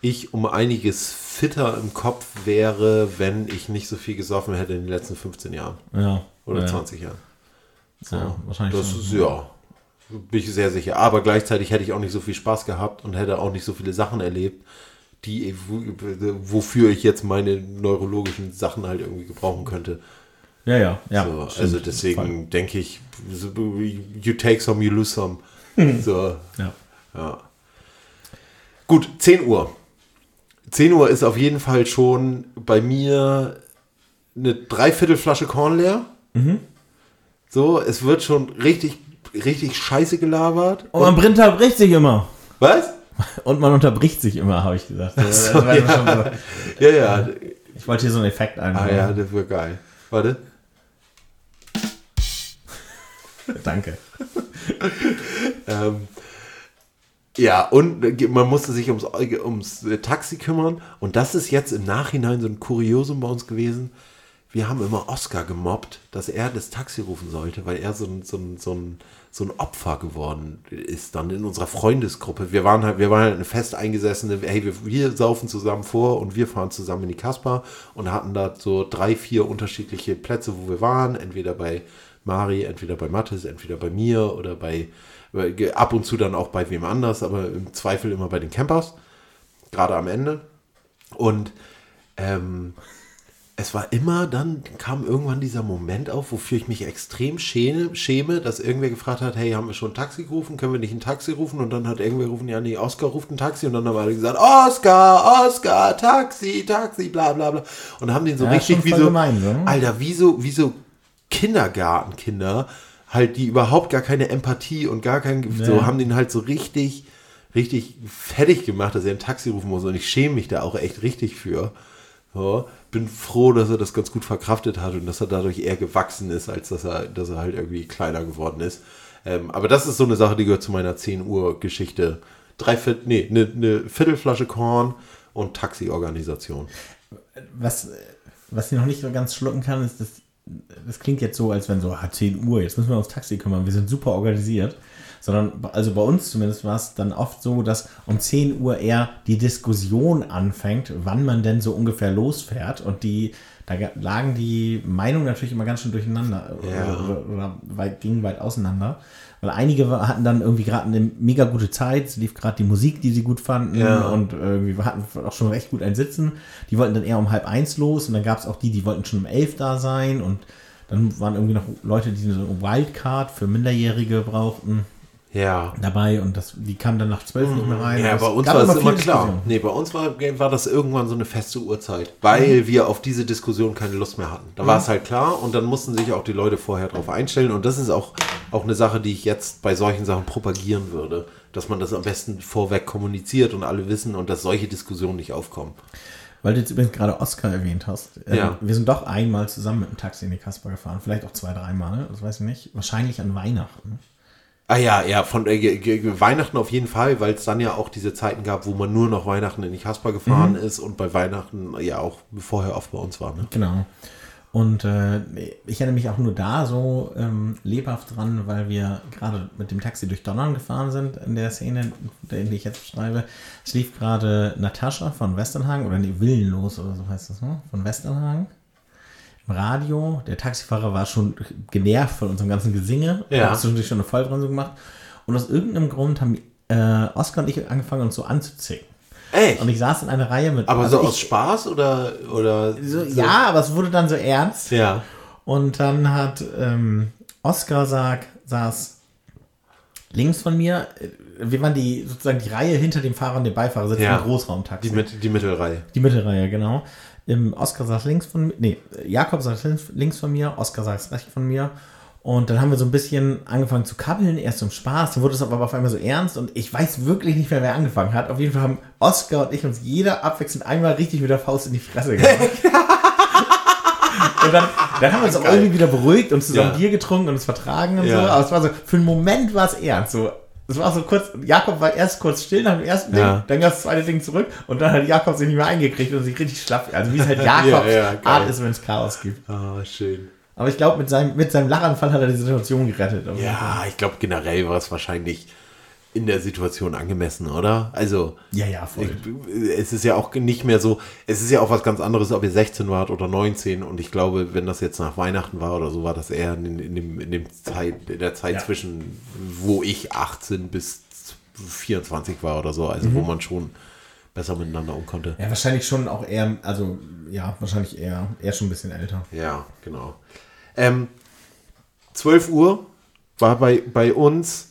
ich um einiges fitter im Kopf wäre, wenn ich nicht so viel gesoffen hätte in den letzten 15 Jahren. Ja. Oder ja. 20 Jahren. So, Ja, wahrscheinlich das schon. ist ja. Bin ich sehr sicher. Aber gleichzeitig hätte ich auch nicht so viel Spaß gehabt und hätte auch nicht so viele Sachen erlebt, die, wofür ich jetzt meine neurologischen Sachen halt irgendwie gebrauchen könnte. Ja, ja, ja. So, also deswegen denke ich, you take some, you lose some. So, Ja. ja. Gut, 10 Uhr. 10 Uhr ist auf jeden Fall schon bei mir eine Dreiviertelflasche Korn leer. Mhm. So, es wird schon richtig, richtig scheiße gelabert. Und man unterbricht sich immer. Was? Und man unterbricht sich immer, habe ich gesagt. So, ja. so. Ja, ja. Ich wollte hier so einen Effekt Ah einbauen. ja, das wäre geil. Warte. Danke. Ähm, ja, und man musste sich ums, ums Taxi kümmern. Und das ist jetzt im Nachhinein so ein Kuriosum bei uns gewesen. Wir haben immer Oscar gemobbt, dass er das Taxi rufen sollte, weil er so so ein, so ein, so ein Opfer geworden ist dann in unserer Freundesgruppe. Wir waren halt, wir waren halt eine fest eingesessene, hey, wir, wir saufen zusammen vor und wir fahren zusammen in die Kasper und hatten da so drei, vier unterschiedliche Plätze, wo wir waren. Entweder bei Mari, entweder bei Mathis, entweder bei mir oder bei, ab und zu dann auch bei wem anders, aber im Zweifel immer bei den Campers, gerade am Ende. Und ähm, es war immer, dann kam irgendwann dieser Moment auf, wofür ich mich extrem schäme, schäme, dass irgendwer gefragt hat, hey, haben wir schon ein Taxi gerufen? Können wir nicht ein Taxi rufen? Und dann hat irgendwer gerufen, ja, nee, Oscar ruft ein Taxi. Und dann haben alle gesagt, Oscar, Oscar, Taxi, Taxi, bla bla bla. Und haben den so Ja, richtig wie so, gemein, ne? Alter, wie so, wie so Kindergartenkinder, halt, die überhaupt gar keine Empathie und gar kein, so haben den halt so richtig, richtig fertig gemacht, dass er ein Taxi rufen muss. Und ich schäme mich da auch echt richtig für. So, bin froh, dass er das ganz gut verkraftet hat und dass er dadurch eher gewachsen ist, als dass er, dass er halt irgendwie kleiner geworden ist. Ähm, aber das ist so eine Sache, die gehört zu meiner 10 Uhr Geschichte. Drei Viertel, nee, eine ne Viertelflasche Korn und Taxiorganisation. was, was ich noch nicht so ganz schlucken kann, ist, dass das klingt jetzt so, als wenn so, ah, 10 Uhr, jetzt müssen wir uns Taxi kümmern, wir sind super organisiert. Sondern, also bei uns zumindest war es dann oft so, dass um 10 Uhr eher die Diskussion anfängt, wann man denn so ungefähr losfährt. Und die, da lagen die Meinungen natürlich immer ganz schön durcheinander Ja. oder, oder, oder weit, gingen weit auseinander. Weil einige hatten dann irgendwie gerade eine mega gute Zeit, es lief gerade die Musik, die sie gut fanden Ja. und irgendwie wir hatten auch schon recht gut ein Sitzen. Die wollten dann eher um halb eins los und dann gab es auch die, die wollten schon um elf da sein und dann waren irgendwie noch Leute, die so eine Wildcard für Minderjährige brauchten Ja. dabei und das, die kamen dann nach zwölf nicht mehr rein. Ja, Und bei uns war es immer klar. Nee, bei uns war, war das irgendwann so eine feste Uhrzeit, weil wir auf diese Diskussion keine Lust mehr hatten. Da war es halt klar und dann mussten sich auch die Leute vorher drauf einstellen und das ist auch, auch eine Sache, die ich jetzt bei solchen Sachen propagieren würde, dass man das am besten vorweg kommuniziert und alle wissen und dass solche Diskussionen nicht aufkommen. Weil du jetzt übrigens gerade Oscar erwähnt hast. Ähm, Ja. Wir sind doch einmal zusammen mit dem Taxi in die Kasper gefahren. Vielleicht auch zwei, dreimal. Das weiß ich nicht. Wahrscheinlich an Weihnachten. Ah ja, ja, von äh, Weihnachten auf jeden Fall, weil es dann ja auch diese Zeiten gab, wo man nur noch Weihnachten in die Kasper gefahren Mhm. ist und bei Weihnachten ja auch vorher oft bei uns war. Ne? Genau. Und äh, ich erinnere mich auch nur da so ähm, lebhaft dran, weil wir gerade mit dem Taxi durch Donnern gefahren sind in der Szene, in die ich jetzt beschreibe. Es lief gerade Natascha von Westernhagen, oder nee, Willenlos oder so heißt das, ne? Von Westernhagen. Im Radio. Der Taxifahrer war schon genervt von unserem ganzen Gesinge. Ja. Hat zwischendurch schon eine Vollbremsung gemacht. Und aus irgendeinem Grund haben äh, Oskar und ich angefangen, uns so anzuzicken. Echt? Und ich saß in einer Reihe mit. Aber also so ich, aus Spaß oder, oder so, Ja, aber es wurde dann so ernst. Ja. Und dann hat ähm, Oskar sag, saß links von mir. Äh, Wir waren die sozusagen die Reihe hinter dem Fahrer und dem Beifahrer sitzen Ja. im Großraumtaxi. Die, die Mittelreihe. Die Mittelreihe, genau. Im Oskar saß links von mir, nee, Jakob saß links, von mir, Oskar saß rechts von mir. Und dann haben wir so ein bisschen angefangen zu kabbeln, erst zum Spaß, dann wurde es aber auf einmal so ernst und ich weiß wirklich nicht mehr, wer angefangen hat. Auf jeden Fall haben Oskar und ich uns jeder abwechselnd einmal richtig mit der Faust in die Fresse gemacht. [LAUGHS] und dann, dann haben wir uns auch irgendwie wieder beruhigt und zusammen Ja. Bier getrunken und uns vertragen und Ja. so. Aber es war so, für einen Moment war es ernst. So, es war so kurz, Jakob war erst kurz still nach dem ersten Ja. Ding, dann gab es das zweite Ding zurück und dann hat Jakob sich nicht mehr eingekriegt und sich richtig schlapp. Also wie es halt [LAUGHS] Jakobs Ja, ja. Art ist, wenn es Chaos gibt. Ah, schön. Aber ich glaube, mit seinem, mit seinem Lachanfall hat er die Situation gerettet. Ja, ich glaube generell war es wahrscheinlich in der Situation angemessen, oder? Also, Ja, ja, voll. ich, es ist ja auch nicht mehr so, es ist ja auch was ganz anderes, ob ihr 16 wart oder 19 und ich glaube, wenn das jetzt nach Weihnachten war oder so, war das eher in, in, dem, in, dem Zeit, in der Zeit Ja. zwischen, wo ich 18 bis 24 war oder so, also wo Mhm. man schon besser miteinander um konnte. Ja, wahrscheinlich schon auch eher, also ja, wahrscheinlich eher, eher schon ein bisschen älter. Ja, genau. Ähm, 12 Uhr war bei, bei uns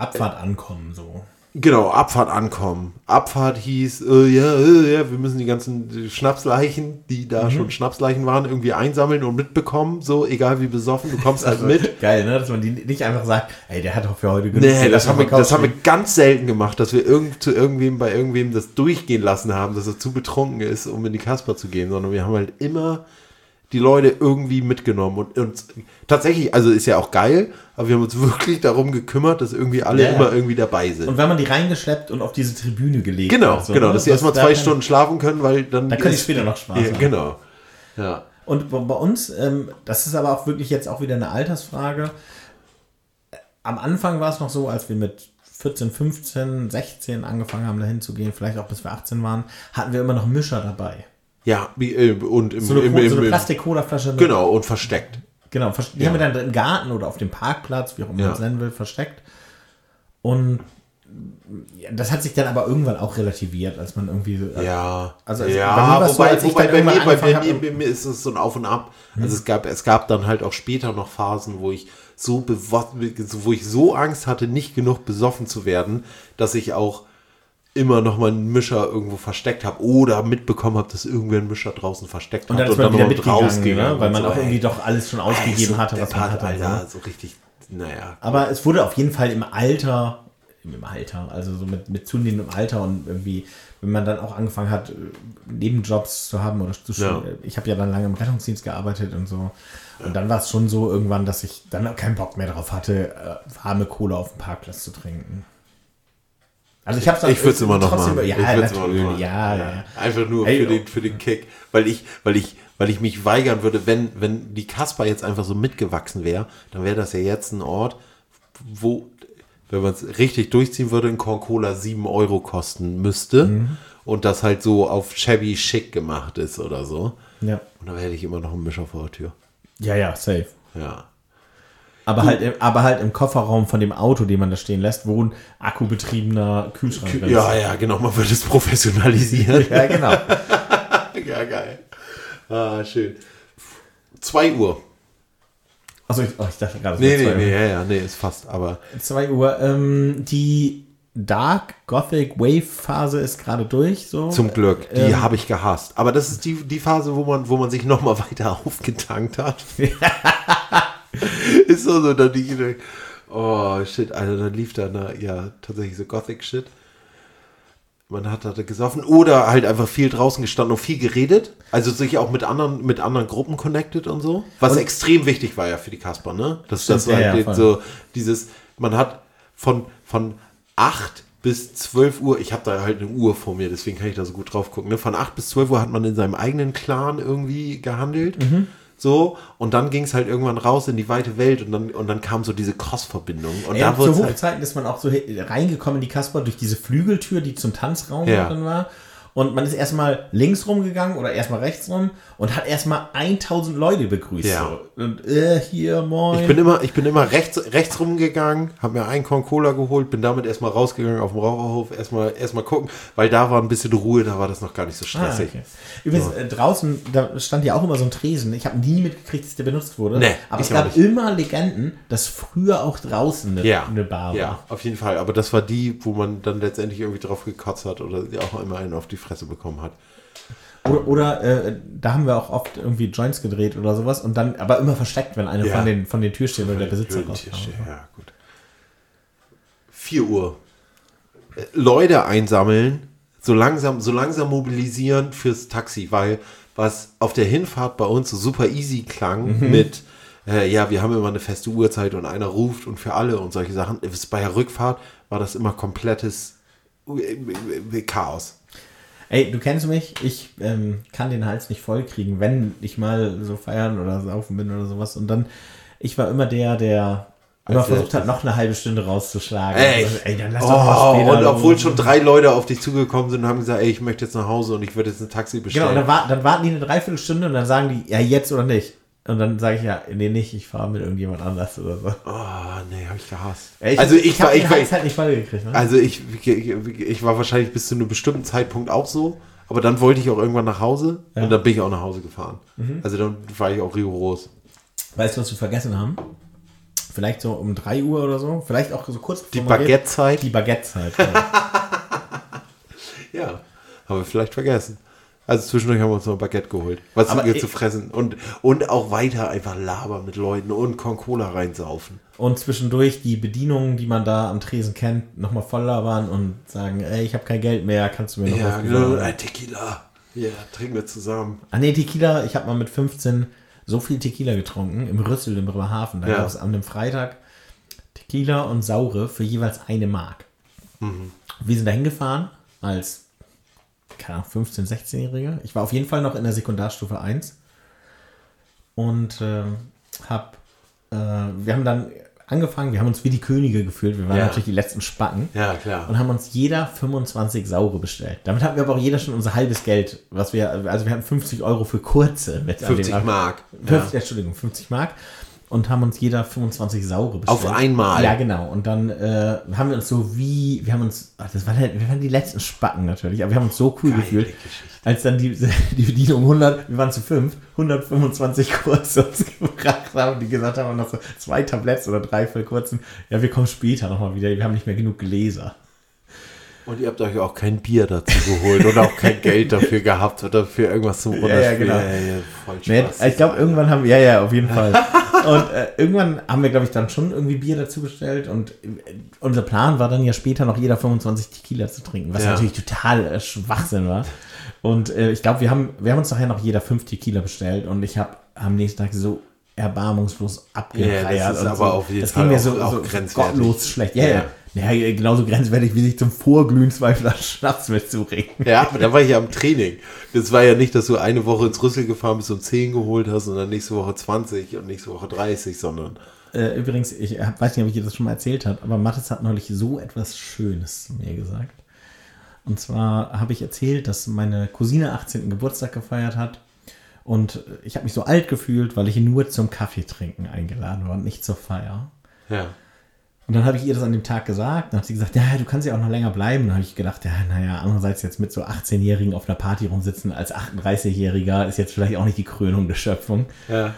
Abfahrt ankommen, so. Genau, Abfahrt ankommen. Abfahrt hieß, äh, ja, äh, ja, wir müssen die ganzen Schnapsleichen, die da Mhm. schon Schnapsleichen waren, irgendwie einsammeln und mitbekommen. So, egal wie besoffen, du kommst halt mit. Geil, ne? Dass man die nicht einfach sagt, ey, der hat doch für heute genug. Nee, das lass haben, wir, das haben wir ganz selten gemacht, dass wir irgend, zu irgendwem bei irgendwem das durchgehen lassen haben, dass er zu betrunken ist, um in die Kasper zu gehen, sondern wir haben halt immer die Leute irgendwie mitgenommen und uns tatsächlich, also ist ja auch geil, aber wir haben uns [LAUGHS] wirklich darum gekümmert, dass irgendwie alle ja. immer irgendwie dabei sind. Und wenn man die reingeschleppt und auf diese Tribüne gelegt Genau, hat, so, genau, ne? dass sie erstmal zwei Stunden schlafen können, weil dann. Da können die später noch Spaß ja, haben. Genau. Ja. Und bei bei uns, ähm, das ist aber auch wirklich jetzt auch wieder eine Altersfrage. Am Anfang war es noch so, als wir mit 14, 15, 16 angefangen haben, dahin zu gehen, vielleicht auch bis wir 18 waren, hatten wir immer noch Mischer dabei. Ja, äh, und im, So eine, im, im, so eine Plastik-Cola-Flasche. Genau, und versteckt. Genau, die Ja. haben wir dann im Garten oder auf dem Parkplatz, wie auch immer Ja. man es nennen will, versteckt. Und das hat sich dann aber irgendwann auch relativiert, als man irgendwie. so- Ja, Also, also ja, bei mir war's so, wobei, als wobei bei, mir, bei, mir, Hm. mir ist es so ein Auf und Ab. Also es gab, es gab dann halt auch später noch Phasen, wo ich so wo ich so Angst hatte, nicht genug besoffen zu werden, dass ich auch immer noch mal einen Mischer irgendwo versteckt habe oder mitbekommen habe, dass irgendwer einen Mischer draußen versteckt Und hat dann ist man wieder mitgegangen, rausgegangen ne? weil und man so, auch irgendwie ey. doch alles schon ausgegeben so hatte, was man hatte. Alter, ne? so richtig, naja. Aber es wurde auf jeden Fall im Alter, im Alter, also so mit, mit zunehmendem Alter und irgendwie, wenn man dann auch angefangen hat, Nebenjobs zu haben oder zu Ja. ich habe ja dann lange im Rettungsdienst gearbeitet und so. Und dann war es schon so irgendwann, dass ich dann auch keinen Bock mehr darauf hatte, äh, warme Cola auf dem Parkplatz zu trinken. Also ich habe Ich würde es immer noch machen. Ja, immer noch natürlich. machen. Ja, ja, ja. Einfach nur Ey, für, den, für den Kick. Weil ich, weil ich, weil ich mich weigern würde, wenn, wenn die Kasper jetzt einfach so mitgewachsen wäre, dann wäre das ja jetzt ein Ort, wo, wenn man es richtig durchziehen würde, ein Corn Cola 7 Euro kosten müsste. Mhm. Und das halt so auf shabby schick gemacht ist oder so. Ja. Und dann hätte ich immer noch einen Mischer vor der Tür. Ja, ja, safe. Ja. Aber halt, im, aber halt im Kofferraum von dem Auto, den man da stehen lässt, wo ein akkubetriebener Kühlschrank ist. Ja, ja, genau. Man würde es professionalisieren. [LAUGHS] Ja, genau. [LAUGHS] ja, geil. Ah, schön. 2 Uhr. Also ich, oh, ich dachte gerade, es Nee, nee, nee, ja, ja, nee, ist fast, aber. 2 Uhr. Ähm, die Dark Gothic Wave Phase ist gerade durch. So. Zum Glück, die Ähm, habe ich gehasst. Aber das ist die, die Phase, wo man, wo man sich nochmal weiter [LAUGHS] aufgetankt hat. [LAUGHS] ist so, so, dann die, oh shit, Alter, dann lief da na, ja tatsächlich so Gothic Shit. Man hat da gesoffen oder halt einfach viel draußen gestanden und viel geredet. Also sich auch mit anderen, mit anderen Gruppen connected und so. Was Und- extrem wichtig war ja für die Kasper, ne? Das, das war ja, halt ja, so dieses, man hat von, von 8 bis 12 Uhr, ich habe da halt eine Uhr vor mir, deswegen kann ich da so gut drauf gucken. Ne? Von 8 bis 12 Uhr hat man in seinem eigenen Clan irgendwie gehandelt. Mhm. So, und dann ging es halt irgendwann raus in die weite Welt und dann, und dann kam so diese Cross-Verbindung. Und ja, da zu wurde halt, Hochzeiten ist man auch so reingekommen in die Kasper durch diese Flügeltür, die zum Tanzraum Ja. drin war. Und man ist erstmal links rumgegangen oder erstmal rechts rum und hat erstmal 1000 Leute begrüßt. Ja. So. Und äh, hier, moin. ich bin immer, ich bin immer rechts, rechts rumgegangen, habe mir einen Korn Cola geholt, bin damit erstmal rausgegangen auf dem Raucherhof, erstmal, erstmal gucken, weil da war ein bisschen Ruhe, da war das noch gar nicht so Ah, stressig. okay. Übrigens, So. äh, draußen, da stand ja auch immer so ein Tresen. Ich habe nie mitgekriegt, dass der benutzt wurde. Nee, aber es gab immer Legenden, dass früher auch draußen eine, Ja, eine Bar ja, war. auf jeden Fall. Aber das war die, wo man dann letztendlich irgendwie drauf gekotzt hat oder auch immer einen auf die Fresse bekommen hat. Oder, oder äh, da haben wir auch oft irgendwie Joints gedreht oder sowas und dann aber immer versteckt, wenn einer Ja. von den, von den Türstehern oder der Besitzer rauskam. Tische, Ja, gut. 4 Uhr. Äh, Leute einsammeln, so langsam, so langsam mobilisieren fürs Taxi, weil was auf der Hinfahrt bei uns so super easy klang Mhm. mit, äh, ja, wir haben immer eine feste Uhrzeit und einer ruft und für alle und solche Sachen. Ist Bei der Rückfahrt war das immer komplettes äh, Chaos. Ey, du kennst mich, ich ähm, kann den Hals nicht voll kriegen, wenn ich mal so feiern oder saufen bin oder sowas. Und dann, ich war immer der, der immer versucht hat, noch eine halbe Stunde rauszuschlagen. Echt? Also, ey, dann lass doch mal Oh, später und obwohl schon drei Leute auf dich zugekommen sind und haben gesagt, ey, ich möchte jetzt nach Hause und ich würde jetzt ein Taxi bestellen. Genau, und dann, war, dann warten die eine Dreiviertelstunde und dann sagen die, ja, jetzt oder nicht. Und dann sage ich ja, nee, nicht, ich fahre mit irgendjemand anders oder so. Oh, nee, habe ich gehasst. Ey, also ich, hab war, ich war, halt nicht voll gekriegt, ne? also ich, ich, ich war wahrscheinlich bis zu einem bestimmten Zeitpunkt auch so, aber dann wollte ich auch irgendwann nach Hause Ja. und dann bin ich auch nach Hause gefahren. Mhm. Also dann war ich auch rigoros. Weißt du, was wir vergessen haben? Vielleicht so um 3 Uhr oder so. Vielleicht auch so kurz Die. Baguette-Zeit? Die Baguette-Zeit. Ja. [LAUGHS] Ja, haben wir vielleicht vergessen. Also zwischendurch haben wir uns noch ein Baguette geholt. Was ich- zu fressen. Und, und auch weiter einfach labern mit Leuten und Con Cola reinsaufen. und zwischendurch die Bedienungen, die man da am Tresen kennt, nochmal voll labern und sagen, ey, ich habe kein Geld mehr, kannst du mir noch Ja, was genau. Ein Tequila. Ja, trinken wir zusammen. Ah nee, Tequila, ich habe mal mit 15 so viel Tequila getrunken, im Rüssel, im Bremerhaven. Da Ja. gab es an dem Freitag Tequila und Saure für jeweils eine Mark. Mhm. Wir sind da hingefahren als keine Ahnung, 15-, 16-Jährige. Ich war auf jeden Fall noch in der Sekundarstufe 1 und ähm, hab, äh, wir haben dann angefangen, wir haben uns wie die Könige gefühlt. Wir waren Ja. natürlich die letzten Spacken. Ja, klar. Und haben uns jeder 25 Saure bestellt. Damit hatten wir aber auch jeder schon unser halbes Geld, was wir, also wir hatten 50 Euro für kurze. Mit an dem 50 Abend. Mark. 50, Entschuldigung, 50 Mark. Und haben uns jeder 25 Saure bestellt. Auf einmal? Ja, genau. Und dann äh, haben wir uns so wie, wir haben uns, ach, das waren, halt- wir waren die letzten Spacken natürlich, aber wir haben uns so cool gefühlt, als dann die, [LAUGHS] die Bedienung 100, wir waren zu fünf, 125 Kurze uns [LAUGHS] gebracht haben, die gesagt haben, noch so zwei Tabletts oder drei für kurzen. Ja, wir kommen später nochmal wieder, wir haben nicht mehr genug Gläser. Und ihr habt euch auch kein Bier dazu geholt und auch kein Geld [LAUGHS] dafür gehabt oder für irgendwas zum Ja, ja, genau. Ja, ja, voll ich glaube, irgendwann haben wir, ja, ja, auf jeden Fall. Und äh, irgendwann haben wir, glaube ich, dann schon irgendwie Bier dazu bestellt. Und äh, unser Plan war dann ja später noch jeder 25 Tequila zu trinken, was Ja. natürlich total äh, Schwachsinn war. Und äh, ich glaube, wir haben, wir haben uns nachher noch jeder fünf Tequila bestellt und ich habe am nächsten Tag so erbarmungslos abgereiert. Ja, das ist aber so. auf jeden das Fall ging mir so, auch so gottlos schlecht. Ja, Ja. ja. Ja. genauso grenzwertig, wie sich zum Vorglühen zwei Flaschen Schnaps mitzuregen. Ja, aber da war ich ja am Training. Das war ja nicht, dass du eine Woche ins Rüssel gefahren bist und 10 geholt hast und dann nächste Woche 20 und nächste Woche 30, sondern Äh, übrigens, ich hab, weiß nicht, ob ich dir das schon mal erzählt habe, aber Mathis hat neulich so etwas Schönes zu mir gesagt. Und zwar habe ich erzählt, dass meine Cousine 18. Geburtstag gefeiert hat. Und ich habe mich so alt gefühlt, weil ich nur zum Kaffee trinken eingeladen war und nicht zur Feier. ja. Und dann habe ich ihr das an dem Tag gesagt. Dann hat sie gesagt, ja, du kannst ja auch noch länger bleiben. Dann habe ich gedacht, ja, naja, andererseits jetzt mit so 18-Jährigen auf einer Party rumsitzen als 38-Jähriger ist jetzt vielleicht auch nicht die Krönung der Schöpfung. Ja.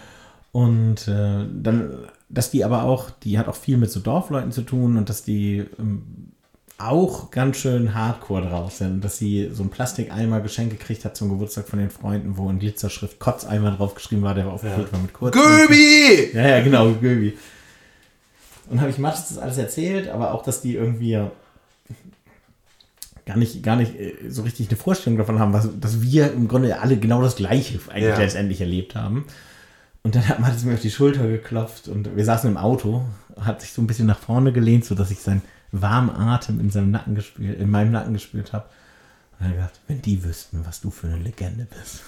Und äh, dann, dass die aber auch, die hat auch viel mit so Dorfleuten zu tun und dass die ähm, auch ganz schön hardcore drauf sind. Dass sie so einen Plastikeimer geschenkt gekriegt hat zum Geburtstag von den Freunden, wo in Glitzerschrift Kotzeimer drauf geschrieben war, der war aufgefüllt war mit Kurz. Göbi! Ja, ja, genau, Göbi. Und habe ich Mathis das alles erzählt, aber auch, dass die irgendwie gar nicht, gar nicht äh, so richtig eine Vorstellung davon haben, was, dass wir im Grunde alle genau das Gleiche eigentlich Ja. letztendlich erlebt haben. Und dann hat Mathis mir auf die Schulter geklopft und wir saßen im Auto, hat sich so ein bisschen nach vorne gelehnt, sodass ich seinen warmen Atem in seinem Nacken gespürt, in meinem Nacken gespürt habe. Und er hat gesagt, wenn die wüssten, was du für eine Legende bist.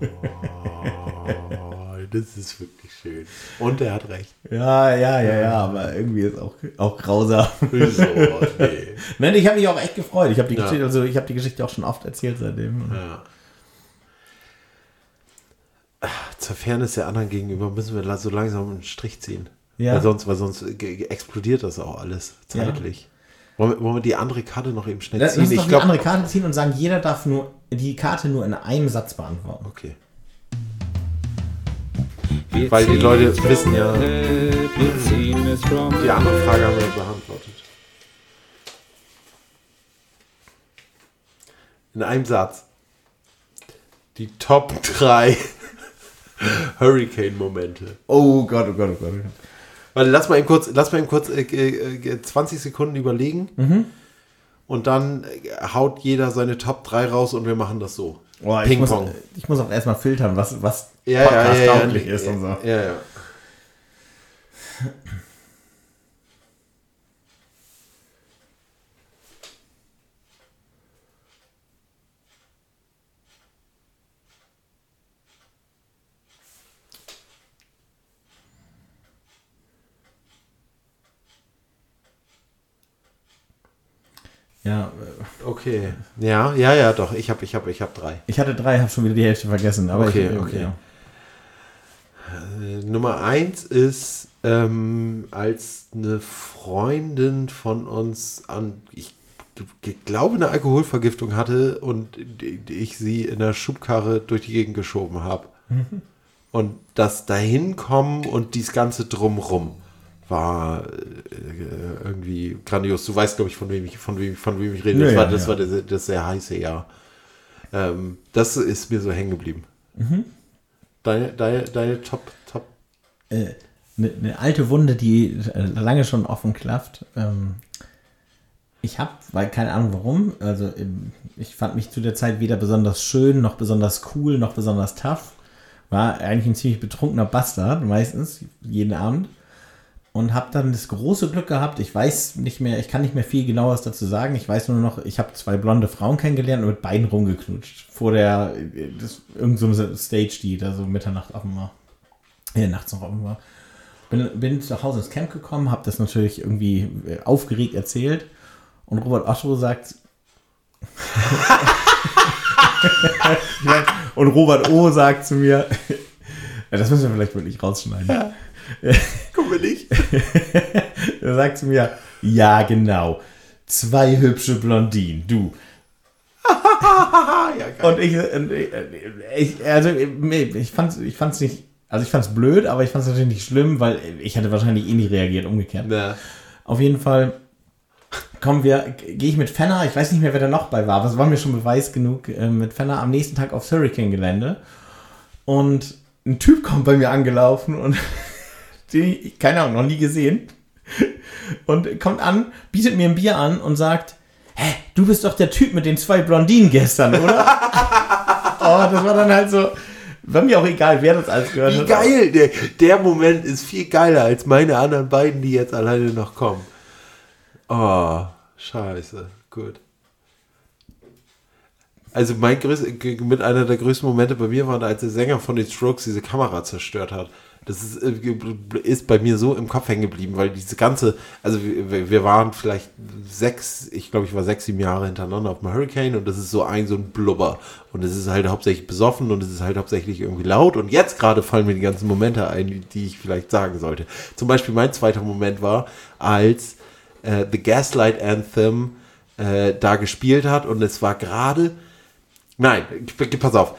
Oh, das ist wirklich schön. Und er hat recht. Ja, ja, ja, ja, aber irgendwie ist auch, auch grausam. So, nee. Nein, ich habe mich auch echt gefreut. Ich habe die, Ja. Geschichte, also ich habe die Geschichte auch schon oft erzählt seitdem. Ja. Zur Fairness der anderen gegenüber müssen wir so langsam einen Strich ziehen. Ja. Weil sonst, weil sonst explodiert das auch alles Ja. zeitlich. Wollen, wir, wollen wir die andere Karte noch eben schnell Lass ziehen? uns doch Ich die glaube. andere Karte ziehen und sagen, jeder darf nur die Karte nur in einem Satz beantworten. Okay. Wir Weil die Leute wissen ja- Die andere Frage haben wir beantwortet. In einem Satz. Die Top 3 [LAUGHS] Hurricane-Momente. Oh Gott, oh Gott, oh Gott. Warte, lass mal eben kurz, lass mal eben kurz äh, äh, 20 Sekunden überlegen. Mhm. Und dann haut jeder seine Top 3 raus und wir machen das so. Boah, ich, muss, ich muss auch erstmal filtern, was, was Ja, ja, ja, ja, ja, ist und so. ja, ja. Ja, Okay. Ja, ja, ja, doch. Ich habe ich hab, ich hab drei. ich hatte drei, habe schon wieder die Hälfte vergessen. Aber Okay, ich, okay. Ja. Äh, Nummer eins ist, ähm, als eine Freundin von uns an, ich glaube, eine Alkoholvergiftung hatte und ich sie in der Schubkarre durch die Gegend geschoben habe. Mhm. Und das Dahinkommen und dies Ganze drumrum war äh, irgendwie grandios. Du weißt, glaube ich, von wem ich, von wem, von wem ich rede. Ja, das war, das, ja. war das, das sehr heiße Jahr. Ähm, das ist mir so hängen geblieben. Mhm. Deine, deine, deine Top, Top. Äh, eine, eine alte Wunde, die äh, lange schon offen klafft. Ähm, ich habe, weil keine Ahnung warum, also ähm, ich fand mich zu der Zeit weder besonders schön, noch besonders cool, noch besonders tough. War eigentlich ein ziemlich betrunkener Bastard, meistens, jeden Abend. Und habe dann das große Glück gehabt, ich weiß nicht mehr, ich kann nicht mehr viel genaueres dazu sagen. Ich weiß nur noch, ich habe zwei blonde Frauen kennengelernt und mit beiden rumgeknutscht. Vor der, das, irgend so Stage, die da so Mitternacht offen war. Ja, nachts noch offen war. bin, bin zu Hause ins Camp gekommen, habe das natürlich irgendwie äh, aufgeregt erzählt und Robert Otto sagt [LAUGHS] und Robert O sagt zu mir, [LAUGHS] ja, das müssen wir vielleicht wirklich rausschneiden. Ja. [LAUGHS] Guck mal nicht. er sagt zu mir, ja genau, zwei hübsche Blondinen, du. [LAUGHS] ja, Und ich, und ich, ich also ich fand's, ich fand's nicht, also ich fand's blöd, aber ich fand's natürlich nicht schlimm, weil ich hätte wahrscheinlich eh nicht reagiert, umgekehrt. Ja. Auf jeden Fall kommen wir, gehe ich mit Fenner, ich weiß nicht mehr, wer da noch bei war, aber es war mir schon Beweis genug, äh, mit Fenner am nächsten Tag aufs Hurricane-Gelände. Und ein Typ kommt bei mir angelaufen und [LAUGHS] den ich, keine Ahnung, noch nie gesehen. Und kommt an, bietet mir ein Bier an und sagt, hä, du bist doch der Typ mit den zwei Blondinen gestern, oder? [LAUGHS] oh, das war dann halt so, war mir auch egal, wer das alles gehört Wie hat. geil! Der, der Moment ist viel geiler als meine anderen beiden, die jetzt alleine noch kommen. Oh, scheiße. Gut. Also mein größ, mit einer der größten Momente bei mir war, als der Sänger von den Strokes diese Kamera zerstört hat. Das ist, äh, ist bei mir so im Kopf hängen geblieben, weil diese ganze, also wir, wir waren vielleicht sechs, ich glaube, ich war sechs, sieben Jahre hintereinander auf dem Hurricane und das ist so ein, so ein Blubber. Und es ist halt hauptsächlich besoffen und es ist halt hauptsächlich irgendwie laut. Und jetzt gerade fallen mir die ganzen Momente ein, die ich vielleicht sagen sollte. Zum Beispiel mein zweiter Moment war, als äh, The Gaslight Anthem äh, da gespielt hat und es war gerade, nein, pass auf,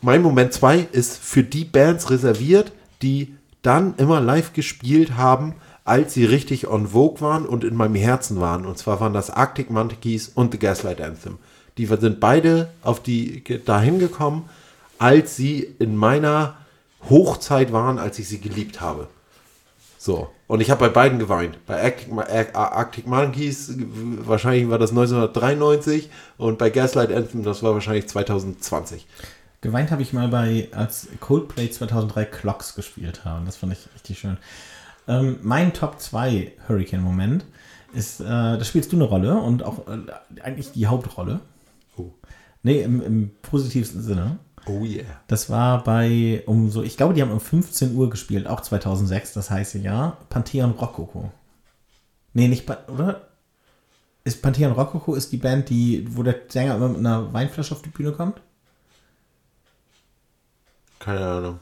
mein Moment 2 ist für die Bands reserviert, die dann immer live gespielt haben, als sie richtig on Vogue waren und in meinem Herzen waren. Und zwar waren das Arctic Monkeys und The Gaslight Anthem. Die sind beide auf die dahin gekommen, als sie in meiner Hochzeit waren, als ich sie geliebt habe. So. Und ich habe bei beiden geweint. Bei Arctic, Arctic Monkeys, wahrscheinlich war das 1993 und bei Gaslight Anthem, das war wahrscheinlich 2020. Geweint habe ich mal bei, als Coldplay 2003 Clocks gespielt haben. Das fand ich richtig schön. Ähm, mein Top 2 Hurricane-Moment ist, äh, da spielst du eine Rolle und auch äh, eigentlich die Hauptrolle. Oh. Nee, im, im positivsten Sinne. Oh yeah. Das war bei, um so, ich glaube, die haben um 15 Uhr gespielt, auch 2006, das heiße Jahr. Pantheon Rococo. Nee, nicht, oder? Ist Pantheon Rococo ist die Band, die, wo der Sänger immer mit einer Weinflasche auf die Bühne kommt? Keine Ahnung.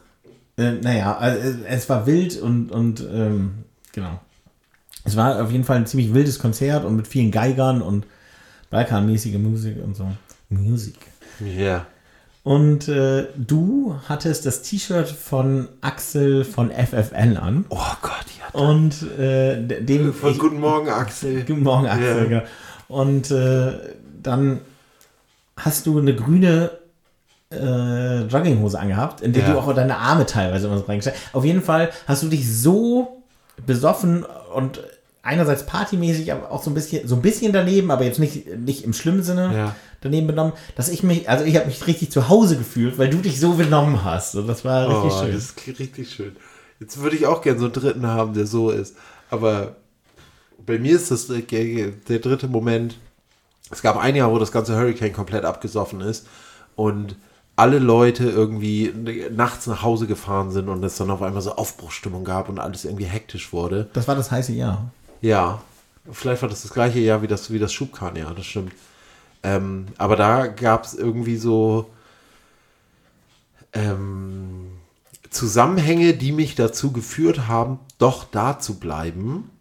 Äh, naja, also, es war wild und, und ähm, genau. Es war auf jeden Fall ein ziemlich wildes Konzert und mit vielen Geigern und Balkanmäßige Musik und so. Musik. Ja. Und äh, du hattest das T-Shirt von Axel von FFN an. Oh Gott, ja. Und äh, de- dem. Von ich- Guten Morgen, Axel. Guten Morgen, Axel. Ja. genau. Und äh, dann hast du eine grüne äh, Jogginghose angehabt, in der Ja. du auch deine Arme teilweise immer so reingestellt hast. Auf jeden Fall hast du dich so besoffen und einerseits partymäßig, aber auch so ein bisschen, so ein bisschen daneben, aber jetzt nicht, nicht im schlimmen Sinne Ja. daneben benommen, dass ich mich, also ich habe mich richtig zu Hause gefühlt, weil du dich so benommen hast. Und das war richtig oh, schön. Das ist richtig schön. Jetzt würde ich auch gerne so einen dritten haben, der so ist. Aber bei mir ist das der, der dritte Moment. Es gab ein Jahr, wo das ganze Hurricane komplett abgesoffen ist und alle Leute irgendwie nachts nach Hause gefahren sind und es dann auf einmal so Aufbruchstimmung gab und alles irgendwie hektisch wurde. Das war das heiße Jahr. Ja, vielleicht war das das gleiche Jahr wie das, wie das Schubkarrenjahr, das stimmt. Ähm, aber da gab es irgendwie so ähm, Zusammenhänge, die mich dazu geführt haben, doch da zu bleiben.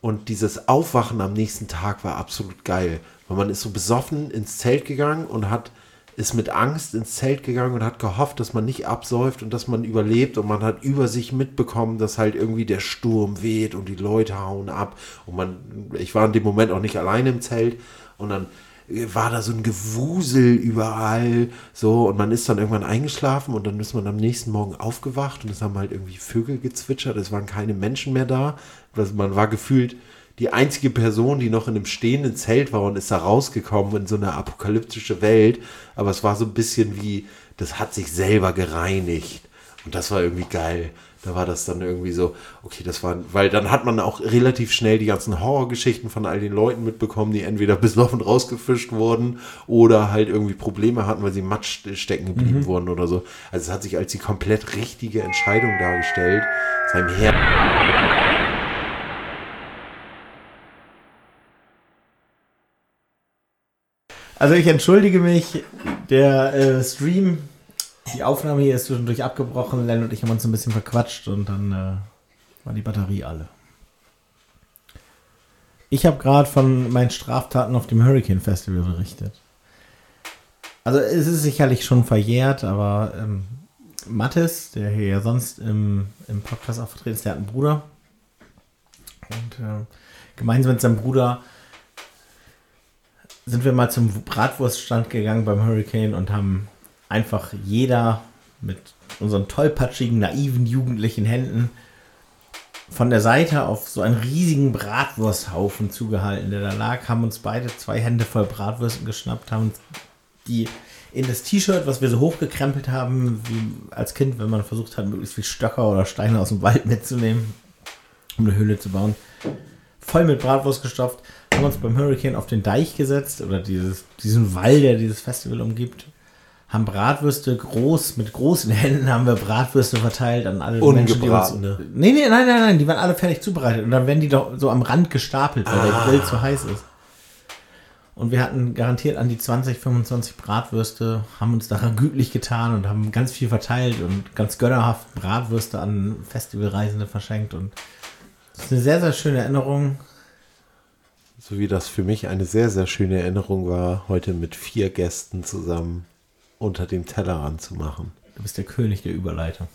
Und dieses Aufwachen am nächsten Tag war absolut geil. Weil man ist so besoffen ins Zelt gegangen und hat ist mit Angst ins Zelt gegangen und hat gehofft, dass man nicht absäuft und dass man überlebt. Und man hat über sich mitbekommen, dass halt irgendwie der Sturm weht und die Leute hauen ab. Und man, ich war in dem Moment auch nicht alleine im Zelt. Und dann war da so ein Gewusel überall, so, und man ist dann irgendwann eingeschlafen und dann ist man am nächsten Morgen aufgewacht und es haben halt irgendwie Vögel gezwitschert, es waren keine Menschen mehr da, also man war gefühlt die einzige Person, die noch in einem stehenden Zelt war und ist da rausgekommen in so eine apokalyptische Welt, aber es war so ein bisschen wie, das hat sich selber gereinigt und das war irgendwie geil. Da war das dann irgendwie so, okay, das war, weil dann hat man auch relativ schnell die ganzen Horrorgeschichten von all den Leuten mitbekommen, die entweder besoffen rausgefischt wurden oder halt irgendwie Probleme hatten, weil sie Matsch stecken geblieben Mhm. wurden oder so. Also es hat sich als die komplett richtige Entscheidung dargestellt, seinem Herrn. Also ich entschuldige mich, der äh, Stream, die Aufnahme hier ist zwischendurch abgebrochen. Len und ich haben uns ein bisschen verquatscht und dann äh, war die Batterie alle. Ich habe gerade von meinen Straftaten auf dem Hurricane Festival berichtet. Also es ist sicherlich schon verjährt, aber ähm, Mattes, der hier ja sonst im, im Podcast auch vertreten ist, der hat einen Bruder. Und äh, gemeinsam mit seinem Bruder sind wir mal zum Bratwurststand gegangen beim Hurricane und haben einfach jeder mit unseren tollpatschigen, naiven, jugendlichen Händen von der Seite auf so einen riesigen Bratwursthaufen zugehalten, der da lag, haben uns beide zwei Hände voll Bratwürsten geschnappt, haben die in das T-Shirt, was wir so hochgekrempelt haben, wie als Kind, wenn man versucht hat, möglichst viel Stöcker oder Steine aus dem Wald mitzunehmen, um eine Höhle zu bauen, voll mit Bratwurst gestopft, haben uns beim Hurricane auf den Deich gesetzt oder dieses, diesen Wall, der dieses Festival umgibt, haben Bratwürste groß, mit großen Händen haben wir Bratwürste verteilt an alle Menschen, die uns. Nee, nee, nein, nein, nein, die waren alle fertig zubereitet und dann werden die doch so am Rand gestapelt, weil der Ah. Grill zu heiß ist. Und wir hatten garantiert an die 20, 25 Bratwürste, haben uns daran gütlich getan und haben ganz viel verteilt und ganz gönnerhaft Bratwürste an Festivalreisende verschenkt. Und das ist eine sehr, sehr schöne Erinnerung. So wie das für mich eine sehr, sehr schöne Erinnerung war, heute mit vier Gästen zusammen unter dem Tellerrand zu machen. Du bist der König der Überleitung.